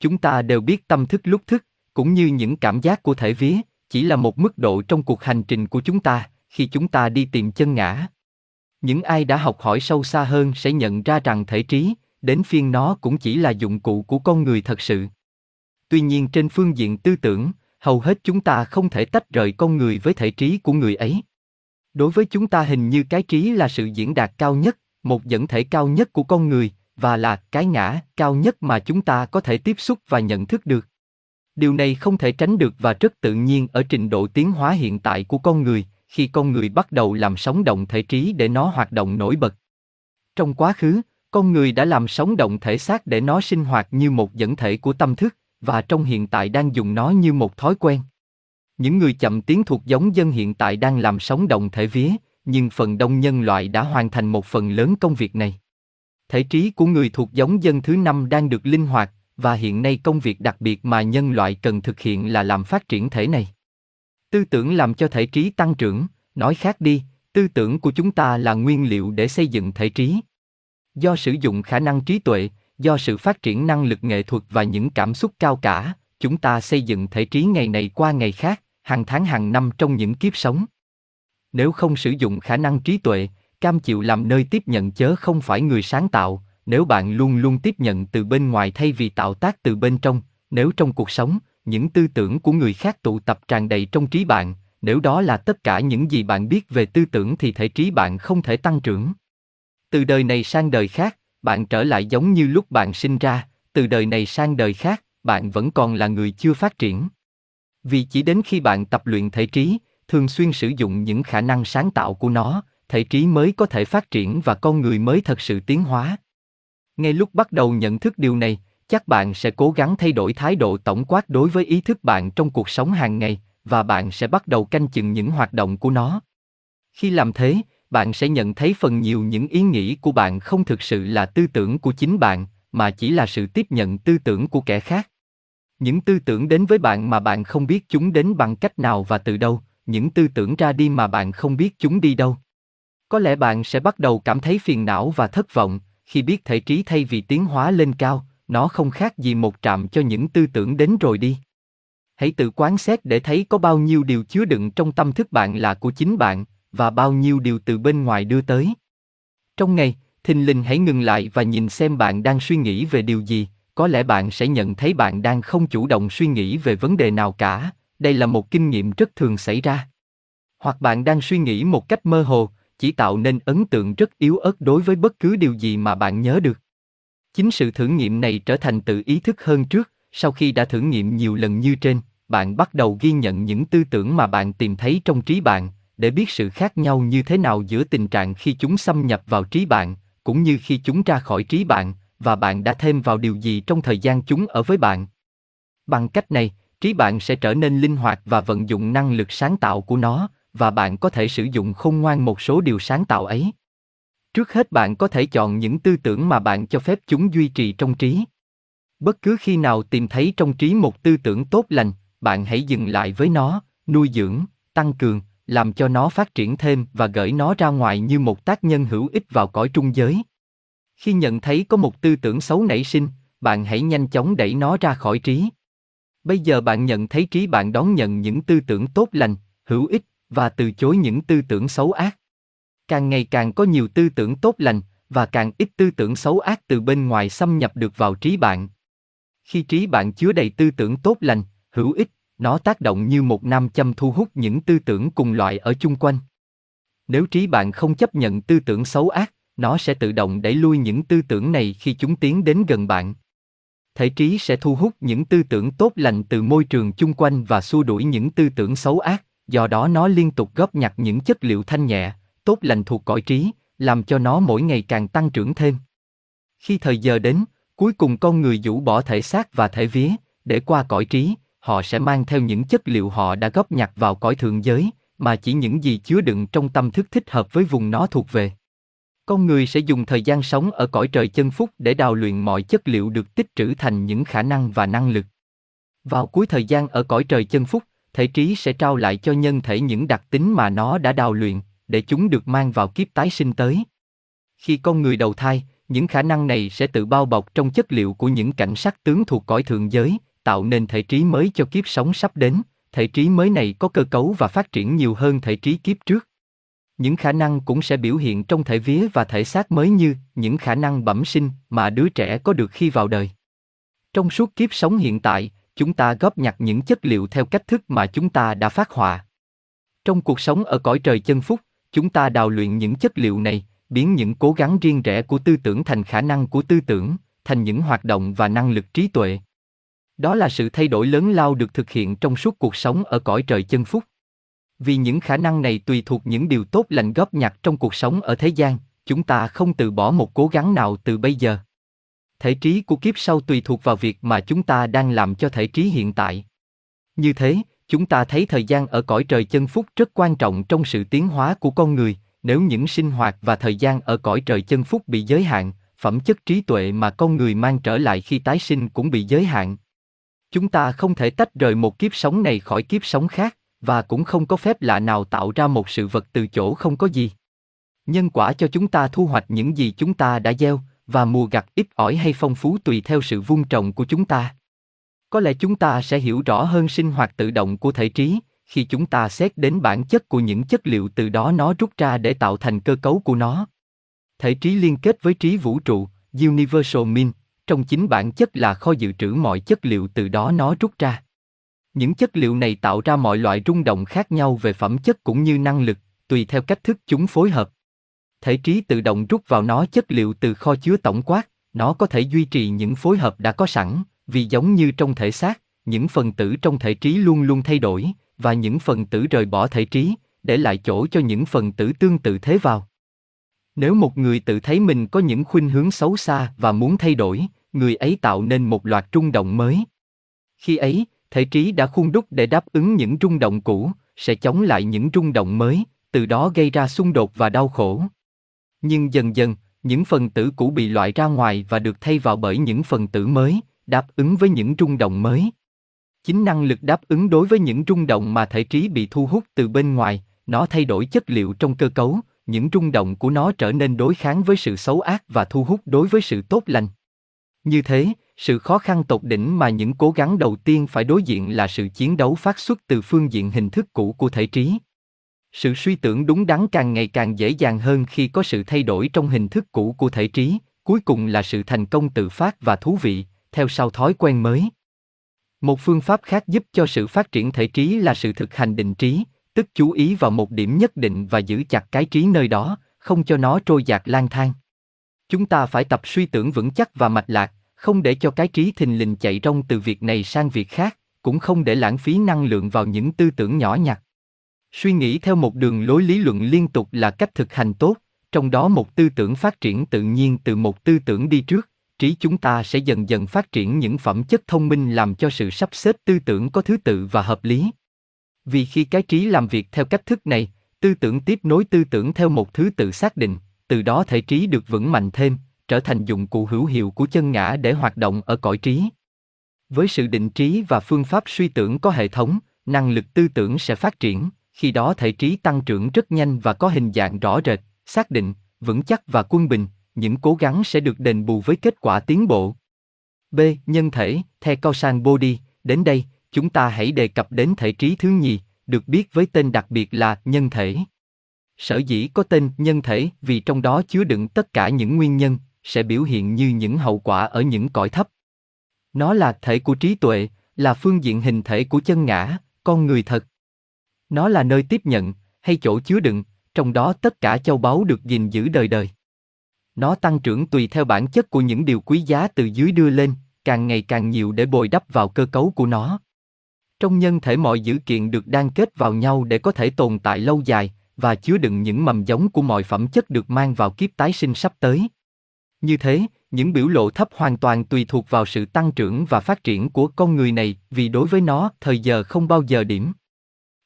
Chúng ta đều biết tâm thức lúc thức, cũng như những cảm giác của thể vía, chỉ là một mức độ trong cuộc hành trình của chúng ta, khi chúng ta đi tìm chân ngã. Những ai đã học hỏi sâu xa hơn sẽ nhận ra rằng thể trí, đến phiên nó cũng chỉ là dụng cụ của con người thật sự. Tuy nhiên trên phương diện tư tưởng, hầu hết chúng ta không thể tách rời con người với thể trí của người ấy. Đối với chúng ta hình như cái trí là sự diễn đạt cao nhất, một dẫn thể cao nhất của con người, và là cái ngã cao nhất mà chúng ta có thể tiếp xúc và nhận thức được. Điều này không thể tránh được và rất tự nhiên ở trình độ tiến hóa hiện tại của con người, khi con người bắt đầu làm sống động thể trí để nó hoạt động nổi bật. Trong quá khứ, con người đã làm sống động thể xác để nó sinh hoạt như một dẫn thể của tâm thức, và trong hiện tại đang dùng nó như một thói quen. Những người chậm tiến thuộc giống dân hiện tại đang làm sống động thể vía, nhưng phần đông nhân loại đã hoàn thành một phần lớn công việc này. Thể trí của người thuộc giống dân thứ năm đang được linh hoạt, và hiện nay công việc đặc biệt mà nhân loại cần thực hiện là làm phát triển thể này. Tư tưởng làm cho thể trí tăng trưởng, nói khác đi, tư tưởng của chúng ta là nguyên liệu để xây dựng thể trí. Do sử dụng khả năng trí tuệ, do sự phát triển năng lực nghệ thuật và những cảm xúc cao cả, chúng ta xây dựng thể trí ngày này qua ngày khác, hàng tháng hàng năm trong những kiếp sống. Nếu không sử dụng khả năng trí tuệ, cam chịu làm nơi tiếp nhận chớ không phải người sáng tạo, nếu bạn luôn luôn tiếp nhận từ bên ngoài thay vì tạo tác từ bên trong, nếu trong cuộc sống, những tư tưởng của người khác tụ tập tràn đầy trong trí bạn, nếu đó là tất cả những gì bạn biết về tư tưởng thì thể trí bạn không thể tăng trưởng. Từ đời này sang đời khác, bạn trở lại giống như lúc bạn sinh ra, từ đời này sang đời khác, bạn vẫn còn là người chưa phát triển. Vì chỉ đến khi bạn tập luyện thể trí, thường xuyên sử dụng những khả năng sáng tạo của nó, thể trí mới có thể phát triển và con người mới thật sự tiến hóa. Ngay lúc bắt đầu nhận thức điều này, chắc bạn sẽ cố gắng thay đổi thái độ tổng quát đối với ý thức bạn trong cuộc sống hàng ngày và bạn sẽ bắt đầu canh chừng những hoạt động của nó. Khi làm thế, bạn sẽ nhận thấy phần nhiều những ý nghĩ của bạn không thực sự là tư tưởng của chính bạn, mà chỉ là sự tiếp nhận tư tưởng của kẻ khác. Những tư tưởng đến với bạn mà bạn không biết chúng đến bằng cách nào và từ đâu, những tư tưởng ra đi mà bạn không biết chúng đi đâu. Có lẽ bạn sẽ bắt đầu cảm thấy phiền não và thất vọng khi biết thể trí thay vì tiến hóa lên cao, nó không khác gì một trạm cho những tư tưởng đến rồi đi. Hãy tự quán xét để thấy có bao nhiêu điều chứa đựng trong tâm thức bạn là của chính bạn, và bao nhiêu điều từ bên ngoài đưa tới. Trong ngày, thình lình hãy ngừng lại và nhìn xem bạn đang suy nghĩ về điều gì, có lẽ bạn sẽ nhận thấy bạn đang không chủ động suy nghĩ về vấn đề nào cả, đây là một kinh nghiệm rất thường xảy ra. Hoặc bạn đang suy nghĩ một cách mơ hồ, chỉ tạo nên ấn tượng rất yếu ớt đối với bất cứ điều gì mà bạn nhớ được. Chính sự thử nghiệm này trở thành tự ý thức hơn trước, sau khi đã thử nghiệm nhiều lần như trên, bạn bắt đầu ghi nhận những tư tưởng mà bạn tìm thấy trong trí bạn, để biết sự khác nhau như thế nào giữa tình trạng khi chúng xâm nhập vào trí bạn, cũng như khi chúng ra khỏi trí bạn, và bạn đã thêm vào điều gì trong thời gian chúng ở với bạn. Bằng cách này, trí bạn sẽ trở nên linh hoạt và vận dụng năng lực sáng tạo của nó, và bạn có thể sử dụng khôn ngoan một số điều sáng tạo ấy. Trước hết bạn có thể chọn những tư tưởng mà bạn cho phép chúng duy trì trong trí. Bất cứ khi nào tìm thấy trong trí một tư tưởng tốt lành, bạn hãy dừng lại với nó, nuôi dưỡng, tăng cường, làm cho nó phát triển thêm và gửi nó ra ngoài như một tác nhân hữu ích vào cõi trung giới. Khi nhận thấy có một tư tưởng xấu nảy sinh, bạn hãy nhanh chóng đẩy nó ra khỏi trí. Bây giờ bạn nhận thấy trí bạn đón nhận những tư tưởng tốt lành, hữu ích và từ chối những tư tưởng xấu ác. Càng ngày càng có nhiều tư tưởng tốt lành và càng ít tư tưởng xấu ác từ bên ngoài xâm nhập được vào trí bạn. Khi trí bạn chứa đầy tư tưởng tốt lành, hữu ích, nó tác động như một nam châm thu hút những tư tưởng cùng loại ở chung quanh. Nếu trí bạn không chấp nhận tư tưởng xấu ác, nó sẽ tự động đẩy lui những tư tưởng này khi chúng tiến đến gần bạn. Thể trí sẽ thu hút những tư tưởng tốt lành từ môi trường chung quanh và xua đuổi những tư tưởng xấu ác, do đó nó liên tục góp nhặt những chất liệu thanh nhẹ, tốt lành thuộc cõi trí, làm cho nó mỗi ngày càng tăng trưởng thêm. Khi thời giờ đến, cuối cùng con người rũ bỏ thể xác và thể vía, để qua cõi trí, họ sẽ mang theo những chất liệu họ đã góp nhặt vào cõi thượng giới, mà chỉ những gì chứa đựng trong tâm thức thích hợp với vùng nó thuộc về. Con người sẽ dùng thời gian sống ở cõi trời chân phúc để đào luyện mọi chất liệu được tích trữ thành những khả năng và năng lực. Vào cuối thời gian ở cõi trời chân phúc, thể trí sẽ trao lại cho nhân thể những đặc tính mà nó đã đào luyện, để chúng được mang vào kiếp tái sinh tới. Khi con người đầu thai, những khả năng này sẽ tự bao bọc trong chất liệu của những cảnh sắc tướng thuộc cõi thượng giới, tạo nên thể trí mới cho kiếp sống sắp đến. Thể trí mới này có cơ cấu và phát triển nhiều hơn thể trí kiếp trước. Những khả năng cũng sẽ biểu hiện trong thể vía và thể xác mới như những khả năng bẩm sinh mà đứa trẻ có được khi vào đời. Trong suốt kiếp sống hiện tại, chúng ta góp nhặt những chất liệu theo cách thức mà chúng ta đã phát họa. Trong cuộc sống ở cõi trời chân phúc, chúng ta đào luyện những chất liệu này, biến những cố gắng riêng rẽ của tư tưởng thành khả năng của tư tưởng, thành những hoạt động và năng lực trí tuệ. Đó là sự thay đổi lớn lao được thực hiện trong suốt cuộc sống ở cõi trời chân phúc. Vì những khả năng này tùy thuộc những điều tốt lành góp nhặt trong cuộc sống ở thế gian, chúng ta không từ bỏ một cố gắng nào từ bây giờ. Thể trí của kiếp sau tùy thuộc vào việc mà chúng ta đang làm cho thể trí hiện tại. Như thế, chúng ta thấy thời gian ở cõi trời chân phúc rất quan trọng trong sự tiến hóa của con người, nếu những sinh hoạt và thời gian ở cõi trời chân phúc bị giới hạn, phẩm chất trí tuệ mà con người mang trở lại khi tái sinh cũng bị giới hạn. Chúng ta không thể tách rời một kiếp sống này khỏi kiếp sống khác, và cũng không có phép lạ nào tạo ra một sự vật từ chỗ không có gì. Nhân quả cho chúng ta thu hoạch những gì chúng ta đã gieo, và mùa gặt ít ỏi hay phong phú tùy theo sự vun trồng của chúng ta. Có lẽ chúng ta sẽ hiểu rõ hơn sinh hoạt tự động của thể trí, khi chúng ta xét đến bản chất của những chất liệu từ đó nó rút ra để tạo thành cơ cấu của nó. Thể trí liên kết với trí vũ trụ, Universal Min, trong chính bản chất là kho dự trữ mọi chất liệu từ đó nó rút ra. Những chất liệu này tạo ra mọi loại rung động khác nhau về phẩm chất cũng như năng lực, tùy theo cách thức chúng phối hợp. thể trí tự động rút vào nó chất liệu từ kho chứa tổng quát, nó có thể duy trì những phối hợp đã có sẵn, vì giống như trong thể xác, những phần tử trong thể trí luôn luôn thay đổi, và những phần tử rời bỏ thể trí, để lại chỗ cho những phần tử tương tự thế vào. Nếu một người tự thấy mình có những khuynh hướng xấu xa và muốn thay đổi, người ấy tạo nên một loạt trung động mới. Khi ấy, thể trí đã khuôn đúc để đáp ứng những rung động cũ, sẽ chống lại những rung động mới, từ đó gây ra xung đột và đau khổ. Nhưng dần dần, những phần tử cũ bị loại ra ngoài và được thay vào bởi những phần tử mới, đáp ứng với những rung động mới. Chính năng lực đáp ứng đối với những rung động mà thể trí bị thu hút từ bên ngoài, nó thay đổi chất liệu trong cơ cấu, những rung động của nó trở nên đối kháng với sự xấu ác và thu hút đối với sự tốt lành. Như thế, sự khó khăn tột đỉnh mà những cố gắng đầu tiên phải đối diện là sự chiến đấu phát xuất từ phương diện hình thức cũ của thể trí. Sự suy tưởng đúng đắn càng ngày càng dễ dàng hơn khi có sự thay đổi trong hình thức cũ của thể trí, cuối cùng là sự thành công tự phát và thú vị, theo sau thói quen mới. Một phương pháp khác giúp cho sự phát triển thể trí là sự thực hành định trí, tức chú ý vào một điểm nhất định và giữ chặt cái trí nơi đó, không cho nó trôi dạt lang thang. Chúng ta phải tập suy tưởng vững chắc và mạch lạc, không để cho cái trí thình lình chạy rong từ việc này sang việc khác, cũng không để lãng phí năng lượng vào những tư tưởng nhỏ nhặt. Suy nghĩ theo một đường lối lý luận liên tục là cách thực hành tốt, trong đó một tư tưởng phát triển tự nhiên từ một tư tưởng đi trước, trí chúng ta sẽ dần dần phát triển những phẩm chất thông minh làm cho sự sắp xếp tư tưởng có thứ tự và hợp lý. Vì khi cái trí làm việc theo cách thức này, tư tưởng tiếp nối tư tưởng theo một thứ tự xác định, từ đó thể trí được vững mạnh thêm, trở thành dụng cụ hữu hiệu của chân ngã để hoạt động ở cõi trí. Với sự định trí và phương pháp suy tưởng có hệ thống, năng lực tư tưởng sẽ phát triển, khi đó thể trí tăng trưởng rất nhanh và có hình dạng rõ rệt, xác định, vững chắc và quân bình, những cố gắng sẽ được đền bù với kết quả tiến bộ. B. Nhân thể, The sang Body, đến đây, chúng ta hãy đề cập đến thể trí thứ nhì, được biết với tên đặc biệt là nhân thể. Sở dĩ có tên nhân thể vì trong đó chứa đựng tất cả những nguyên nhân, sẽ biểu hiện như những hậu quả ở những cõi thấp. Nó là thể của trí tuệ, là phương diện hình thể của chân ngã, con người thật. Nó là nơi tiếp nhận, hay chỗ chứa đựng, trong đó tất cả châu báu được gìn giữ đời đời. Nó tăng trưởng tùy theo bản chất của những điều quý giá từ dưới đưa lên, càng ngày càng nhiều để bồi đắp vào cơ cấu của nó. Trong nhân thể mọi dữ kiện được đan kết vào nhau để có thể tồn tại lâu dài và chứa đựng những mầm giống của mọi phẩm chất được mang vào kiếp tái sinh sắp tới. Như thế, những biểu lộ thấp hoàn toàn tùy thuộc vào sự tăng trưởng và phát triển của con người này, vì đối với nó, thời giờ không bao giờ điểm.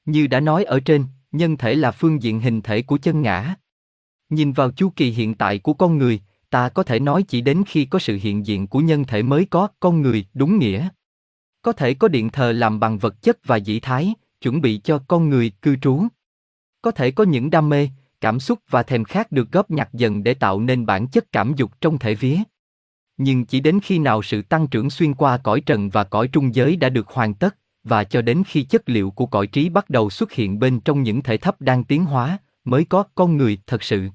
Như đã nói ở trên, nhân thể là phương diện hình thể của chân ngã. Nhìn vào chu kỳ hiện tại của con người, ta có thể nói chỉ đến khi có sự hiện diện của nhân thể mới có con người đúng nghĩa. Có thể có điện thờ làm bằng vật chất và dĩ thái, chuẩn bị cho con người cư trú. Có thể có những đam mê, cảm xúc và thèm khát được góp nhặt dần để tạo nên bản chất cảm dục trong thể vía. Nhưng chỉ đến khi nào sự tăng trưởng xuyên qua cõi trần và cõi trung giới đã được hoàn tất, và cho đến khi chất liệu của cõi trí bắt đầu xuất hiện bên trong những thể thấp đang tiến hóa, mới có con người thật sự.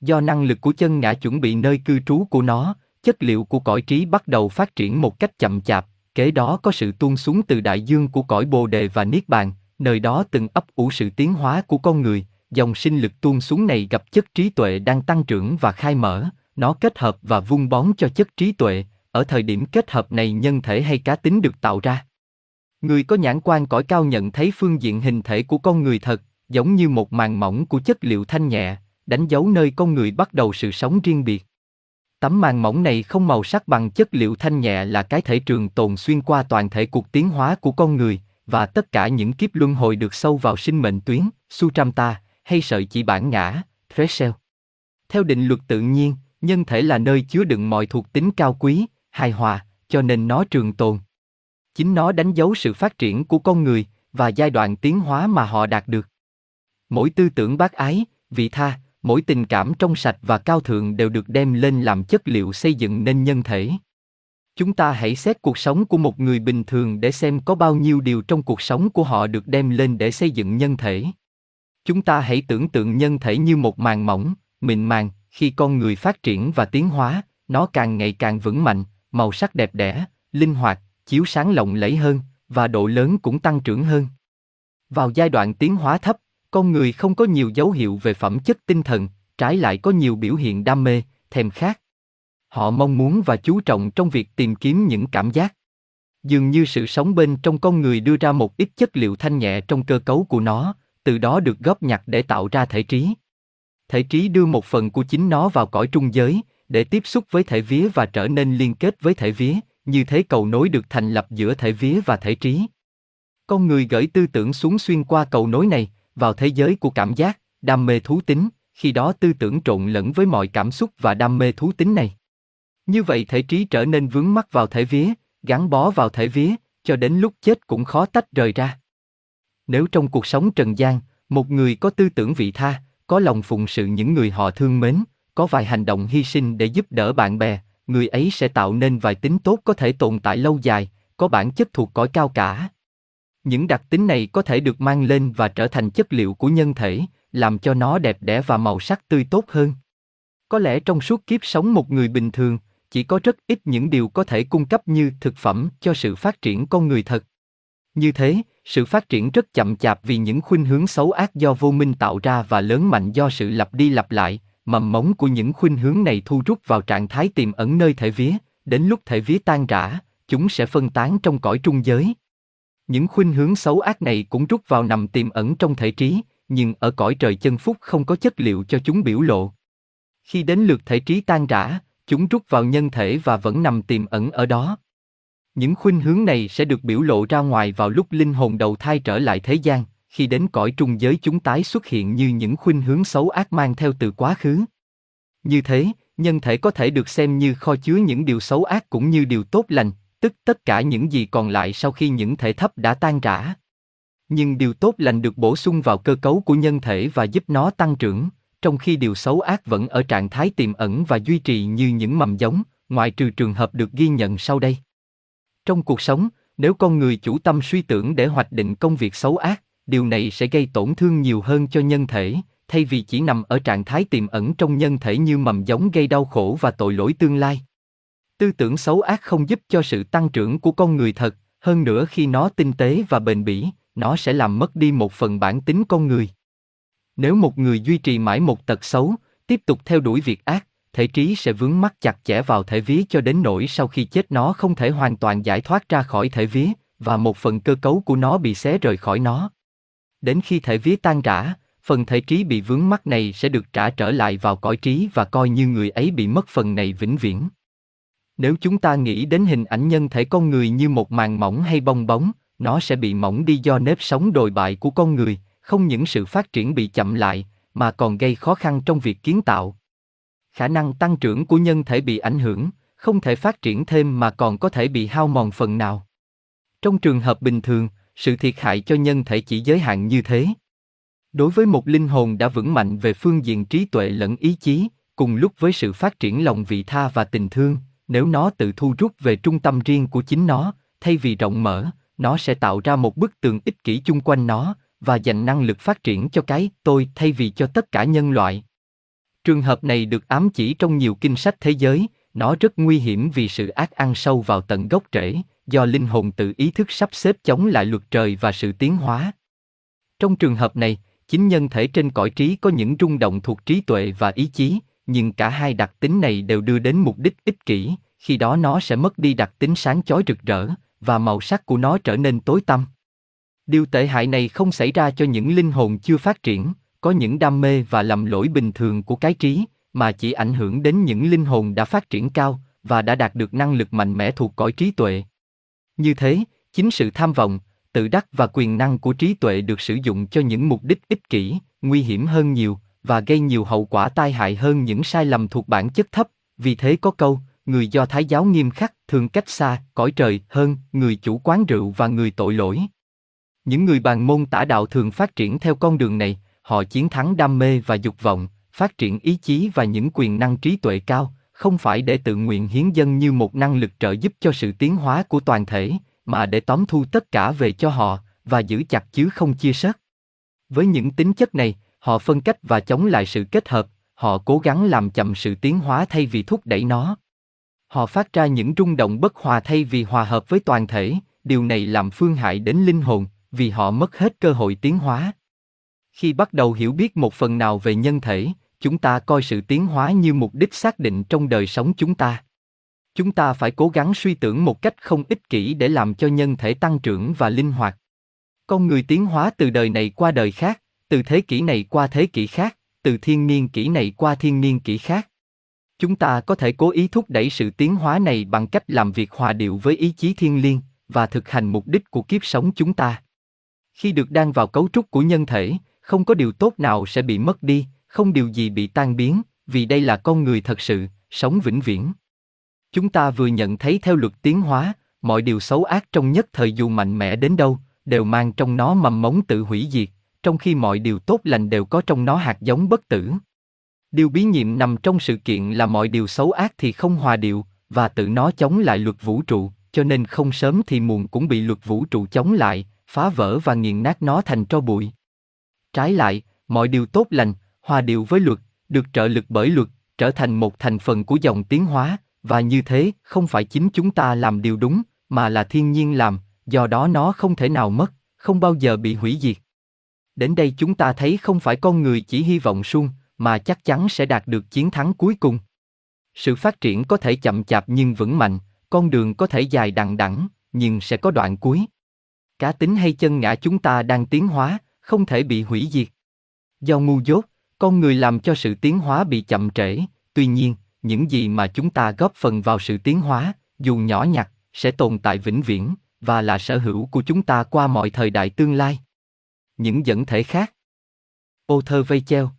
Do năng lực của chân ngã chuẩn bị nơi cư trú của nó, chất liệu của cõi trí bắt đầu phát triển một cách chậm chạp, kế đó có sự tuôn xuống từ đại dương của cõi bồ đề và niết bàn, nơi đó từng ấp ủ sự tiến hóa của con người, dòng sinh lực tuôn xuống này gặp chất trí tuệ đang tăng trưởng và khai mở, nó kết hợp và vun bón cho chất trí tuệ, ở thời điểm kết hợp này nhân thể hay cá tính được tạo ra. Người có nhãn quan cõi cao nhận thấy phương diện hình thể của con người thật, giống như một màn mỏng của chất liệu thanh nhẹ, đánh dấu nơi con người bắt đầu sự sống riêng biệt. Tấm màn mỏng này không màu sắc bằng chất liệu thanh nhẹ là cái thể trường tồn xuyên qua toàn thể cuộc tiến hóa của con người, và tất cả những kiếp luân hồi được sâu vào sinh mệnh tuyến, Sutramta, hay sợi chỉ bản ngã, Threshold. Theo định luật tự nhiên, nhân thể là nơi chứa đựng mọi thuộc tính cao quý, hài hòa, cho nên nó trường tồn. Chính nó đánh dấu sự phát triển của con người và giai đoạn tiến hóa mà họ đạt được. Mỗi tư tưởng bác ái, vị tha, mỗi tình cảm trong sạch và cao thượng đều được đem lên làm chất liệu xây dựng nên nhân thể. Chúng ta hãy xét cuộc sống của một người bình thường để xem có bao nhiêu điều trong cuộc sống của họ được đem lên để xây dựng nhân thể. Chúng ta hãy tưởng tượng nhân thể như một màn mỏng, mịn màng, khi con người phát triển và tiến hóa, nó càng ngày càng vững mạnh, màu sắc đẹp đẽ, linh hoạt, chiếu sáng lộng lẫy hơn, và độ lớn cũng tăng trưởng hơn. Vào giai đoạn tiến hóa thấp, con người không có nhiều dấu hiệu về phẩm chất tinh thần, trái lại có nhiều biểu hiện đam mê, thèm khát. Họ mong muốn và chú trọng trong việc tìm kiếm những cảm giác. Dường như sự sống bên trong con người đưa ra một ít chất liệu thanh nhẹ trong cơ cấu của nó, từ đó được góp nhặt để tạo ra thể trí. Thể trí đưa một phần của chính nó vào cõi trung giới, để tiếp xúc với thể vía và trở nên liên kết với thể vía, như thế cầu nối được thành lập giữa thể vía và thể trí. Con người gửi tư tưởng xuống xuyên qua cầu nối này, vào thế giới của cảm giác, đam mê thú tính, khi đó tư tưởng trộn lẫn với mọi cảm xúc và đam mê thú tính này. Như vậy thể trí trở nên vướng mắc vào thể vía, gắn bó vào thể vía, cho đến lúc chết cũng khó tách rời ra. Nếu trong cuộc sống trần gian, một người có tư tưởng vị tha, có lòng phụng sự những người họ thương mến, có vài hành động hy sinh để giúp đỡ bạn bè, người ấy sẽ tạo nên vài tính tốt có thể tồn tại lâu dài, có bản chất thuộc cõi cao cả. Những đặc tính này có thể được mang lên và trở thành chất liệu của nhân thể, làm cho nó đẹp đẽ và màu sắc tươi tốt hơn. Có lẽ trong suốt kiếp sống một người bình thường, chỉ có rất ít những điều có thể cung cấp như thực phẩm cho sự phát triển con người thật. Như thế, sự phát triển rất chậm chạp vì những khuynh hướng xấu ác do vô minh tạo ra và lớn mạnh do sự lặp đi lặp lại, mầm mống của những khuynh hướng này thu rút vào trạng thái tiềm ẩn nơi thể vía, đến lúc thể vía tan rã, chúng sẽ phân tán trong cõi trung giới. Những khuynh hướng xấu ác này cũng rút vào nằm tiềm ẩn trong thể trí, nhưng ở cõi trời chân phúc không có chất liệu cho chúng biểu lộ. Khi đến lượt thể trí tan rã, chúng rút vào nhân thể và vẫn nằm tiềm ẩn ở đó. Những khuynh hướng này sẽ được biểu lộ ra ngoài vào lúc linh hồn đầu thai trở lại thế gian, khi đến cõi trung giới chúng tái xuất hiện như những khuynh hướng xấu ác mang theo từ quá khứ. Như thế, nhân thể có thể được xem như kho chứa những điều xấu ác cũng như điều tốt lành, tức tất cả những gì còn lại sau khi những thể thấp đã tan rã. Nhưng điều tốt lành được bổ sung vào cơ cấu của nhân thể và giúp nó tăng trưởng, trong khi điều xấu ác vẫn ở trạng thái tiềm ẩn và duy trì như những mầm giống, ngoại trừ trường hợp được ghi nhận sau đây. Trong cuộc sống, nếu con người chủ tâm suy tưởng để hoạch định công việc xấu ác, điều này sẽ gây tổn thương nhiều hơn cho nhân thể, thay vì chỉ nằm ở trạng thái tiềm ẩn trong nhân thể như mầm giống gây đau khổ và tội lỗi tương lai. Tư tưởng xấu ác không giúp cho sự tăng trưởng của con người thật, hơn nữa khi nó tinh tế và bền bỉ, nó sẽ làm mất đi một phần bản tính con người. Nếu một người duy trì mãi một tật xấu, tiếp tục theo đuổi việc ác, thể trí sẽ vướng mắc chặt chẽ vào thể vía cho đến nỗi sau khi chết nó không thể hoàn toàn giải thoát ra khỏi thể vía, và một phần cơ cấu của nó bị xé rời khỏi nó. Đến khi thể vía tan rã, phần thể trí bị vướng mắc này sẽ được trả trở lại vào cõi trí và coi như người ấy bị mất phần này vĩnh viễn. Nếu chúng ta nghĩ đến hình ảnh nhân thể con người như một màng mỏng hay bong bóng, nó sẽ bị mỏng đi do nếp sống đồi bại của con người, không những sự phát triển bị chậm lại, mà còn gây khó khăn trong việc kiến tạo. Khả năng tăng trưởng của nhân thể bị ảnh hưởng, không thể phát triển thêm mà còn có thể bị hao mòn phần nào. Trong trường hợp bình thường, sự thiệt hại cho nhân thể chỉ giới hạn như thế. Đối với một linh hồn đã vững mạnh về phương diện trí tuệ lẫn ý chí, cùng lúc với sự phát triển lòng vị tha và tình thương, nếu nó tự thu rút về trung tâm riêng của chính nó, thay vì rộng mở, nó sẽ tạo ra một bức tường ích kỷ chung quanh nó và dành năng lực phát triển cho cái tôi thay vì cho tất cả nhân loại. Trường hợp này được ám chỉ trong nhiều kinh sách thế giới, nó rất nguy hiểm vì sự ác ăn sâu vào tận gốc rễ, do linh hồn tự ý thức sắp xếp chống lại luật trời và sự tiến hóa. Trong trường hợp này, chính nhân thể trên cõi trí có những rung động thuộc trí tuệ và ý chí, nhưng cả hai đặc tính này đều đưa đến mục đích ích kỷ, khi đó nó sẽ mất đi đặc tính sáng chói rực rỡ, và màu sắc của nó trở nên tối tăm. Điều tệ hại này không xảy ra cho những linh hồn chưa phát triển, có những đam mê và lầm lỗi bình thường của cái trí, mà chỉ ảnh hưởng đến những linh hồn đã phát triển cao và đã đạt được năng lực mạnh mẽ thuộc cõi trí tuệ. Như thế, chính sự tham vọng, tự đắc và quyền năng của trí tuệ được sử dụng cho những mục đích ích kỷ, nguy hiểm hơn nhiều và gây nhiều hậu quả tai hại hơn những sai lầm thuộc bản chất thấp. Vì thế có câu, người do thái giáo nghiêm khắc thường cách xa cõi trời hơn người chủ quán rượu và người tội lỗi. Những người bàn môn tả đạo thường phát triển theo con đường này, họ chiến thắng đam mê và dục vọng, phát triển ý chí và những quyền năng trí tuệ cao, không phải để tự nguyện hiến dân như một năng lực trợ giúp cho sự tiến hóa của toàn thể, mà để tóm thu tất cả về cho họ và giữ chặt chứ không chia sớt. Với những tính chất này, họ phân cách và chống lại sự kết hợp, họ cố gắng làm chậm sự tiến hóa thay vì thúc đẩy nó. Họ phát ra những rung động bất hòa thay vì hòa hợp với toàn thể, điều này làm phương hại đến linh hồn, vì họ mất hết cơ hội tiến hóa. Khi bắt đầu hiểu biết một phần nào về nhân thể, chúng ta coi sự tiến hóa như mục đích xác định trong đời sống chúng ta. Chúng ta phải cố gắng suy tưởng một cách không ích kỷ để làm cho nhân thể tăng trưởng và linh hoạt. Con người tiến hóa từ đời này qua đời khác, từ thế kỷ này qua thế kỷ khác, từ thiên niên kỷ này qua thiên niên kỷ khác. Chúng ta có thể cố ý thúc đẩy sự tiến hóa này bằng cách làm việc hòa điệu với ý chí thiên liêng và thực hành mục đích của kiếp sống chúng ta. Khi được đang vào cấu trúc của nhân thể, không có điều tốt nào sẽ bị mất đi, không điều gì bị tan biến, vì đây là con người thật sự, sống vĩnh viễn. Chúng ta vừa nhận thấy theo luật tiến hóa, mọi điều xấu ác trong nhất thời dù mạnh mẽ đến đâu, đều mang trong nó mầm mống tự hủy diệt, trong khi mọi điều tốt lành đều có trong nó hạt giống bất tử. Điều bí nhiệm nằm trong sự kiện là mọi điều xấu ác thì không hòa điệu, và tự nó chống lại luật vũ trụ, cho nên không sớm thì muộn cũng bị luật vũ trụ chống lại, phá vỡ và nghiền nát nó thành tro bụi. Trái lại, mọi điều tốt lành, hòa điệu với luật, được trợ lực bởi luật, trở thành một thành phần của dòng tiến hóa, và như thế, không phải chính chúng ta làm điều đúng, mà là thiên nhiên làm, do đó nó không thể nào mất, không bao giờ bị hủy diệt. Đến đây chúng ta thấy không phải con người chỉ hy vọng suông, mà chắc chắn sẽ đạt được chiến thắng cuối cùng. Sự phát triển có thể chậm chạp nhưng vững mạnh, con đường có thể dài đằng đẵng, nhưng sẽ có đoạn cuối. Cá tính hay chân ngã chúng ta đang tiến hóa, không thể bị hủy diệt. Do ngu dốt, con người làm cho sự tiến hóa bị chậm trễ, tuy nhiên, những gì mà chúng ta góp phần vào sự tiến hóa, dù nhỏ nhặt, sẽ tồn tại vĩnh viễn, và là sở hữu của chúng ta qua mọi thời đại tương lai. Những dẫn thể khác Ô thơ vây treo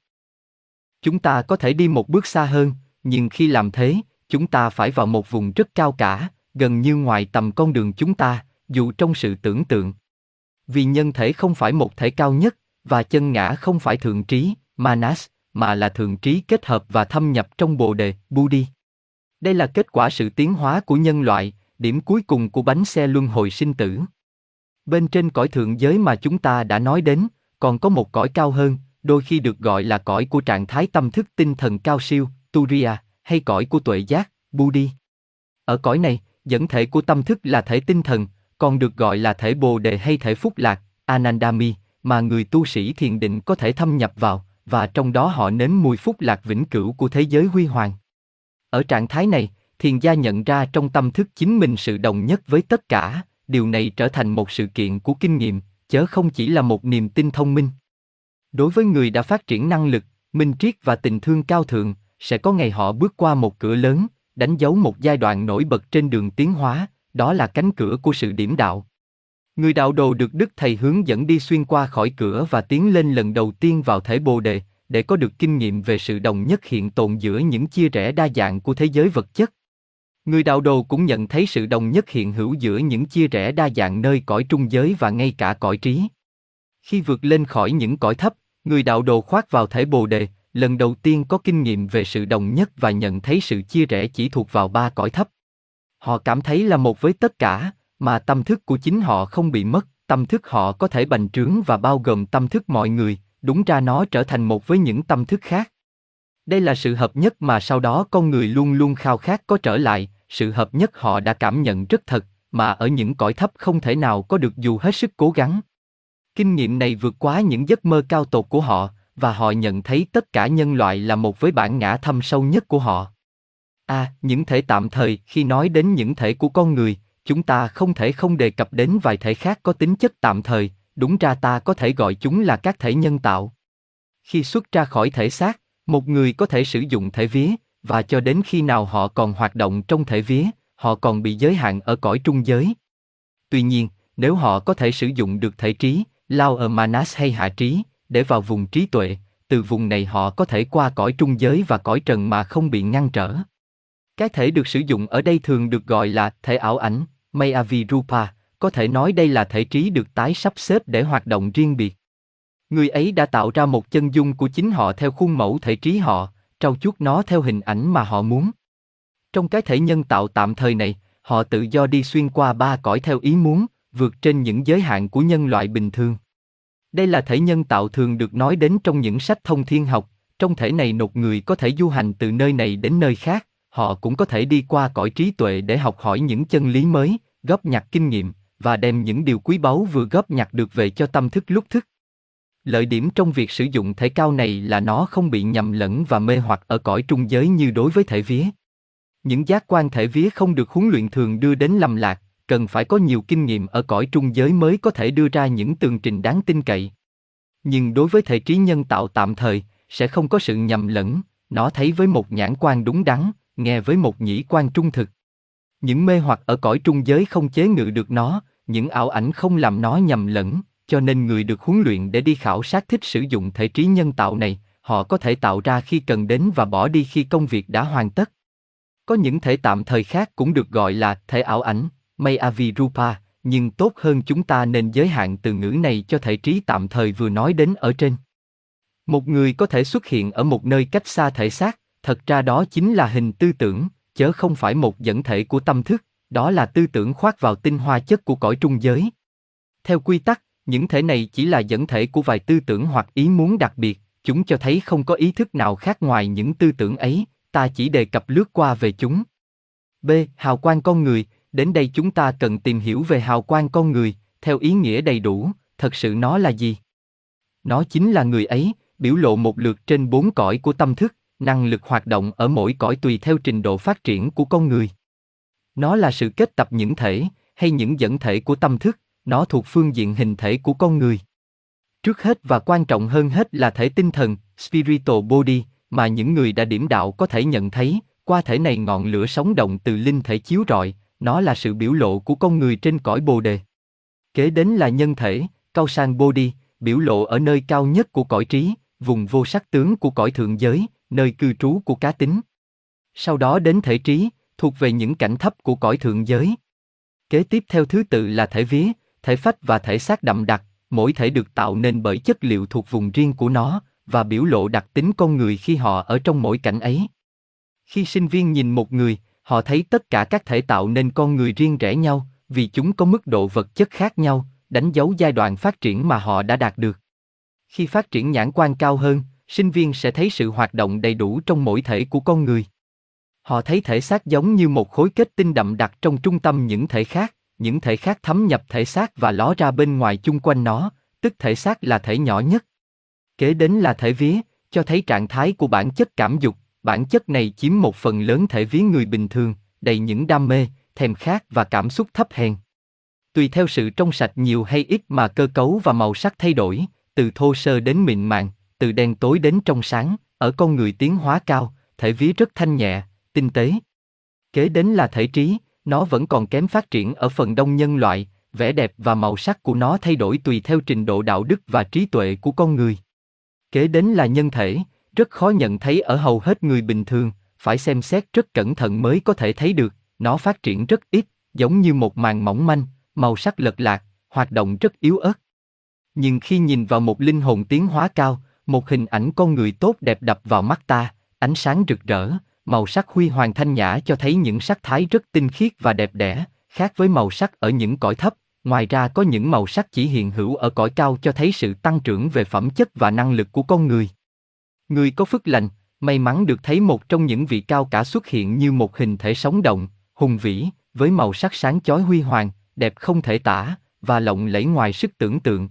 Chúng ta có thể đi một bước xa hơn, nhưng khi làm thế, chúng ta phải vào một vùng rất cao cả, gần như ngoài tầm con đường chúng ta, dù trong sự tưởng tượng. Vì nhân thể không phải một thể cao nhất, và chân ngã không phải thượng trí, manas, mà là thượng trí kết hợp và thâm nhập trong bồ đề, Buddhi. Đây là kết quả sự tiến hóa của nhân loại, điểm cuối cùng của bánh xe luân hồi sinh tử. Bên trên cõi thượng giới mà chúng ta đã nói đến, còn có một cõi cao hơn, đôi khi được gọi là cõi của trạng thái tâm thức tinh thần cao siêu, Turiya, hay cõi của tuệ giác, Buddhi. Ở cõi này, dẫn thể của tâm thức là thể tinh thần, còn được gọi là thể bồ đề hay thể phúc lạc, Anandami, mà người tu sĩ thiền định có thể thâm nhập vào, và trong đó họ nếm mùi phúc lạc vĩnh cửu của thế giới huy hoàng. Ở trạng thái này, thiền gia nhận ra trong tâm thức chính mình sự đồng nhất với tất cả, điều này trở thành một sự kiện của kinh nghiệm, chớ không chỉ là một niềm tin thông minh. Đối với người đã phát triển năng lực, minh triết và tình thương cao thượng, sẽ có ngày họ bước qua một cửa lớn, đánh dấu một giai đoạn nổi bật trên đường tiến hóa, đó là cánh cửa của sự điểm đạo. Người đạo đồ được Đức Thầy hướng dẫn đi xuyên qua khỏi cửa và tiến lên lần đầu tiên vào thể Bồ Đề, để có được kinh nghiệm về sự đồng nhất hiện tồn giữa những chia rẽ đa dạng của thế giới vật chất. Người đạo đồ cũng nhận thấy sự đồng nhất hiện hữu giữa những chia rẽ đa dạng nơi cõi trung giới và ngay cả cõi trí. Khi vượt lên khỏi những cõi thấp, người đạo đồ khoác vào thể Bồ Đề, lần đầu tiên có kinh nghiệm về sự đồng nhất và nhận thấy sự chia rẽ chỉ thuộc vào ba cõi thấp. Họ cảm thấy là một với tất cả, mà tâm thức của chính họ không bị mất, tâm thức họ có thể bành trướng và bao gồm tâm thức mọi người, đúng ra nó trở thành một với những tâm thức khác. Đây là sự hợp nhất mà sau đó con người luôn luôn khao khát có trở lại, sự hợp nhất họ đã cảm nhận rất thật, mà ở những cõi thấp không thể nào có được dù hết sức cố gắng. Kinh nghiệm này vượt quá những giấc mơ cao tột của họ, và họ nhận thấy tất cả nhân loại là một với bản ngã thâm sâu nhất của họ. À, những thể tạm thời, khi nói đến những thể của con người, chúng ta không thể không đề cập đến vài thể khác có tính chất tạm thời, đúng ra ta có thể gọi chúng là các thể nhân tạo. Khi xuất ra khỏi thể xác, một người có thể sử dụng thể vía, và cho đến khi nào họ còn hoạt động trong thể vía, họ còn bị giới hạn ở cõi trung giới. Tuy nhiên, nếu họ có thể sử dụng được thể trí, lao ở manas hay hạ trí, để vào vùng trí tuệ, từ vùng này họ có thể qua cõi trung giới và cõi trần mà không bị ngăn trở. Cái thể được sử dụng ở đây thường được gọi là thể ảo ảnh, Mayavi Rupa, có thể nói đây là thể trí được tái sắp xếp để hoạt động riêng biệt. Người ấy đã tạo ra một chân dung của chính họ theo khuôn mẫu thể trí họ, trau chuốt nó theo hình ảnh mà họ muốn. Trong cái thể nhân tạo tạm thời này, họ tự do đi xuyên qua ba cõi theo ý muốn, vượt trên những giới hạn của nhân loại bình thường. Đây là thể nhân tạo thường được nói đến trong những sách thông thiên học, trong thể này một người có thể du hành từ nơi này đến nơi khác, họ cũng có thể đi qua cõi trí tuệ để học hỏi những chân lý mới, góp nhặt kinh nghiệm, và đem những điều quý báu vừa góp nhặt được về cho tâm thức lúc thức. Lợi điểm trong việc sử dụng thể cao này là nó không bị nhầm lẫn và mê hoặc ở cõi trung giới như đối với thể vía. Những giác quan thể vía không được huấn luyện thường đưa đến lầm lạc, cần phải có nhiều kinh nghiệm ở cõi trung giới mới có thể đưa ra những tường trình đáng tin cậy. Nhưng đối với thể trí nhân tạo tạm thời, sẽ không có sự nhầm lẫn, nó thấy với một nhãn quan đúng đắn, nghe với một nhĩ quan trung thực. Những mê hoặc ở cõi trung giới không chế ngự được nó, những ảo ảnh không làm nó nhầm lẫn, cho nên người được huấn luyện để đi khảo sát thích sử dụng thể trí nhân tạo này, họ có thể tạo ra khi cần đến và bỏ đi khi công việc đã hoàn tất. Có những thể tạm thời khác cũng được gọi là thể ảo ảnh, Mayavi Rupa, nhưng tốt hơn chúng ta nên giới hạn từ ngữ này cho thể trí tạm thời vừa nói đến ở trên. Một người có thể xuất hiện ở một nơi cách xa thể xác, thật ra đó chính là hình tư tưởng, chớ không phải một dẫn thể của tâm thức, đó là tư tưởng khoác vào tinh hoa chất của cõi trung giới. Theo quy tắc, những thể này chỉ là dẫn thể của vài tư tưởng hoặc ý muốn đặc biệt, chúng cho thấy không có ý thức nào khác ngoài những tư tưởng ấy, ta chỉ đề cập lướt qua về chúng. B. Hào quang con người, đến đây chúng ta cần tìm hiểu về hào quang con người, theo ý nghĩa đầy đủ, thật sự nó là gì? Nó chính là người ấy, biểu lộ một lượt trên bốn cõi của tâm thức, năng lực hoạt động ở mỗi cõi tùy theo trình độ phát triển của con người. Nó là sự kết tập những thể, hay những dẫn thể của tâm thức, nó thuộc phương diện hình thể của con người. Trước hết và quan trọng hơn hết là thể tinh thần, spiritual body, mà những người đã điểm đạo có thể nhận thấy, qua thể này ngọn lửa sống động từ linh thể chiếu rọi, nó là sự biểu lộ của con người trên cõi bồ đề. Kế đến là nhân thể, cao sang body, biểu lộ ở nơi cao nhất của cõi trí, vùng vô sắc tướng của cõi thượng giới, nơi cư trú của cá tính. Sau đó đến thể trí, thuộc về những cảnh thấp của cõi thượng giới. Kế tiếp theo thứ tự là thể vía, thể phách và thể xác đậm đặc, mỗi thể được tạo nên bởi chất liệu thuộc vùng riêng của nó và biểu lộ đặc tính con người khi họ ở trong mỗi cảnh ấy. Khi sinh viên nhìn một người, họ thấy tất cả các thể tạo nên con người riêng rẽ nhau, vì chúng có mức độ vật chất khác nhau, đánh dấu giai đoạn phát triển mà họ đã đạt được. Khi phát triển nhãn quan cao hơn, sinh viên sẽ thấy sự hoạt động đầy đủ trong mỗi thể của con người. Họ thấy thể xác giống như một khối kết tinh đậm đặc trong trung tâm những thể khác, những thể khác thấm nhập thể xác và ló ra bên ngoài chung quanh nó, tức thể xác là thể nhỏ nhất. Kế đến là thể vía, cho thấy trạng thái của bản chất cảm dục, bản chất này chiếm một phần lớn thể vía người bình thường, đầy những đam mê, thèm khát và cảm xúc thấp hèn. Tùy theo sự trong sạch nhiều hay ít mà cơ cấu và màu sắc thay đổi, từ thô sơ đến mịn màng, từ đen tối đến trong sáng, ở con người tiến hóa cao, thể vía rất thanh nhẹ, tinh tế. Kế đến là thể trí, nó vẫn còn kém phát triển ở phần đông nhân loại, vẻ đẹp và màu sắc của nó thay đổi tùy theo trình độ đạo đức và trí tuệ của con người. Kế đến là nhân thể, rất khó nhận thấy ở hầu hết người bình thường, phải xem xét rất cẩn thận mới có thể thấy được, nó phát triển rất ít, giống như một màn mỏng manh, màu sắc lật lạc, hoạt động rất yếu ớt. Nhưng khi nhìn vào một linh hồn tiến hóa cao, một hình ảnh con người tốt đẹp đập vào mắt ta, ánh sáng rực rỡ, màu sắc huy hoàng thanh nhã cho thấy những sắc thái rất tinh khiết và đẹp đẽ, khác với màu sắc ở những cõi thấp. Ngoài ra có những màu sắc chỉ hiện hữu ở cõi cao cho thấy sự tăng trưởng về phẩm chất và năng lực của con người. Người có phước lành, may mắn được thấy một trong những vị cao cả xuất hiện như một hình thể sống động, hùng vĩ, với màu sắc sáng chói huy hoàng, đẹp không thể tả, và lộng lẫy ngoài sức tưởng tượng.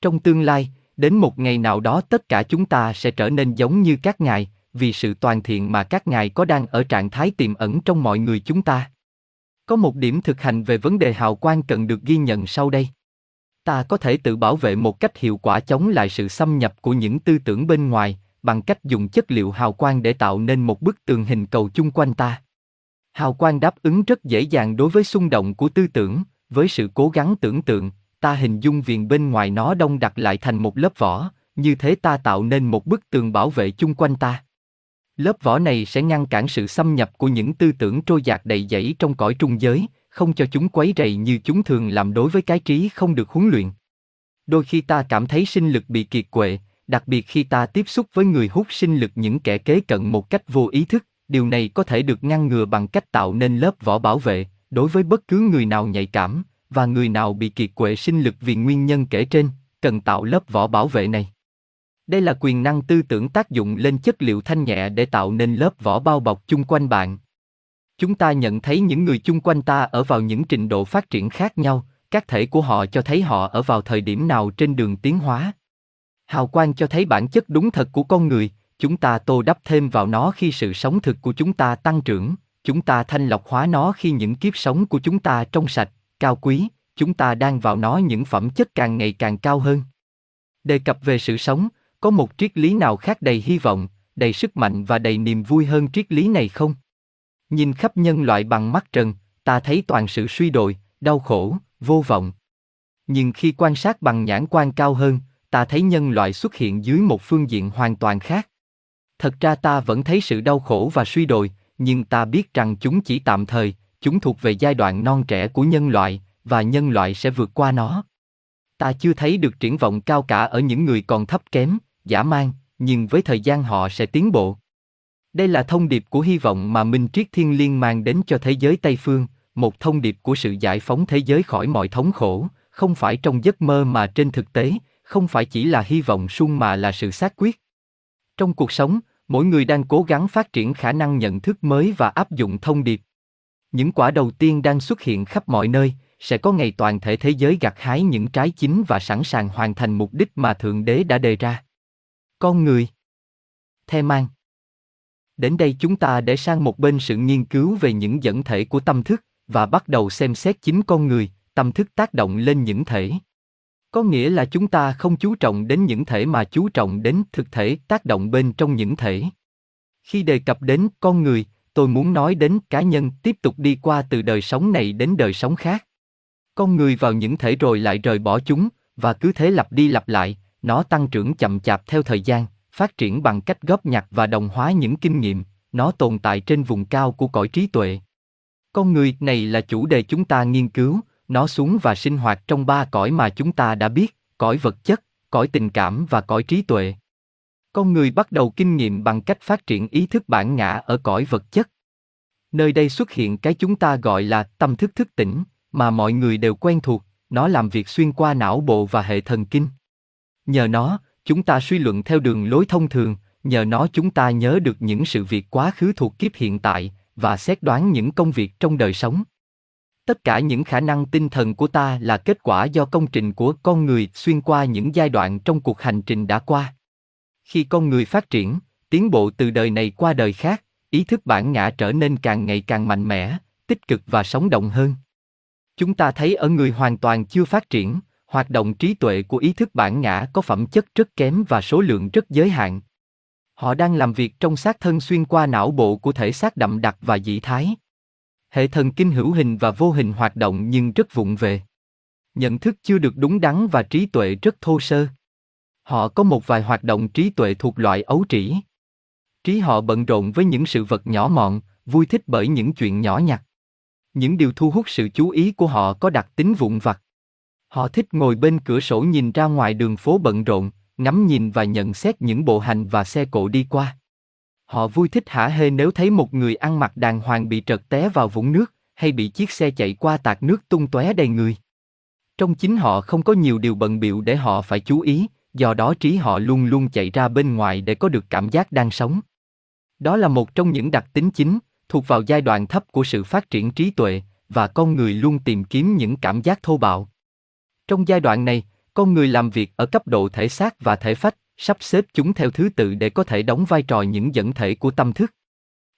Trong tương lai, đến một ngày nào đó tất cả chúng ta sẽ trở nên giống như các ngài, vì sự toàn thiện mà các ngài có đang ở trạng thái tiềm ẩn trong mọi người chúng ta. Có một điểm thực hành về vấn đề hào quang cần được ghi nhận sau đây. Ta có thể tự bảo vệ một cách hiệu quả chống lại sự xâm nhập của những tư tưởng bên ngoài, bằng cách dùng chất liệu hào quang để tạo nên một bức tường hình cầu chung quanh ta. Hào quang đáp ứng rất dễ dàng đối với xung động của tư tưởng, với sự cố gắng tưởng tượng, ta hình dung viền bên ngoài nó đông đặc lại thành một lớp vỏ, như thế ta tạo nên một bức tường bảo vệ chung quanh ta. Lớp vỏ này sẽ ngăn cản sự xâm nhập của những tư tưởng trôi dạt đầy dẫy trong cõi trung giới, không cho chúng quấy rầy như chúng thường làm đối với cái trí không được huấn luyện. Đôi khi ta cảm thấy sinh lực bị kiệt quệ, đặc biệt khi ta tiếp xúc với người hút sinh lực những kẻ kế cận một cách vô ý thức, điều này có thể được ngăn ngừa bằng cách tạo nên lớp vỏ bảo vệ, đối với bất cứ người nào nhạy cảm, và người nào bị kiệt quệ sinh lực vì nguyên nhân kể trên, cần tạo lớp vỏ bảo vệ này. Đây là quyền năng tư tưởng tác dụng lên chất liệu thanh nhẹ để tạo nên lớp vỏ bao bọc chung quanh bạn. Chúng ta nhận thấy những người chung quanh ta ở vào những trình độ phát triển khác nhau, các thể của họ cho thấy họ ở vào thời điểm nào trên đường tiến hóa. Hào quang cho thấy bản chất đúng thật của con người, chúng ta tô đắp thêm vào nó khi sự sống thực của chúng ta tăng trưởng, chúng ta thanh lọc hóa nó khi những kiếp sống của chúng ta trong sạch, cao quý, chúng ta đang vào nó những phẩm chất càng ngày càng cao hơn. Đề cập về sự sống, có một triết lý nào khác đầy hy vọng, đầy sức mạnh và đầy niềm vui hơn triết lý này không? Nhìn khắp nhân loại bằng mắt trần, ta thấy toàn sự suy đồi, đau khổ, vô vọng. Nhưng khi quan sát bằng nhãn quan cao hơn, ta thấy nhân loại xuất hiện dưới một phương diện hoàn toàn khác. Thật ra ta vẫn thấy sự đau khổ và suy đồi, nhưng ta biết rằng chúng chỉ tạm thời, chúng thuộc về giai đoạn non trẻ của nhân loại, và nhân loại sẽ vượt qua nó. Ta chưa thấy được triển vọng cao cả ở những người còn thấp kém, giả man, nhưng với thời gian họ sẽ tiến bộ. Đây là thông điệp của hy vọng mà Minh Triết Thiên Liên mang đến cho thế giới Tây Phương, một thông điệp của sự giải phóng thế giới khỏi mọi thống khổ, không phải trong giấc mơ mà trên thực tế, không phải chỉ là hy vọng suông mà là sự xác quyết. Trong cuộc sống, mỗi người đang cố gắng phát triển khả năng nhận thức mới và áp dụng thông điệp. Những quả đầu tiên đang xuất hiện khắp mọi nơi, sẽ có ngày toàn thể thế giới gặt hái những trái chín và sẵn sàng hoàn thành mục đích mà Thượng Đế đã đề ra. Con người The mang Đến đây chúng ta để sang một bên sự nghiên cứu về những dẫn thể của tâm thức, và bắt đầu xem xét chính con người, tâm thức tác động lên những thể. Có nghĩa là chúng ta không chú trọng đến những thể mà chú trọng đến thực thể tác động bên trong những thể. Khi đề cập đến con người, tôi muốn nói đến cá nhân tiếp tục đi qua từ đời sống này đến đời sống khác. Con người vào những thể rồi lại rời bỏ chúng, và cứ thế lặp đi lặp lại, nó tăng trưởng chậm chạp theo thời gian, phát triển bằng cách góp nhặt và đồng hóa những kinh nghiệm, nó tồn tại trên vùng cao của cõi trí tuệ. Con người này là chủ đề chúng ta nghiên cứu, nó xuống và sinh hoạt trong ba cõi mà chúng ta đã biết, cõi vật chất, cõi tình cảm và cõi trí tuệ. Con người bắt đầu kinh nghiệm bằng cách phát triển ý thức bản ngã ở cõi vật chất. Nơi đây xuất hiện cái chúng ta gọi là tâm thức thức tỉnh, mà mọi người đều quen thuộc, nó làm việc xuyên qua não bộ và hệ thần kinh. Nhờ nó, chúng ta suy luận theo đường lối thông thường, nhờ nó chúng ta nhớ được những sự việc quá khứ thuộc kiếp hiện tại và xét đoán những công việc trong đời sống. Tất cả những khả năng tinh thần của ta là kết quả do công trình của con người xuyên qua những giai đoạn trong cuộc hành trình đã qua. Khi con người phát triển, tiến bộ từ đời này qua đời khác, ý thức bản ngã trở nên càng ngày càng mạnh mẽ, tích cực và sống động hơn. Chúng ta thấy ở người hoàn toàn chưa phát triển, hoạt động trí tuệ của ý thức bản ngã có phẩm chất rất kém và số lượng rất giới hạn. Họ đang làm việc trong xác thân xuyên qua não bộ của thể xác đậm đặc và dị thái. Hệ thần kinh hữu hình và vô hình hoạt động nhưng rất vụng về. Nhận thức chưa được đúng đắn và trí tuệ rất thô sơ. Họ có một vài hoạt động trí tuệ thuộc loại ấu trĩ. Trí họ bận rộn với những sự vật nhỏ mọn, vui thích bởi những chuyện nhỏ nhặt. Những điều thu hút sự chú ý của họ có đặc tính vụn vặt. Họ thích ngồi bên cửa sổ nhìn ra ngoài đường phố bận rộn, ngắm nhìn và nhận xét những bộ hành và xe cộ đi qua. Họ vui thích hả hê nếu thấy một người ăn mặc đàng hoàng bị trật té vào vũng nước, hay bị chiếc xe chạy qua tạt nước tung tóe đầy người. Trong chính họ không có nhiều điều bận biệu để họ phải chú ý, do đó trí họ luôn luôn chạy ra bên ngoài để có được cảm giác đang sống. Đó là một trong những đặc tính chính, thuộc vào giai đoạn thấp của sự phát triển trí tuệ, và con người luôn tìm kiếm những cảm giác thô bạo. Trong giai đoạn này, con người làm việc ở cấp độ thể xác và thể phách, sắp xếp chúng theo thứ tự để có thể đóng vai trò những dẫn thể của tâm thức.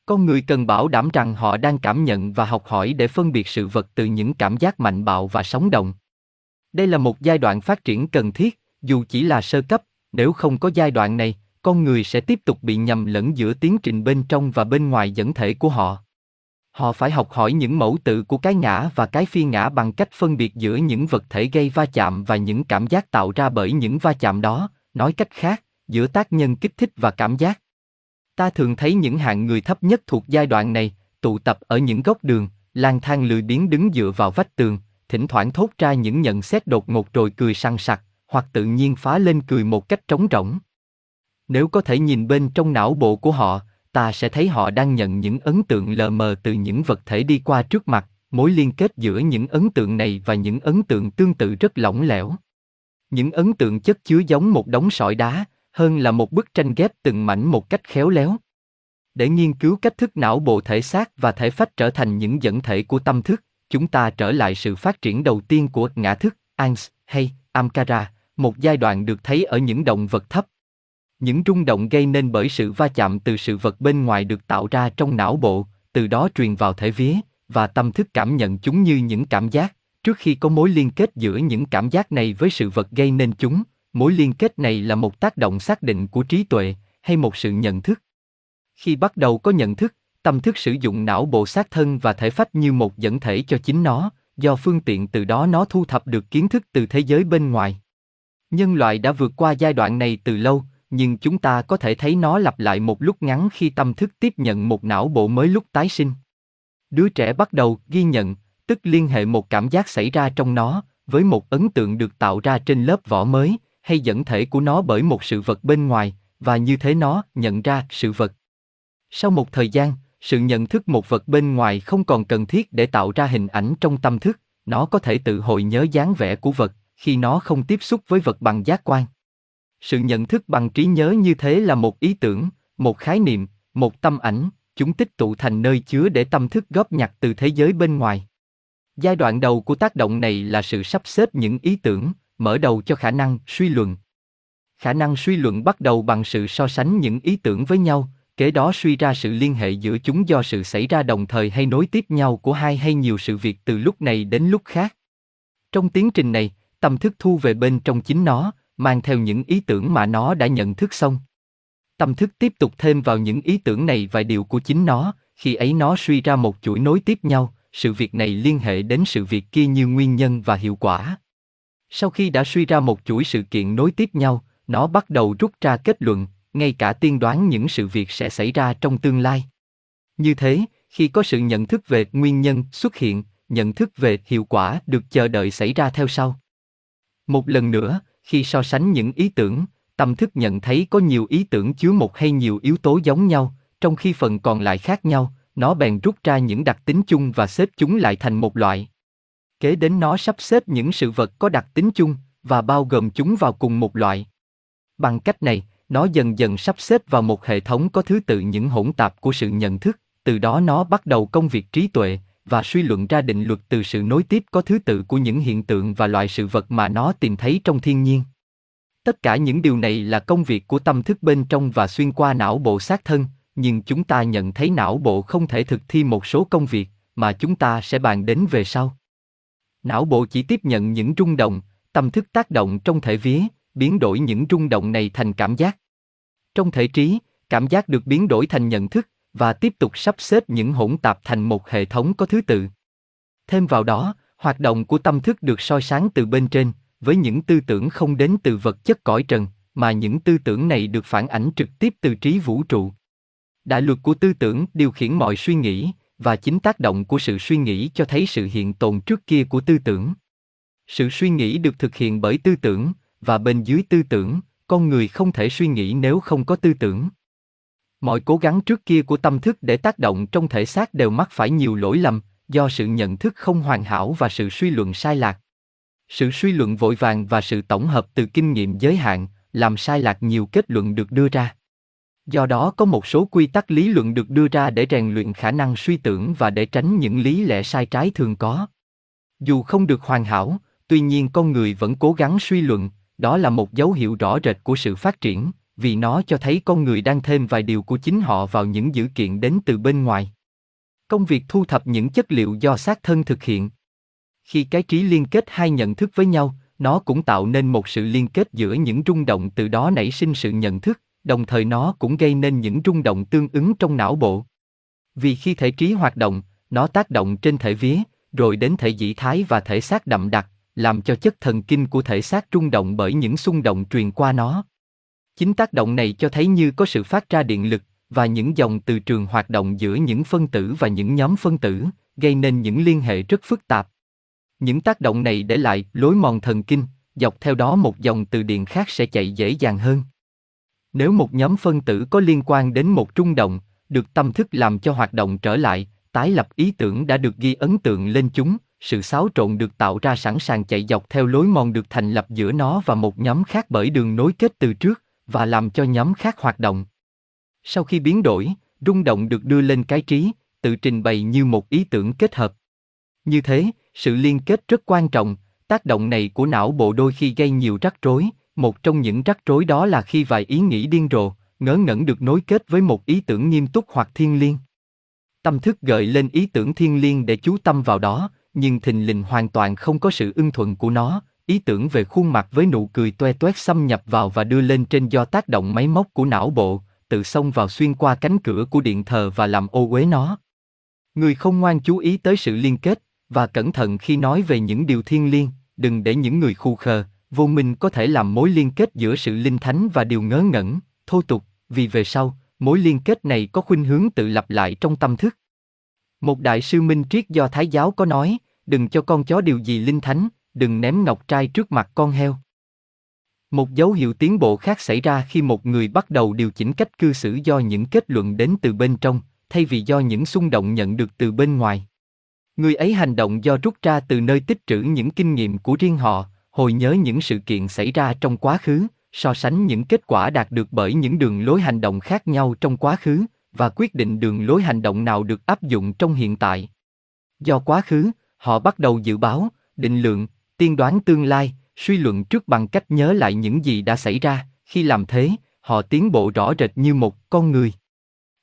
Con người cần bảo đảm rằng họ đang cảm nhận và học hỏi để phân biệt sự vật từ những cảm giác mạnh bạo và sống động. Đây là một giai đoạn phát triển cần thiết, dù chỉ là sơ cấp, nếu không có giai đoạn này, con người sẽ tiếp tục bị nhầm lẫn giữa tiến trình bên trong và bên ngoài dẫn thể của họ. Họ phải học hỏi những mẫu tự của cái ngã và cái phi ngã bằng cách phân biệt giữa những vật thể gây va chạm và những cảm giác tạo ra bởi những va chạm đó, nói cách khác, giữa tác nhân kích thích và cảm giác. Ta thường thấy những hạng người thấp nhất thuộc giai đoạn này, tụ tập ở những góc đường, lang thang lười biếng đứng dựa vào vách tường, thỉnh thoảng thốt ra những nhận xét đột ngột rồi cười săn sặc, hoặc tự nhiên phá lên cười một cách trống rỗng. Nếu có thể nhìn bên trong não bộ của họ, ta sẽ thấy họ đang nhận những ấn tượng lờ mờ từ những vật thể đi qua trước mặt, mối liên kết giữa những ấn tượng này và những ấn tượng tương tự rất lỏng lẻo. Những ấn tượng chất chứa giống một đống sỏi đá, hơn là một bức tranh ghép từng mảnh một cách khéo léo. Để nghiên cứu cách thức não bộ thể xác và thể phách trở thành những dẫn thể của tâm thức, chúng ta trở lại sự phát triển đầu tiên của ngã thức, Ans hay Amkara, một giai đoạn được thấy ở những động vật thấp. Những rung động gây nên bởi sự va chạm từ sự vật bên ngoài được tạo ra trong não bộ, từ đó truyền vào thể vía, và tâm thức cảm nhận chúng như những cảm giác, trước khi có mối liên kết giữa những cảm giác này với sự vật gây nên chúng, mối liên kết này là một tác động xác định của trí tuệ, hay một sự nhận thức. Khi bắt đầu có nhận thức, tâm thức sử dụng não bộ xác thân và thể phách như một dẫn thể cho chính nó, do phương tiện từ đó nó thu thập được kiến thức từ thế giới bên ngoài. Nhân loại đã vượt qua giai đoạn này từ lâu, nhưng chúng ta có thể thấy nó lặp lại một lúc ngắn khi tâm thức tiếp nhận một não bộ mới lúc tái sinh. Đứa trẻ bắt đầu ghi nhận, tức liên hệ một cảm giác xảy ra trong nó, với một ấn tượng được tạo ra trên lớp vỏ mới, hay dẫn thể của nó bởi một sự vật bên ngoài, và như thế nó nhận ra sự vật. Sau một thời gian, sự nhận thức một vật bên ngoài không còn cần thiết để tạo ra hình ảnh trong tâm thức, nó có thể tự hồi nhớ dáng vẻ của vật khi nó không tiếp xúc với vật bằng giác quan. Sự nhận thức bằng trí nhớ như thế là một ý tưởng, một khái niệm, một tâm ảnh, chúng tích tụ thành nơi chứa để tâm thức góp nhặt từ thế giới bên ngoài. Giai đoạn đầu của tác động này là sự sắp xếp những ý tưởng, mở đầu cho khả năng suy luận. Khả năng suy luận bắt đầu bằng sự so sánh những ý tưởng với nhau, kế đó suy ra sự liên hệ giữa chúng do sự xảy ra đồng thời hay nối tiếp nhau của hai hay nhiều sự việc từ lúc này đến lúc khác. Trong tiến trình này, tâm thức thu về bên trong chính nó, mang theo những ý tưởng mà nó đã nhận thức xong. Tâm thức tiếp tục thêm vào những ý tưởng này vài điều của chính nó, khi ấy nó suy ra một chuỗi nối tiếp nhau, sự việc này liên hệ đến sự việc kia như nguyên nhân và hiệu quả. Sau khi đã suy ra một chuỗi sự kiện nối tiếp nhau, nó bắt đầu rút ra kết luận, ngay cả tiên đoán những sự việc sẽ xảy ra trong tương lai. Như thế, khi có sự nhận thức về nguyên nhân xuất hiện, nhận thức về hiệu quả được chờ đợi xảy ra theo sau. Một lần nữa, khi so sánh những ý tưởng, tâm thức nhận thấy có nhiều ý tưởng chứa một hay nhiều yếu tố giống nhau, trong khi phần còn lại khác nhau, nó bèn rút ra những đặc tính chung và xếp chúng lại thành một loại. Kế đến nó sắp xếp những sự vật có đặc tính chung và bao gồm chúng vào cùng một loại. Bằng cách này, nó dần dần sắp xếp vào một hệ thống có thứ tự những hỗn tạp của sự nhận thức, từ đó nó bắt đầu công việc trí tuệ và suy luận ra định luật từ sự nối tiếp có thứ tự của những hiện tượng và loại sự vật mà nó tìm thấy trong thiên nhiên. Tất cả những điều này là công việc của tâm thức bên trong và xuyên qua não bộ xác thân, nhưng chúng ta nhận thấy não bộ không thể thực thi một số công việc mà chúng ta sẽ bàn đến về sau. Não bộ chỉ tiếp nhận những rung động, tâm thức tác động trong thể vía, biến đổi những rung động này thành cảm giác. Trong thể trí, cảm giác được biến đổi thành nhận thức và tiếp tục sắp xếp những hỗn tạp thành một hệ thống có thứ tự. Thêm vào đó, hoạt động của tâm thức được soi sáng từ bên trên, với những tư tưởng không đến từ vật chất cõi trần, mà những tư tưởng này được phản ảnh trực tiếp từ trí vũ trụ. Đại luật của tư tưởng điều khiển mọi suy nghĩ, và chính tác động của sự suy nghĩ cho thấy sự hiện tồn trước kia của tư tưởng. Sự suy nghĩ được thực hiện bởi tư tưởng, và bên dưới tư tưởng, con người không thể suy nghĩ nếu không có tư tưởng. Mọi cố gắng trước kia của tâm thức để tác động trong thể xác đều mắc phải nhiều lỗi lầm, do sự nhận thức không hoàn hảo và sự suy luận sai lạc. Sự suy luận vội vàng và sự tổng hợp từ kinh nghiệm giới hạn, làm sai lạc nhiều kết luận được đưa ra. Do đó có một số quy tắc lý luận được đưa ra để rèn luyện khả năng suy tưởng và để tránh những lý lẽ sai trái thường có. Dù không được hoàn hảo, tuy nhiên con người vẫn cố gắng suy luận, đó là một dấu hiệu rõ rệt của sự phát triển, vì nó cho thấy con người đang thêm vài điều của chính họ vào những dữ kiện đến từ bên ngoài. Công việc thu thập những chất liệu do xác thân thực hiện. Khi cái trí liên kết hai nhận thức với nhau, nó cũng tạo nên một sự liên kết giữa những rung động từ đó nảy sinh sự nhận thức, đồng thời nó cũng gây nên những rung động tương ứng trong não bộ. Vì khi thể trí hoạt động, nó tác động trên thể vía, rồi đến thể dĩ thái và thể xác đậm đặc, làm cho chất thần kinh của thể xác rung động bởi những xung động truyền qua nó. Chính tác động này cho thấy như có sự phát ra điện lực và những dòng từ trường hoạt động giữa những phân tử và những nhóm phân tử, gây nên những liên hệ rất phức tạp. Những tác động này để lại lối mòn thần kinh, dọc theo đó một dòng từ điện khác sẽ chạy dễ dàng hơn. Nếu một nhóm phân tử có liên quan đến một trung động, được tâm thức làm cho hoạt động trở lại, tái lập ý tưởng đã được ghi ấn tượng lên chúng, sự xáo trộn được tạo ra sẵn sàng chạy dọc theo lối mòn được thành lập giữa nó và một nhóm khác bởi đường nối kết từ trước, và làm cho nhóm khác hoạt động. Sau khi biến đổi, rung động được đưa lên cái trí, tự trình bày như một ý tưởng kết hợp. Như thế, sự liên kết rất quan trọng, tác động này của não bộ đôi khi gây nhiều rắc rối, một trong những rắc rối đó là khi vài ý nghĩ điên rồ, ngớ ngẩn được nối kết với một ý tưởng nghiêm túc hoặc thiên liêng. Tâm thức gợi lên ý tưởng thiên liêng để chú tâm vào đó, nhưng thình lình hoàn toàn không có sự ưng thuận của nó, ý tưởng về khuôn mặt với nụ cười toe toét xâm nhập vào và đưa lên trên do tác động máy móc của não bộ, tự xông vào xuyên qua cánh cửa của điện thờ và làm ô uế nó. Người không ngoan chú ý tới sự liên kết, và cẩn thận khi nói về những điều thiên liêng, đừng để những người khu khờ, vô minh có thể làm mối liên kết giữa sự linh thánh và điều ngớ ngẩn, thô tục, vì về sau, mối liên kết này có khuynh hướng tự lặp lại trong tâm thức. Một đại sư minh triết do Thái giáo có nói, đừng cho con chó điều gì linh thánh, đừng ném ngọc trai trước mặt con heo. Một dấu hiệu tiến bộ khác xảy ra khi một người bắt đầu điều chỉnh cách cư xử do những kết luận đến từ bên trong, thay vì do những xung động nhận được từ bên ngoài. Người ấy hành động do rút ra từ nơi tích trữ những kinh nghiệm của riêng họ, hồi nhớ những sự kiện xảy ra trong quá khứ, so sánh những kết quả đạt được bởi những đường lối hành động khác nhau trong quá khứ, và quyết định đường lối hành động nào được áp dụng trong hiện tại. Do quá khứ, họ bắt đầu dự báo, định lượng, tiên đoán tương lai, suy luận trước bằng cách nhớ lại những gì đã xảy ra, khi làm thế, họ tiến bộ rõ rệt như một con người.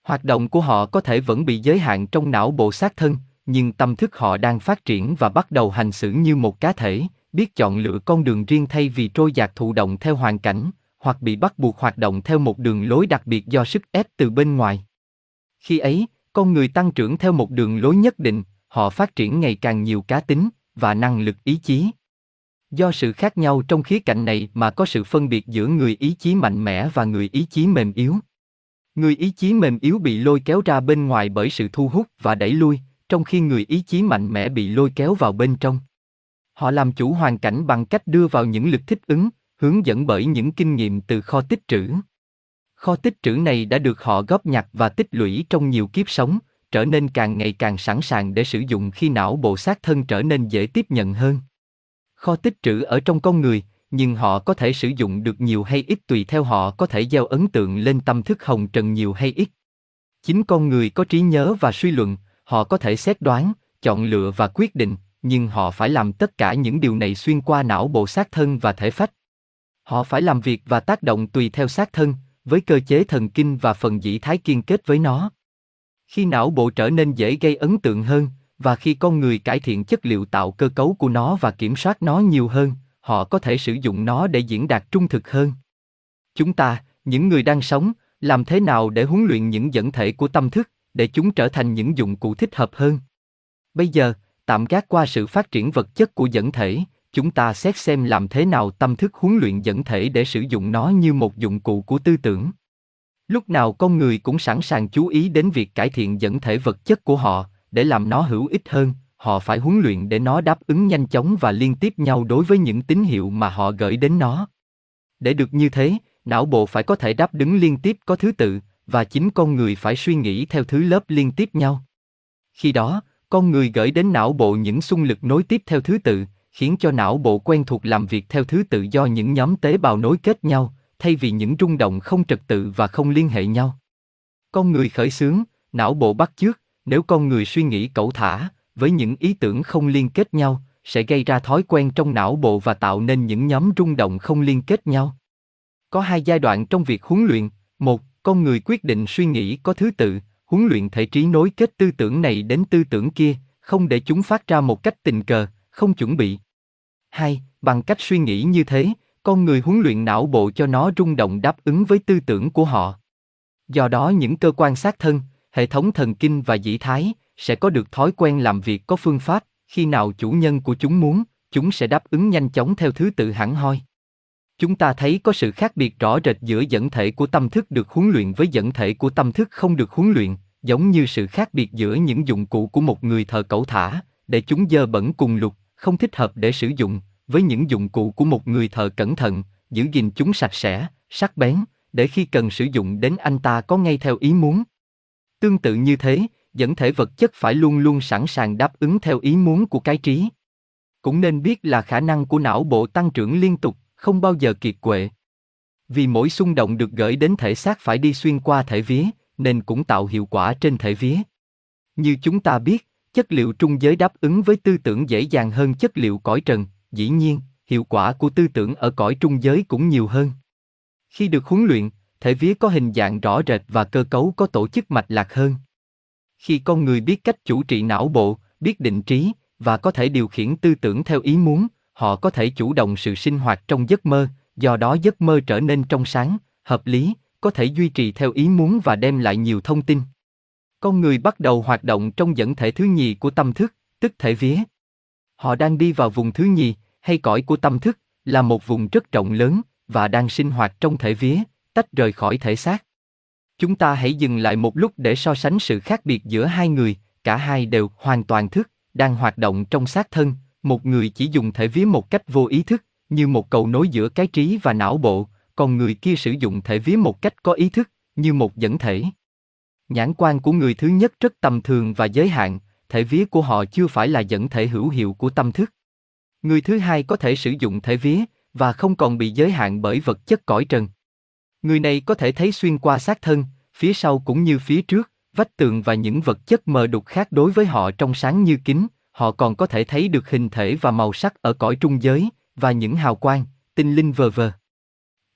Hoạt động của họ có thể vẫn bị giới hạn trong não bộ xác thân, nhưng tâm thức họ đang phát triển và bắt đầu hành xử như một cá thể, biết chọn lựa con đường riêng thay vì trôi dạt thụ động theo hoàn cảnh, hoặc bị bắt buộc hoạt động theo một đường lối đặc biệt do sức ép từ bên ngoài. Khi ấy, con người tăng trưởng theo một đường lối nhất định, họ phát triển ngày càng nhiều cá tính và năng lực ý chí. Do sự khác nhau trong khía cạnh này mà có sự phân biệt giữa người ý chí mạnh mẽ và người ý chí mềm yếu. Người ý chí mềm yếu bị lôi kéo ra bên ngoài bởi sự thu hút và đẩy lui, trong khi người ý chí mạnh mẽ bị lôi kéo vào bên trong. Họ làm chủ hoàn cảnh bằng cách đưa vào những lực thích ứng, hướng dẫn bởi những kinh nghiệm từ kho tích trữ. Kho tích trữ này đã được họ góp nhặt và tích lũy trong nhiều kiếp sống, trở nên càng ngày càng sẵn sàng để sử dụng khi não bộ xác thân trở nên dễ tiếp nhận hơn. Kho tích trữ ở trong con người, nhưng họ có thể sử dụng được nhiều hay ít tùy theo họ có thể gieo ấn tượng lên tâm thức hồng trần nhiều hay ít. Chính con người có trí nhớ và suy luận, họ có thể xét đoán, chọn lựa và quyết định, nhưng họ phải làm tất cả những điều này xuyên qua não bộ xác thân và thể phách. Họ phải làm việc và tác động tùy theo xác thân, với cơ chế thần kinh và phần dĩ thái kiên kết với nó. Khi não bộ trở nên dễ gây ấn tượng hơn, và khi con người cải thiện chất liệu tạo cơ cấu của nó và kiểm soát nó nhiều hơn, họ có thể sử dụng nó để diễn đạt trung thực hơn. Chúng ta, những người đang sống, làm thế nào để huấn luyện những dẫn thể của tâm thức, để chúng trở thành những dụng cụ thích hợp hơn? Bây giờ, tạm gác qua sự phát triển vật chất của dẫn thể, chúng ta xét xem làm thế nào tâm thức huấn luyện dẫn thể để sử dụng nó như một dụng cụ của tư tưởng. Lúc nào con người cũng sẵn sàng chú ý đến việc cải thiện dẫn thể vật chất của họ, để làm nó hữu ích hơn, họ phải huấn luyện để nó đáp ứng nhanh chóng và liên tiếp nhau đối với những tín hiệu mà họ gửi đến nó. Để được như thế, não bộ phải có thể đáp ứng liên tiếp có thứ tự, và chính con người phải suy nghĩ theo thứ lớp liên tiếp nhau. Khi đó, con người gửi đến não bộ những xung lực nối tiếp theo thứ tự, khiến cho não bộ quen thuộc làm việc theo thứ tự do những nhóm tế bào nối kết nhau, thay vì những rung động không trật tự và không liên hệ nhau. Con người khởi xướng, não bộ bắt chước, nếu con người suy nghĩ cẩu thả, với những ý tưởng không liên kết nhau, sẽ gây ra thói quen trong não bộ và tạo nên những nhóm rung động không liên kết nhau. Có hai giai đoạn trong việc huấn luyện. Một, con người quyết định suy nghĩ có thứ tự, huấn luyện thể trí nối kết tư tưởng này đến tư tưởng kia, không để chúng phát ra một cách tình cờ, không chuẩn bị. Hai, bằng cách suy nghĩ như thế, con người huấn luyện não bộ cho nó rung động đáp ứng với tư tưởng của họ. Do đó những cơ quan xác thân, hệ thống thần kinh và dĩ thái sẽ có được thói quen làm việc có phương pháp, khi nào chủ nhân của chúng muốn, chúng sẽ đáp ứng nhanh chóng theo thứ tự hẳn hoi. Chúng ta thấy có sự khác biệt rõ rệt giữa dẫn thể của tâm thức được huấn luyện với dẫn thể của tâm thức không được huấn luyện, giống như sự khác biệt giữa những dụng cụ của một người thợ cẩu thả, để chúng dơ bẩn cùng lục, không thích hợp để sử dụng, với những dụng cụ của một người thợ cẩn thận, giữ gìn chúng sạch sẽ, sắc bén, để khi cần sử dụng đến anh ta có ngay theo ý muốn. Tương tự như thế, dẫn thể vật chất phải luôn luôn sẵn sàng đáp ứng theo ý muốn của cái trí. Cũng nên biết là khả năng của não bộ tăng trưởng liên tục, không bao giờ kiệt quệ. Vì mỗi xung động được gửi đến thể xác phải đi xuyên qua thể vía, nên cũng tạo hiệu quả trên thể vía. Như chúng ta biết, chất liệu trung giới đáp ứng với tư tưởng dễ dàng hơn chất liệu cõi trần, dĩ nhiên, hiệu quả của tư tưởng ở cõi trung giới cũng nhiều hơn. Khi được huấn luyện, thể vía có hình dạng rõ rệt và cơ cấu có tổ chức mạch lạc hơn. Khi con người biết cách chủ trị não bộ, biết định trí và có thể điều khiển tư tưởng theo ý muốn, họ có thể chủ động sự sinh hoạt trong giấc mơ, do đó giấc mơ trở nên trong sáng, hợp lý, có thể duy trì theo ý muốn và đem lại nhiều thông tin. Con người bắt đầu hoạt động trong dẫn thể thứ nhì của tâm thức, tức thể vía. Họ đang đi vào vùng thứ nhì, hay cõi của tâm thức, là một vùng rất rộng lớn, và đang sinh hoạt trong thể vía, tách rời khỏi thể xác. Chúng ta hãy dừng lại một lúc để so sánh sự khác biệt giữa hai người, cả hai đều hoàn toàn thức, đang hoạt động trong xác thân, một người chỉ dùng thể vía một cách vô ý thức, như một cầu nối giữa cái trí và não bộ, còn người kia sử dụng thể vía một cách có ý thức, như một dẫn thể. Nhãn quan của người thứ nhất rất tầm thường và giới hạn, thể vía của họ chưa phải là dẫn thể hữu hiệu của tâm thức. Người thứ hai có thể sử dụng thể vía, và không còn bị giới hạn bởi vật chất cõi trần. Người này có thể thấy xuyên qua xác thân, phía sau cũng như phía trước, vách tường và những vật chất mờ đục khác đối với họ trong sáng như kính, họ còn có thể thấy được hình thể và màu sắc ở cõi trung giới, và những hào quang, tinh linh vờ vờ.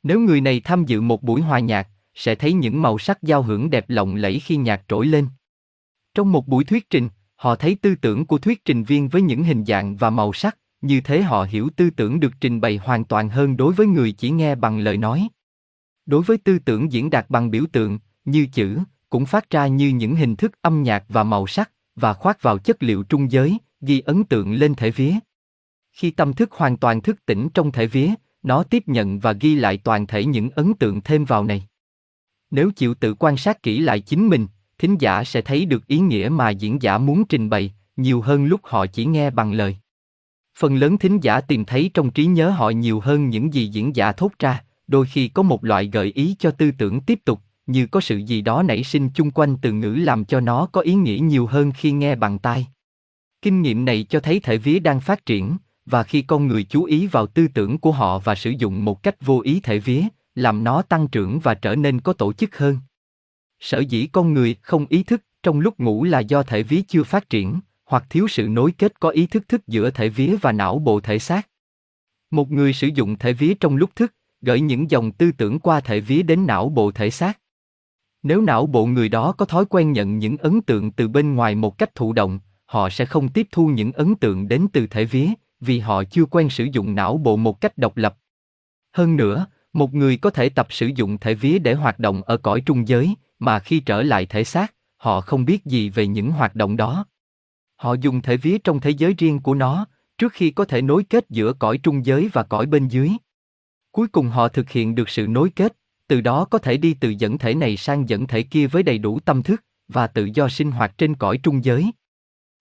Nếu người này tham dự một buổi hòa nhạc, sẽ thấy những màu sắc giao hưởng đẹp lộng lẫy khi nhạc trỗi lên. Trong một buổi thuyết trình, họ thấy tư tưởng của thuyết trình viên với những hình dạng và màu sắc, như thế họ hiểu tư tưởng được trình bày hoàn toàn hơn đối với người chỉ nghe bằng lời nói. Đối với tư tưởng diễn đạt bằng biểu tượng, như chữ, cũng phát ra như những hình thức âm nhạc và màu sắc, và khoác vào chất liệu trung giới, ghi ấn tượng lên thể vía. Khi tâm thức hoàn toàn thức tỉnh trong thể vía, nó tiếp nhận và ghi lại toàn thể những ấn tượng thêm vào này. Nếu chịu tự quan sát kỹ lại chính mình, thính giả sẽ thấy được ý nghĩa mà diễn giả muốn trình bày, nhiều hơn lúc họ chỉ nghe bằng lời. Phần lớn thính giả tìm thấy trong trí nhớ họ nhiều hơn những gì diễn giả thốt ra, đôi khi có một loại gợi ý cho tư tưởng tiếp tục, như có sự gì đó nảy sinh chung quanh từ ngữ làm cho nó có ý nghĩa nhiều hơn khi nghe bằng tai. Kinh nghiệm này cho thấy thể vía đang phát triển, và khi con người chú ý vào tư tưởng của họ và sử dụng một cách vô ý thể vía, làm nó tăng trưởng và trở nên có tổ chức hơn. Sở dĩ con người không ý thức trong lúc ngủ là do thể vía chưa phát triển, hoặc thiếu sự nối kết có ý thức thức giữa thể vía và não bộ thể xác. Một người sử dụng thể vía trong lúc thức, gửi những dòng tư tưởng qua thể vía đến não bộ thể xác. Nếu não bộ người đó có thói quen nhận những ấn tượng từ bên ngoài một cách thụ động, họ sẽ không tiếp thu những ấn tượng đến từ thể vía, vì họ chưa quen sử dụng não bộ một cách độc lập. Hơn nữa, một người có thể tập sử dụng thể vía để hoạt động ở cõi trung giới, mà khi trở lại thể xác, họ không biết gì về những hoạt động đó. Họ dùng thể vía trong thế giới riêng của nó, trước khi có thể nối kết giữa cõi trung giới và cõi bên dưới. Cuối cùng họ thực hiện được sự nối kết, từ đó có thể đi từ dẫn thể này sang dẫn thể kia với đầy đủ tâm thức, và tự do sinh hoạt trên cõi trung giới.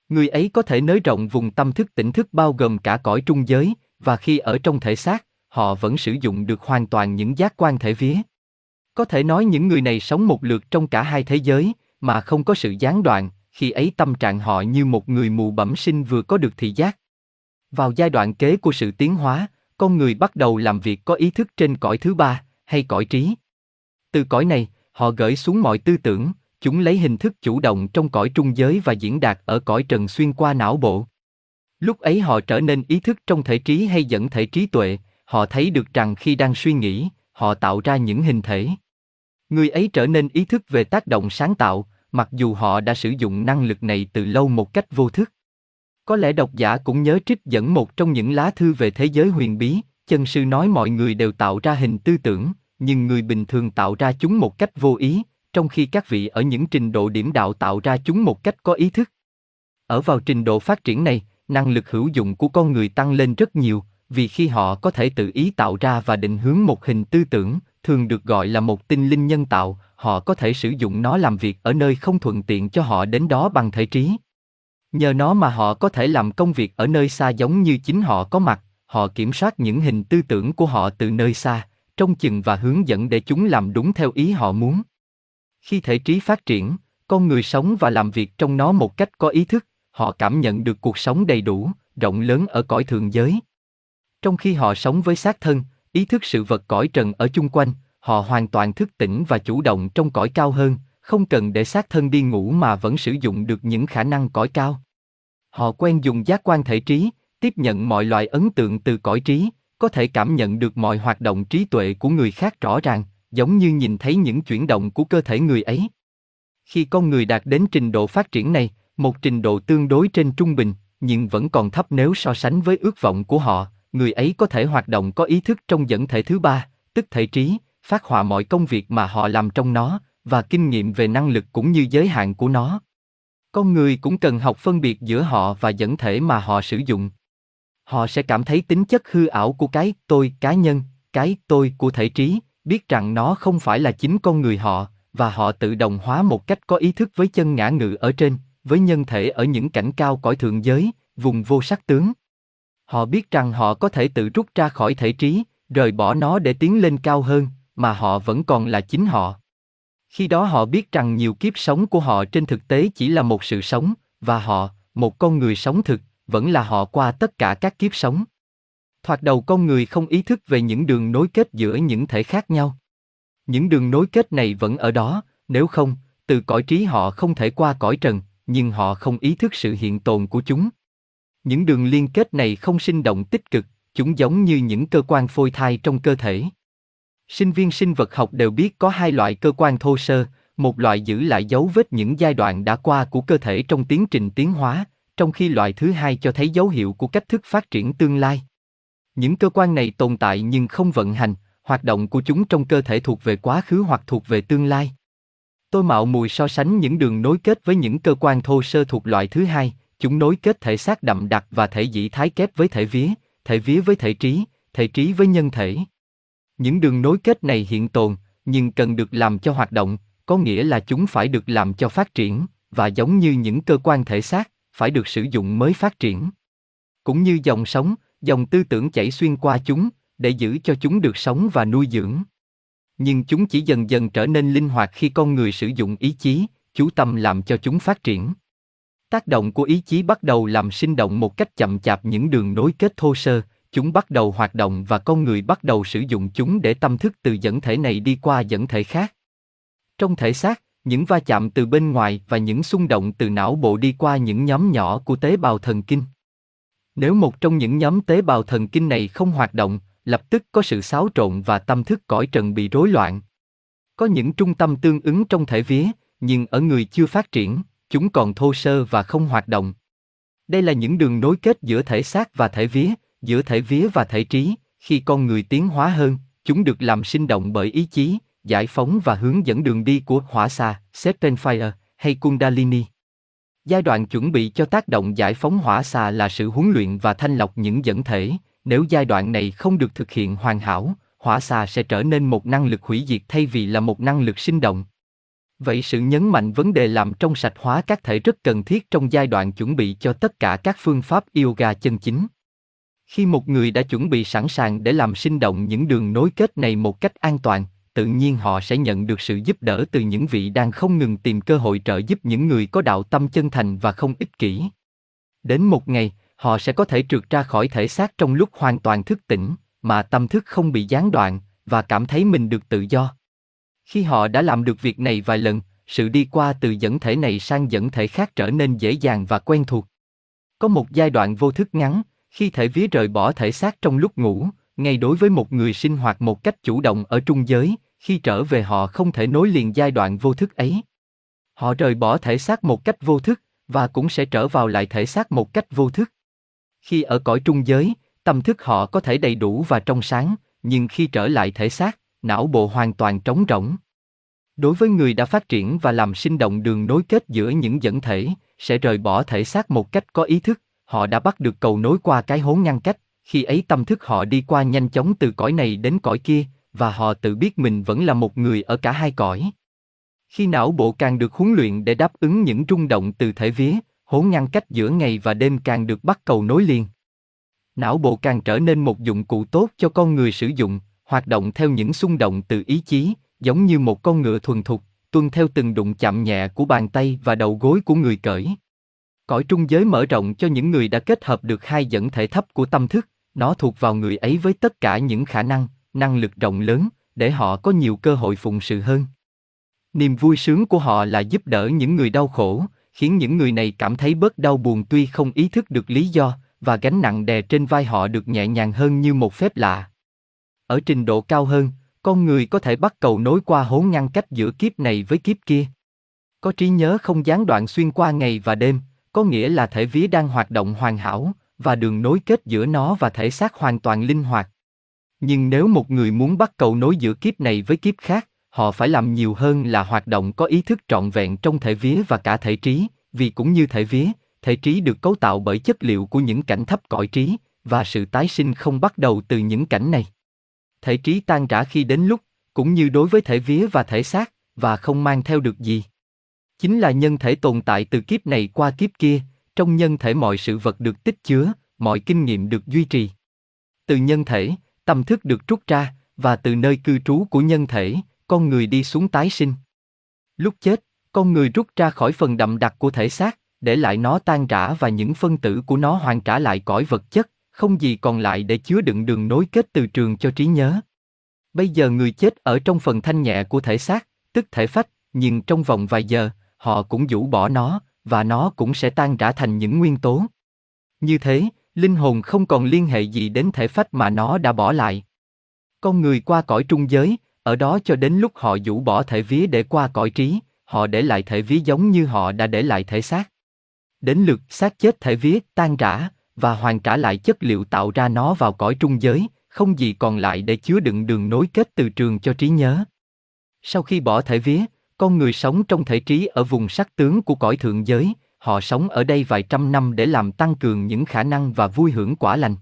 Người ấy có thể nới rộng vùng tâm thức tỉnh thức bao gồm cả cõi trung giới, và khi ở trong thể xác, họ vẫn sử dụng được hoàn toàn những giác quan thể vía. Có thể nói những người này sống một lượt trong cả hai thế giới, mà không có sự gián đoạn, khi ấy tâm trạng họ như một người mù bẩm sinh vừa có được thị giác. Vào giai đoạn kế của sự tiến hóa, con người bắt đầu làm việc có ý thức trên cõi thứ ba, hay cõi trí. Từ cõi này, họ gửi xuống mọi tư tưởng, chúng lấy hình thức chủ động trong cõi trung giới và diễn đạt ở cõi trần xuyên qua não bộ. Lúc ấy họ trở nên ý thức trong thể trí hay dẫn thể trí tuệ, họ thấy được rằng khi đang suy nghĩ, họ tạo ra những hình thể. Người ấy trở nên ý thức về tác động sáng tạo, mặc dù họ đã sử dụng năng lực này từ lâu một cách vô thức. Có lẽ độc giả cũng nhớ trích dẫn một trong những lá thư về thế giới huyền bí, chân sư nói mọi người đều tạo ra hình tư tưởng, nhưng người bình thường tạo ra chúng một cách vô ý, trong khi các vị ở những trình độ điểm đạo tạo ra chúng một cách có ý thức. Ở vào trình độ phát triển này, năng lực hữu dụng của con người tăng lên rất nhiều, vì khi họ có thể tự ý tạo ra và định hướng một hình tư tưởng, thường được gọi là một tinh linh nhân tạo, họ có thể sử dụng nó làm việc ở nơi không thuận tiện cho họ đến đó bằng thể trí. Nhờ nó mà họ có thể làm công việc ở nơi xa giống như chính họ có mặt, họ kiểm soát những hình tư tưởng của họ từ nơi xa, trông chừng và hướng dẫn để chúng làm đúng theo ý họ muốn. Khi thể trí phát triển, con người sống và làm việc trong nó một cách có ý thức, họ cảm nhận được cuộc sống đầy đủ, rộng lớn ở cõi thường giới. Trong khi họ sống với xác thân, ý thức sự vật cõi trần ở chung quanh, họ hoàn toàn thức tỉnh và chủ động trong cõi cao hơn, không cần để xác thân đi ngủ mà vẫn sử dụng được những khả năng cõi cao. Họ quen dùng giác quan thể trí, tiếp nhận mọi loại ấn tượng từ cõi trí, có thể cảm nhận được mọi hoạt động trí tuệ của người khác rõ ràng, giống như nhìn thấy những chuyển động của cơ thể người ấy. Khi con người đạt đến trình độ phát triển này, một trình độ tương đối trên trung bình, nhưng vẫn còn thấp nếu so sánh với ước vọng của họ, người ấy có thể hoạt động có ý thức trong dẫn thể thứ ba, tức thể trí, phát họa mọi công việc mà họ làm trong nó, và kinh nghiệm về năng lực cũng như giới hạn của nó. Con người cũng cần học phân biệt giữa họ và dẫn thể mà họ sử dụng. Họ sẽ cảm thấy tính chất hư ảo của cái tôi cá nhân, cái tôi của thể trí, biết rằng nó không phải là chính con người họ, và họ tự đồng hóa một cách có ý thức với chân ngã ngự ở trên, với nhân thể ở những cảnh cao cõi thượng giới, vùng vô sắc tướng. Họ biết rằng họ có thể tự rút ra khỏi thể trí, rời bỏ nó để tiến lên cao hơn, mà họ vẫn còn là chính họ. Khi đó họ biết rằng nhiều kiếp sống của họ trên thực tế chỉ là một sự sống, và họ, một con người sống thực, vẫn là họ qua tất cả các kiếp sống. Thoạt đầu con người không ý thức về những đường nối kết giữa những thể khác nhau. Những đường nối kết này vẫn ở đó, nếu không, từ cõi trí họ không thể qua cõi trần, nhưng họ không ý thức sự hiện tồn của chúng. Những đường liên kết này không sinh động tích cực, chúng giống như những cơ quan phôi thai trong cơ thể. Sinh viên sinh vật học đều biết có hai loại cơ quan thô sơ, một loại giữ lại dấu vết những giai đoạn đã qua của cơ thể trong tiến trình tiến hóa, trong khi loại thứ hai cho thấy dấu hiệu của cách thức phát triển tương lai. Những cơ quan này tồn tại nhưng không vận hành, hoạt động của chúng trong cơ thể thuộc về quá khứ hoặc thuộc về tương lai. Tôi mạo mùi so sánh những đường nối kết với những cơ quan thô sơ thuộc loại thứ hai, chúng nối kết thể xác đậm đặc và thể dĩ thái kép với thể vía, thể vía với thể trí, thể trí với nhân thể. Những đường nối kết này hiện tồn, nhưng cần được làm cho hoạt động, có nghĩa là chúng phải được làm cho phát triển, và giống như những cơ quan thể xác, phải được sử dụng mới phát triển. Cũng như dòng sống, dòng tư tưởng chảy xuyên qua chúng, để giữ cho chúng được sống và nuôi dưỡng. Nhưng chúng chỉ dần dần trở nên linh hoạt khi con người sử dụng ý chí, chú tâm làm cho chúng phát triển. Tác động của ý chí bắt đầu làm sinh động một cách chậm chạp những đường nối kết thô sơ, chúng bắt đầu hoạt động và con người bắt đầu sử dụng chúng để tâm thức từ dẫn thể này đi qua dẫn thể khác. Trong thể xác, những va chạm từ bên ngoài và những xung động từ não bộ đi qua những nhóm nhỏ của tế bào thần kinh. Nếu một trong những nhóm tế bào thần kinh này không hoạt động, lập tức có sự xáo trộn và tâm thức cõi trần bị rối loạn. Có những trung tâm tương ứng trong thể vía, nhưng ở người chưa phát triển, chúng còn thô sơ và không hoạt động. Đây là những đường nối kết giữa thể xác và thể vía, giữa thể vía và thể trí, khi con người tiến hóa hơn, chúng được làm sinh động bởi ý chí, giải phóng và hướng dẫn đường đi của hỏa xà, fire hay Kundalini. Giai đoạn chuẩn bị cho tác động giải phóng hỏa xà là sự huấn luyện và thanh lọc những dẫn thể, nếu giai đoạn này không được thực hiện hoàn hảo, hỏa xà sẽ trở nên một năng lực hủy diệt thay vì là một năng lực sinh động. Vậy sự nhấn mạnh vấn đề làm trong sạch hóa các thể rất cần thiết trong giai đoạn chuẩn bị cho tất cả các phương pháp yoga chân chính. Khi một người đã chuẩn bị sẵn sàng để làm sinh động những đường nối kết này một cách an toàn, tự nhiên họ sẽ nhận được sự giúp đỡ từ những vị đang không ngừng tìm cơ hội trợ giúp những người có đạo tâm chân thành và không ích kỷ. Đến một ngày, họ sẽ có thể trượt ra khỏi thể xác trong lúc hoàn toàn thức tỉnh, mà tâm thức không bị gián đoạn, và cảm thấy mình được tự do. Khi họ đã làm được việc này vài lần, sự đi qua từ dẫn thể này sang dẫn thể khác trở nên dễ dàng và quen thuộc. Có một giai đoạn vô thức ngắn, khi thể vía rời bỏ thể xác trong lúc ngủ, ngay đối với một người sinh hoạt một cách chủ động ở trung giới, khi trở về họ không thể nối liền giai đoạn vô thức ấy. Họ rời bỏ thể xác một cách vô thức, và cũng sẽ trở vào lại thể xác một cách vô thức. Khi ở cõi trung giới, tâm thức họ có thể đầy đủ và trong sáng, nhưng khi trở lại thể xác, não bộ hoàn toàn trống rỗng. Đối với người đã phát triển và làm sinh động đường nối kết giữa những dẫn thể, sẽ rời bỏ thể xác một cách có ý thức, họ đã bắt được cầu nối qua cái hố ngăn cách, khi ấy tâm thức họ đi qua nhanh chóng từ cõi này đến cõi kia, và họ tự biết mình vẫn là một người ở cả hai cõi. Khi não bộ càng được huấn luyện để đáp ứng những rung động từ thể vía, hố ngăn cách giữa ngày và đêm càng được bắt cầu nối liền. Não bộ càng trở nên một dụng cụ tốt cho con người sử dụng, hoạt động theo những xung động từ ý chí, giống như một con ngựa thuần thục, tuân theo từng đụng chạm nhẹ của bàn tay và đầu gối của người cởi. Cõi trung giới mở rộng cho những người đã kết hợp được hai dẫn thể thấp của tâm thức, nó thuộc vào người ấy với tất cả những khả năng, năng lực rộng lớn, để họ có nhiều cơ hội phụng sự hơn. Niềm vui sướng của họ là giúp đỡ những người đau khổ, khiến những người này cảm thấy bớt đau buồn tuy không ý thức được lý do, và gánh nặng đè trên vai họ được nhẹ nhàng hơn như một phép lạ. Ở trình độ cao hơn, con người có thể bắt cầu nối qua hố ngăn cách giữa kiếp này với kiếp kia. Có trí nhớ không gián đoạn xuyên qua ngày và đêm, có nghĩa là thể vía đang hoạt động hoàn hảo, và đường nối kết giữa nó và thể xác hoàn toàn linh hoạt. Nhưng nếu một người muốn bắt cầu nối giữa kiếp này với kiếp khác, họ phải làm nhiều hơn là hoạt động có ý thức trọn vẹn trong thể vía và cả thể trí, vì cũng như thể vía, thể trí được cấu tạo bởi chất liệu của những cảnh thấp cõi trí, và sự tái sinh không bắt đầu từ những cảnh này. Thể trí tan rã khi đến lúc, cũng như đối với thể vía và thể xác, và không mang theo được gì. Chính là nhân thể tồn tại từ kiếp này qua kiếp kia, trong nhân thể mọi sự vật được tích chứa, mọi kinh nghiệm được duy trì. Từ nhân thể, tâm thức được rút ra, và từ nơi cư trú của nhân thể, con người đi xuống tái sinh. Lúc chết, con người rút ra khỏi phần đậm đặc của thể xác, để lại nó tan rã và những phân tử của nó hoàn trả lại cõi vật chất, không gì còn lại để chứa đựng đường nối kết từ trường cho trí nhớ. Bây giờ người chết ở trong phần thanh nhẹ của thể xác, tức thể phách, nhưng trong vòng vài giờ, họ cũng rũ bỏ nó, và nó cũng sẽ tan rã thành những nguyên tố. Như thế, linh hồn không còn liên hệ gì đến thể phách mà nó đã bỏ lại. Con người qua cõi trung giới, ở đó cho đến lúc họ rũ bỏ thể vía để qua cõi trí, họ để lại thể vía giống như họ đã để lại thể xác. Đến lượt xác chết thể vía tan rã và hoàn trả lại chất liệu tạo ra nó vào cõi trung giới, không gì còn lại để chứa đựng đường nối kết từ trường cho trí nhớ. Sau khi bỏ thể vía, con người sống trong thể trí ở vùng sắc tướng của cõi thượng giới, họ sống ở đây vài trăm năm để làm tăng cường những khả năng và vui hưởng quả lành.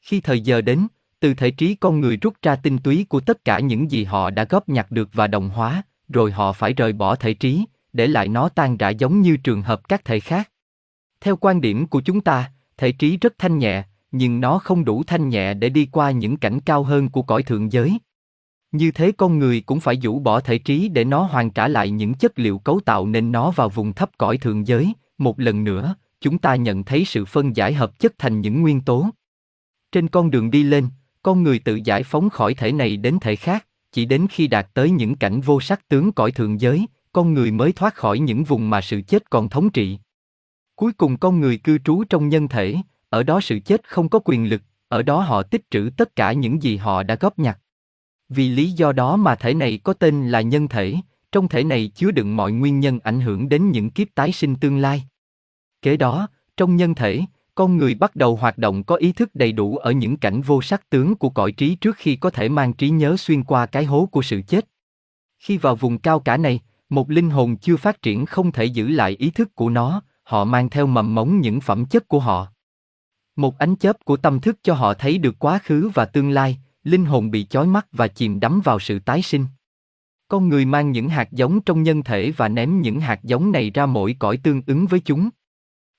Khi thời giờ đến, từ thể trí con người rút ra tinh túy của tất cả những gì họ đã góp nhặt được và đồng hóa, rồi họ phải rời bỏ thể trí, để lại nó tan rã giống như trường hợp các thể khác. Theo quan điểm của chúng ta, thể trí rất thanh nhẹ, nhưng nó không đủ thanh nhẹ để đi qua những cảnh cao hơn của cõi thượng giới. Như thế con người cũng phải rũ bỏ thể trí để nó hoàn trả lại những chất liệu cấu tạo nên nó vào vùng thấp cõi thượng giới, một lần nữa, chúng ta nhận thấy sự phân giải hợp chất thành những nguyên tố. Trên con đường đi lên, con người tự giải phóng khỏi thể này đến thể khác, chỉ đến khi đạt tới những cảnh vô sắc tướng cõi thượng giới, con người mới thoát khỏi những vùng mà sự chết còn thống trị. Cuối cùng con người cư trú trong nhân thể, ở đó sự chết không có quyền lực, ở đó họ tích trữ tất cả những gì họ đã góp nhặt. Vì lý do đó mà thể này có tên là nhân thể, trong thể này chứa đựng mọi nguyên nhân ảnh hưởng đến những kiếp tái sinh tương lai. Kế đó, trong nhân thể, con người bắt đầu hoạt động có ý thức đầy đủ ở những cảnh vô sắc tướng của cõi trí trước khi có thể mang trí nhớ xuyên qua cái hố của sự chết. Khi vào vùng cao cả này, một linh hồn chưa phát triển không thể giữ lại ý thức của nó, họ mang theo mầm mống những phẩm chất của họ. Một ánh chớp của tâm thức cho họ thấy được quá khứ và tương lai, linh hồn bị chói mắt và chìm đắm vào sự tái sinh. Con người mang những hạt giống trong nhân thể và ném những hạt giống này ra mỗi cõi tương ứng với chúng.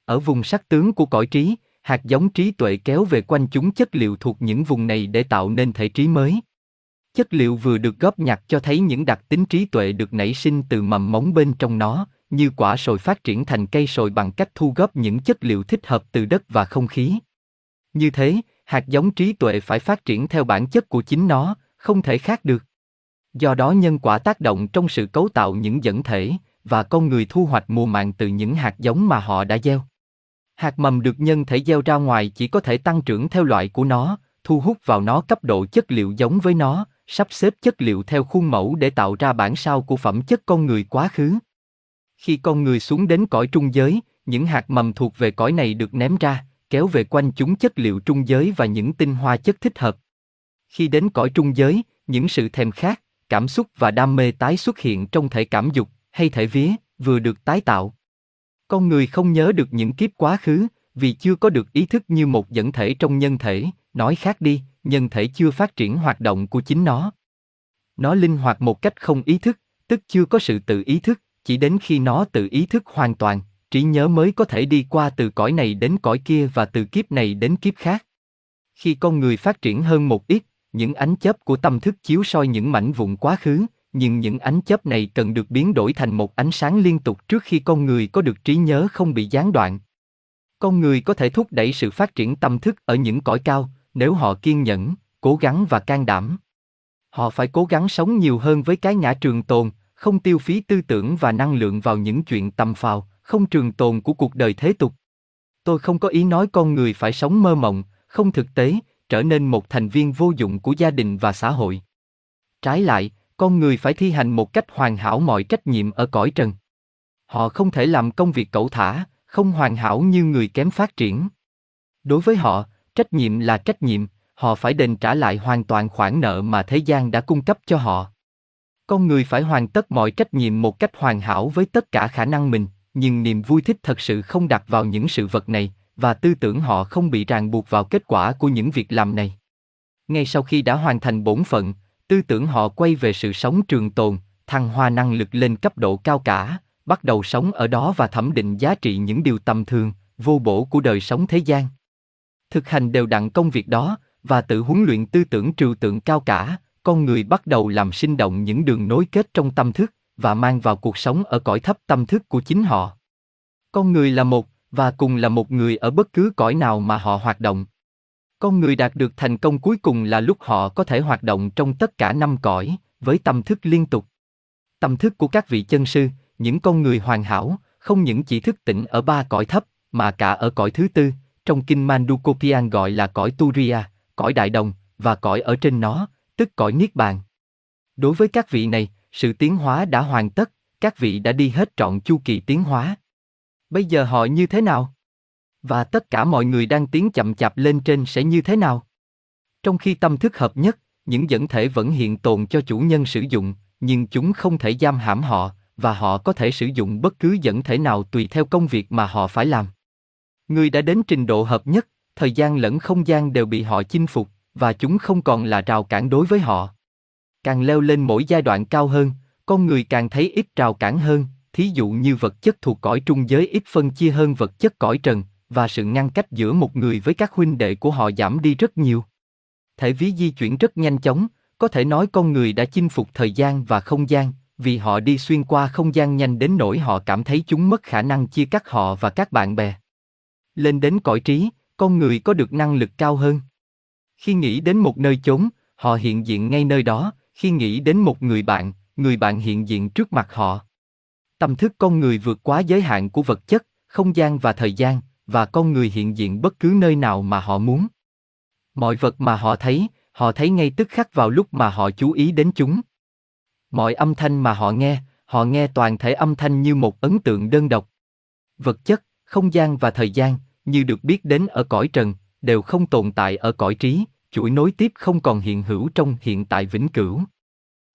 Ở vùng sắc tướng của cõi trí, hạt giống trí tuệ kéo về quanh chúng chất liệu thuộc những vùng này để tạo nên thể trí mới. Chất liệu vừa được góp nhặt cho thấy những đặc tính trí tuệ được nảy sinh từ mầm móng bên trong nó, như quả sồi phát triển thành cây sồi bằng cách thu góp những chất liệu thích hợp từ đất và không khí. Như thế, hạt giống trí tuệ phải phát triển theo bản chất của chính nó, không thể khác được. Do đó nhân quả tác động trong sự cấu tạo những dẫn thể, và con người thu hoạch mùa màng từ những hạt giống mà họ đã gieo. Hạt mầm được nhân thể gieo ra ngoài chỉ có thể tăng trưởng theo loại của nó, thu hút vào nó cấp độ chất liệu giống với nó, sắp xếp chất liệu theo khuôn mẫu để tạo ra bản sao của phẩm chất con người quá khứ. Khi con người xuống đến cõi trung giới, những hạt mầm thuộc về cõi này được ném ra, kéo về quanh chúng chất liệu trung giới và những tinh hoa chất thích hợp. Khi đến cõi trung giới, những sự thèm khát, cảm xúc và đam mê tái xuất hiện trong thể cảm dục hay thể vía, vừa được tái tạo. Con người không nhớ được những kiếp quá khứ, vì chưa có được ý thức như một dẫn thể trong nhân thể, nói khác đi, nhân thể chưa phát triển hoạt động của chính nó. Nó linh hoạt một cách không ý thức, tức chưa có sự tự ý thức, chỉ đến khi nó tự ý thức hoàn toàn, trí nhớ mới có thể đi qua từ cõi này đến cõi kia và từ kiếp này đến kiếp khác. Khi con người phát triển hơn một ít, những ánh chớp của tâm thức chiếu soi những mảnh vụn quá khứ, nhưng những ánh chớp này cần được biến đổi thành một ánh sáng liên tục trước khi con người có được trí nhớ không bị gián đoạn. Con người có thể thúc đẩy sự phát triển tâm thức ở những cõi cao, nếu họ kiên nhẫn, cố gắng và can đảm. Họ phải cố gắng sống nhiều hơn với cái ngã trường tồn, không tiêu phí tư tưởng và năng lượng vào những chuyện tầm phào, không trường tồn của cuộc đời thế tục. Tôi không có ý nói con người phải sống mơ mộng, không thực tế, trở nên một thành viên vô dụng của gia đình và xã hội. Trái lại, con người phải thi hành một cách hoàn hảo mọi trách nhiệm ở cõi trần. Họ không thể làm công việc cẩu thả, không hoàn hảo như người kém phát triển. Đối với họ, trách nhiệm là trách nhiệm, họ phải đền trả lại hoàn toàn khoản nợ mà thế gian đã cung cấp cho họ. Con người phải hoàn tất mọi trách nhiệm một cách hoàn hảo với tất cả khả năng mình, nhưng niềm vui thích thật sự không đặt vào những sự vật này, và tư tưởng họ không bị ràng buộc vào kết quả của những việc làm này. Ngay sau khi đã hoàn thành bổn phận, tư tưởng họ quay về sự sống trường tồn, thăng hoa năng lực lên cấp độ cao cả, bắt đầu sống ở đó và thẩm định giá trị những điều tầm thường, vô bổ của đời sống thế gian. Thực hành đều đặn công việc đó, và tự huấn luyện tư tưởng trừu tượng cao cả, con người bắt đầu làm sinh động những đường nối kết trong tâm thức, và mang vào cuộc sống ở cõi thấp tâm thức của chính họ. Con người là một, và cùng là một người ở bất cứ cõi nào mà họ hoạt động. Con người đạt được thành công cuối cùng là lúc họ có thể hoạt động trong tất cả năm cõi, với tâm thức liên tục. Tâm thức của các vị chân sư, những con người hoàn hảo, không những chỉ thức tỉnh ở ba cõi thấp, mà cả ở cõi thứ tư, trong kinh Mandukopian gọi là cõi Turiya, cõi Đại Đồng, và cõi ở trên nó, tức cõi Niết Bàn. Đối với các vị này, sự tiến hóa đã hoàn tất, các vị đã đi hết trọn chu kỳ tiến hóa. Bây giờ họ như thế nào? Và tất cả mọi người đang tiến chậm chạp lên trên sẽ như thế nào? Trong khi tâm thức hợp nhất, những dẫn thể vẫn hiện tồn cho chủ nhân sử dụng, nhưng chúng không thể giam hãm họ, và họ có thể sử dụng bất cứ dẫn thể nào tùy theo công việc mà họ phải làm. Người đã đến trình độ hợp nhất, thời gian lẫn không gian đều bị họ chinh phục, và chúng không còn là rào cản đối với họ. Càng leo lên mỗi giai đoạn cao hơn, con người càng thấy ít rào cản hơn, thí dụ như vật chất thuộc cõi trung giới ít phân chia hơn vật chất cõi trần, và sự ngăn cách giữa một người với các huynh đệ của họ giảm đi rất nhiều. Thể ví di chuyển rất nhanh chóng, có thể nói con người đã chinh phục thời gian và không gian, vì họ đi xuyên qua không gian nhanh đến nỗi họ cảm thấy chúng mất khả năng chia cắt họ và các bạn bè. Lên đến cõi trí, con người có được năng lực cao hơn. Khi nghĩ đến một nơi chốn, họ hiện diện ngay nơi đó, khi nghĩ đến một người bạn, người bạn hiện diện trước mặt họ. Tâm thức con người vượt quá giới hạn của vật chất, không gian và thời gian, và con người hiện diện bất cứ nơi nào mà họ muốn. Mọi vật mà họ thấy, họ thấy ngay tức khắc vào lúc mà họ chú ý đến chúng. Mọi âm thanh mà họ nghe, họ nghe toàn thể âm thanh như một ấn tượng đơn độc. Vật chất, không gian và thời gian, như được biết đến ở cõi trần, đều không tồn tại ở cõi trí, chuỗi nối tiếp không còn hiện hữu trong hiện tại vĩnh cửu.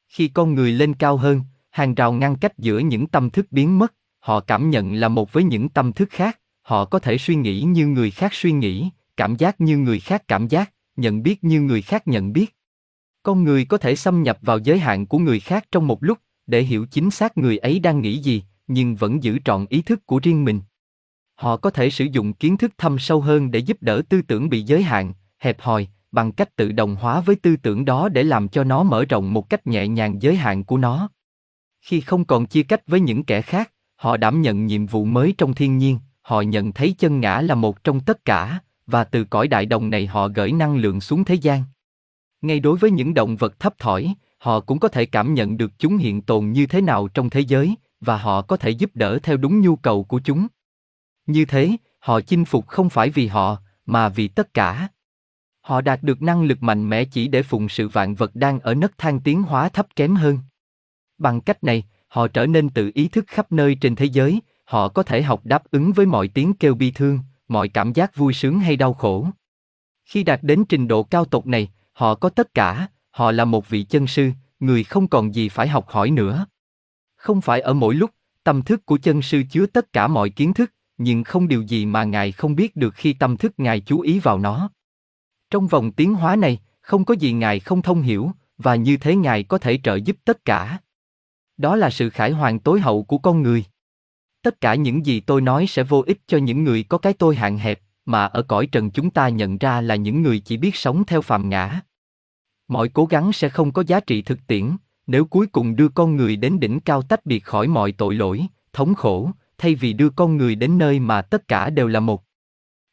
Khi con người lên cao hơn, hàng rào ngăn cách giữa những tâm thức biến mất, họ cảm nhận là một với những tâm thức khác, họ có thể suy nghĩ như người khác suy nghĩ, cảm giác như người khác cảm giác, nhận biết như người khác nhận biết. Con người có thể xâm nhập vào giới hạn của người khác trong một lúc, để hiểu chính xác người ấy đang nghĩ gì, nhưng vẫn giữ trọn ý thức của riêng mình. Họ có thể sử dụng kiến thức thâm sâu hơn để giúp đỡ tư tưởng bị giới hạn, hẹp hòi, bằng cách tự đồng hóa với tư tưởng đó để làm cho nó mở rộng một cách nhẹ nhàng giới hạn của nó. Khi không còn chia cách với những kẻ khác, họ đảm nhận nhiệm vụ mới trong thiên nhiên, họ nhận thấy chân ngã là một trong tất cả, và từ cõi đại đồng này họ gửi năng lượng xuống thế gian. Ngay đối với những động vật thấp thỏi, họ cũng có thể cảm nhận được chúng hiện tồn như thế nào trong thế giới, và họ có thể giúp đỡ theo đúng nhu cầu của chúng. Như thế, họ chinh phục không phải vì họ, mà vì tất cả. Họ đạt được năng lực mạnh mẽ chỉ để phụng sự vạn vật đang ở nấc thang tiến hóa thấp kém hơn. Bằng cách này, họ trở nên tự ý thức khắp nơi trên thế giới, họ có thể học đáp ứng với mọi tiếng kêu bi thương, mọi cảm giác vui sướng hay đau khổ. Khi đạt đến trình độ cao tột này, họ có tất cả, họ là một vị chân sư, người không còn gì phải học hỏi nữa. Không phải ở mỗi lúc, tâm thức của chân sư chứa tất cả mọi kiến thức, nhưng không điều gì mà ngài không biết được khi tâm thức ngài chú ý vào nó. Trong vòng tiến hóa này, không có gì ngài không thông hiểu, và như thế ngài có thể trợ giúp tất cả. Đó là sự khải hoàn tối hậu của con người. Tất cả những gì tôi nói sẽ vô ích cho những người có cái tôi hạn hẹp, mà ở cõi trần chúng ta nhận ra là những người chỉ biết sống theo phàm ngã. Mọi cố gắng sẽ không có giá trị thực tiễn, nếu cuối cùng đưa con người đến đỉnh cao tách biệt khỏi mọi tội lỗi, thống khổ, thay vì đưa con người đến nơi mà tất cả đều là một.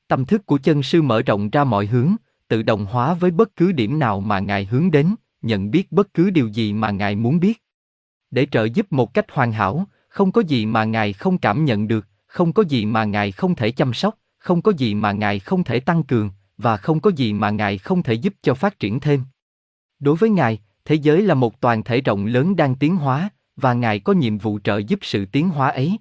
Tâm thức của chân sư mở rộng ra mọi hướng, tự đồng hóa với bất cứ điểm nào mà ngài hướng đến, nhận biết bất cứ điều gì mà ngài muốn biết. Để trợ giúp một cách hoàn hảo, không có gì mà ngài không cảm nhận được, không có gì mà ngài không thể chăm sóc, không có gì mà Ngài không thể tăng cường, và không có gì mà Ngài không thể giúp cho phát triển thêm. Đối với Ngài, thế giới là một toàn thể rộng lớn đang tiến hóa, và Ngài có nhiệm vụ trợ giúp sự tiến hóa ấy.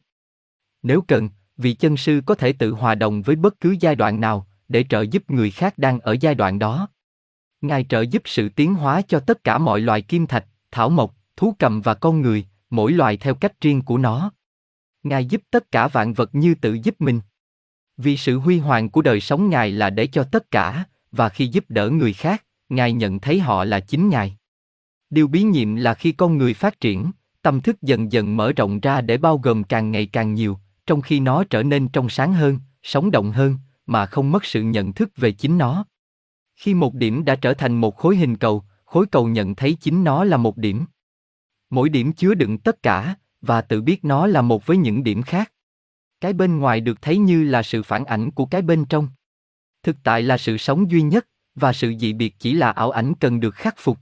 Nếu cần, vị chân sư có thể tự hòa đồng với bất cứ giai đoạn nào, để trợ giúp người khác đang ở giai đoạn đó. Ngài trợ giúp sự tiến hóa cho tất cả mọi loài kim thạch, thảo mộc, thú cầm và con người, mỗi loài theo cách riêng của nó. Ngài giúp tất cả vạn vật như tự giúp mình. Vì sự huy hoàng của đời sống Ngài là để cho tất cả, và khi giúp đỡ người khác, Ngài nhận thấy họ là chính Ngài. Điều bí nhiệm là khi con người phát triển, tâm thức dần dần mở rộng ra để bao gồm càng ngày càng nhiều, trong khi nó trở nên trong sáng hơn, sống động hơn, mà không mất sự nhận thức về chính nó. Khi một điểm đã trở thành một khối hình cầu, khối cầu nhận thấy chính nó là một điểm. Mỗi điểm chứa đựng tất cả, và tự biết nó là một với những điểm khác. Cái bên ngoài được thấy như là sự phản ảnh của cái bên trong. Thực tại là sự sống duy nhất, và sự dị biệt chỉ là ảo ảnh cần được khắc phục.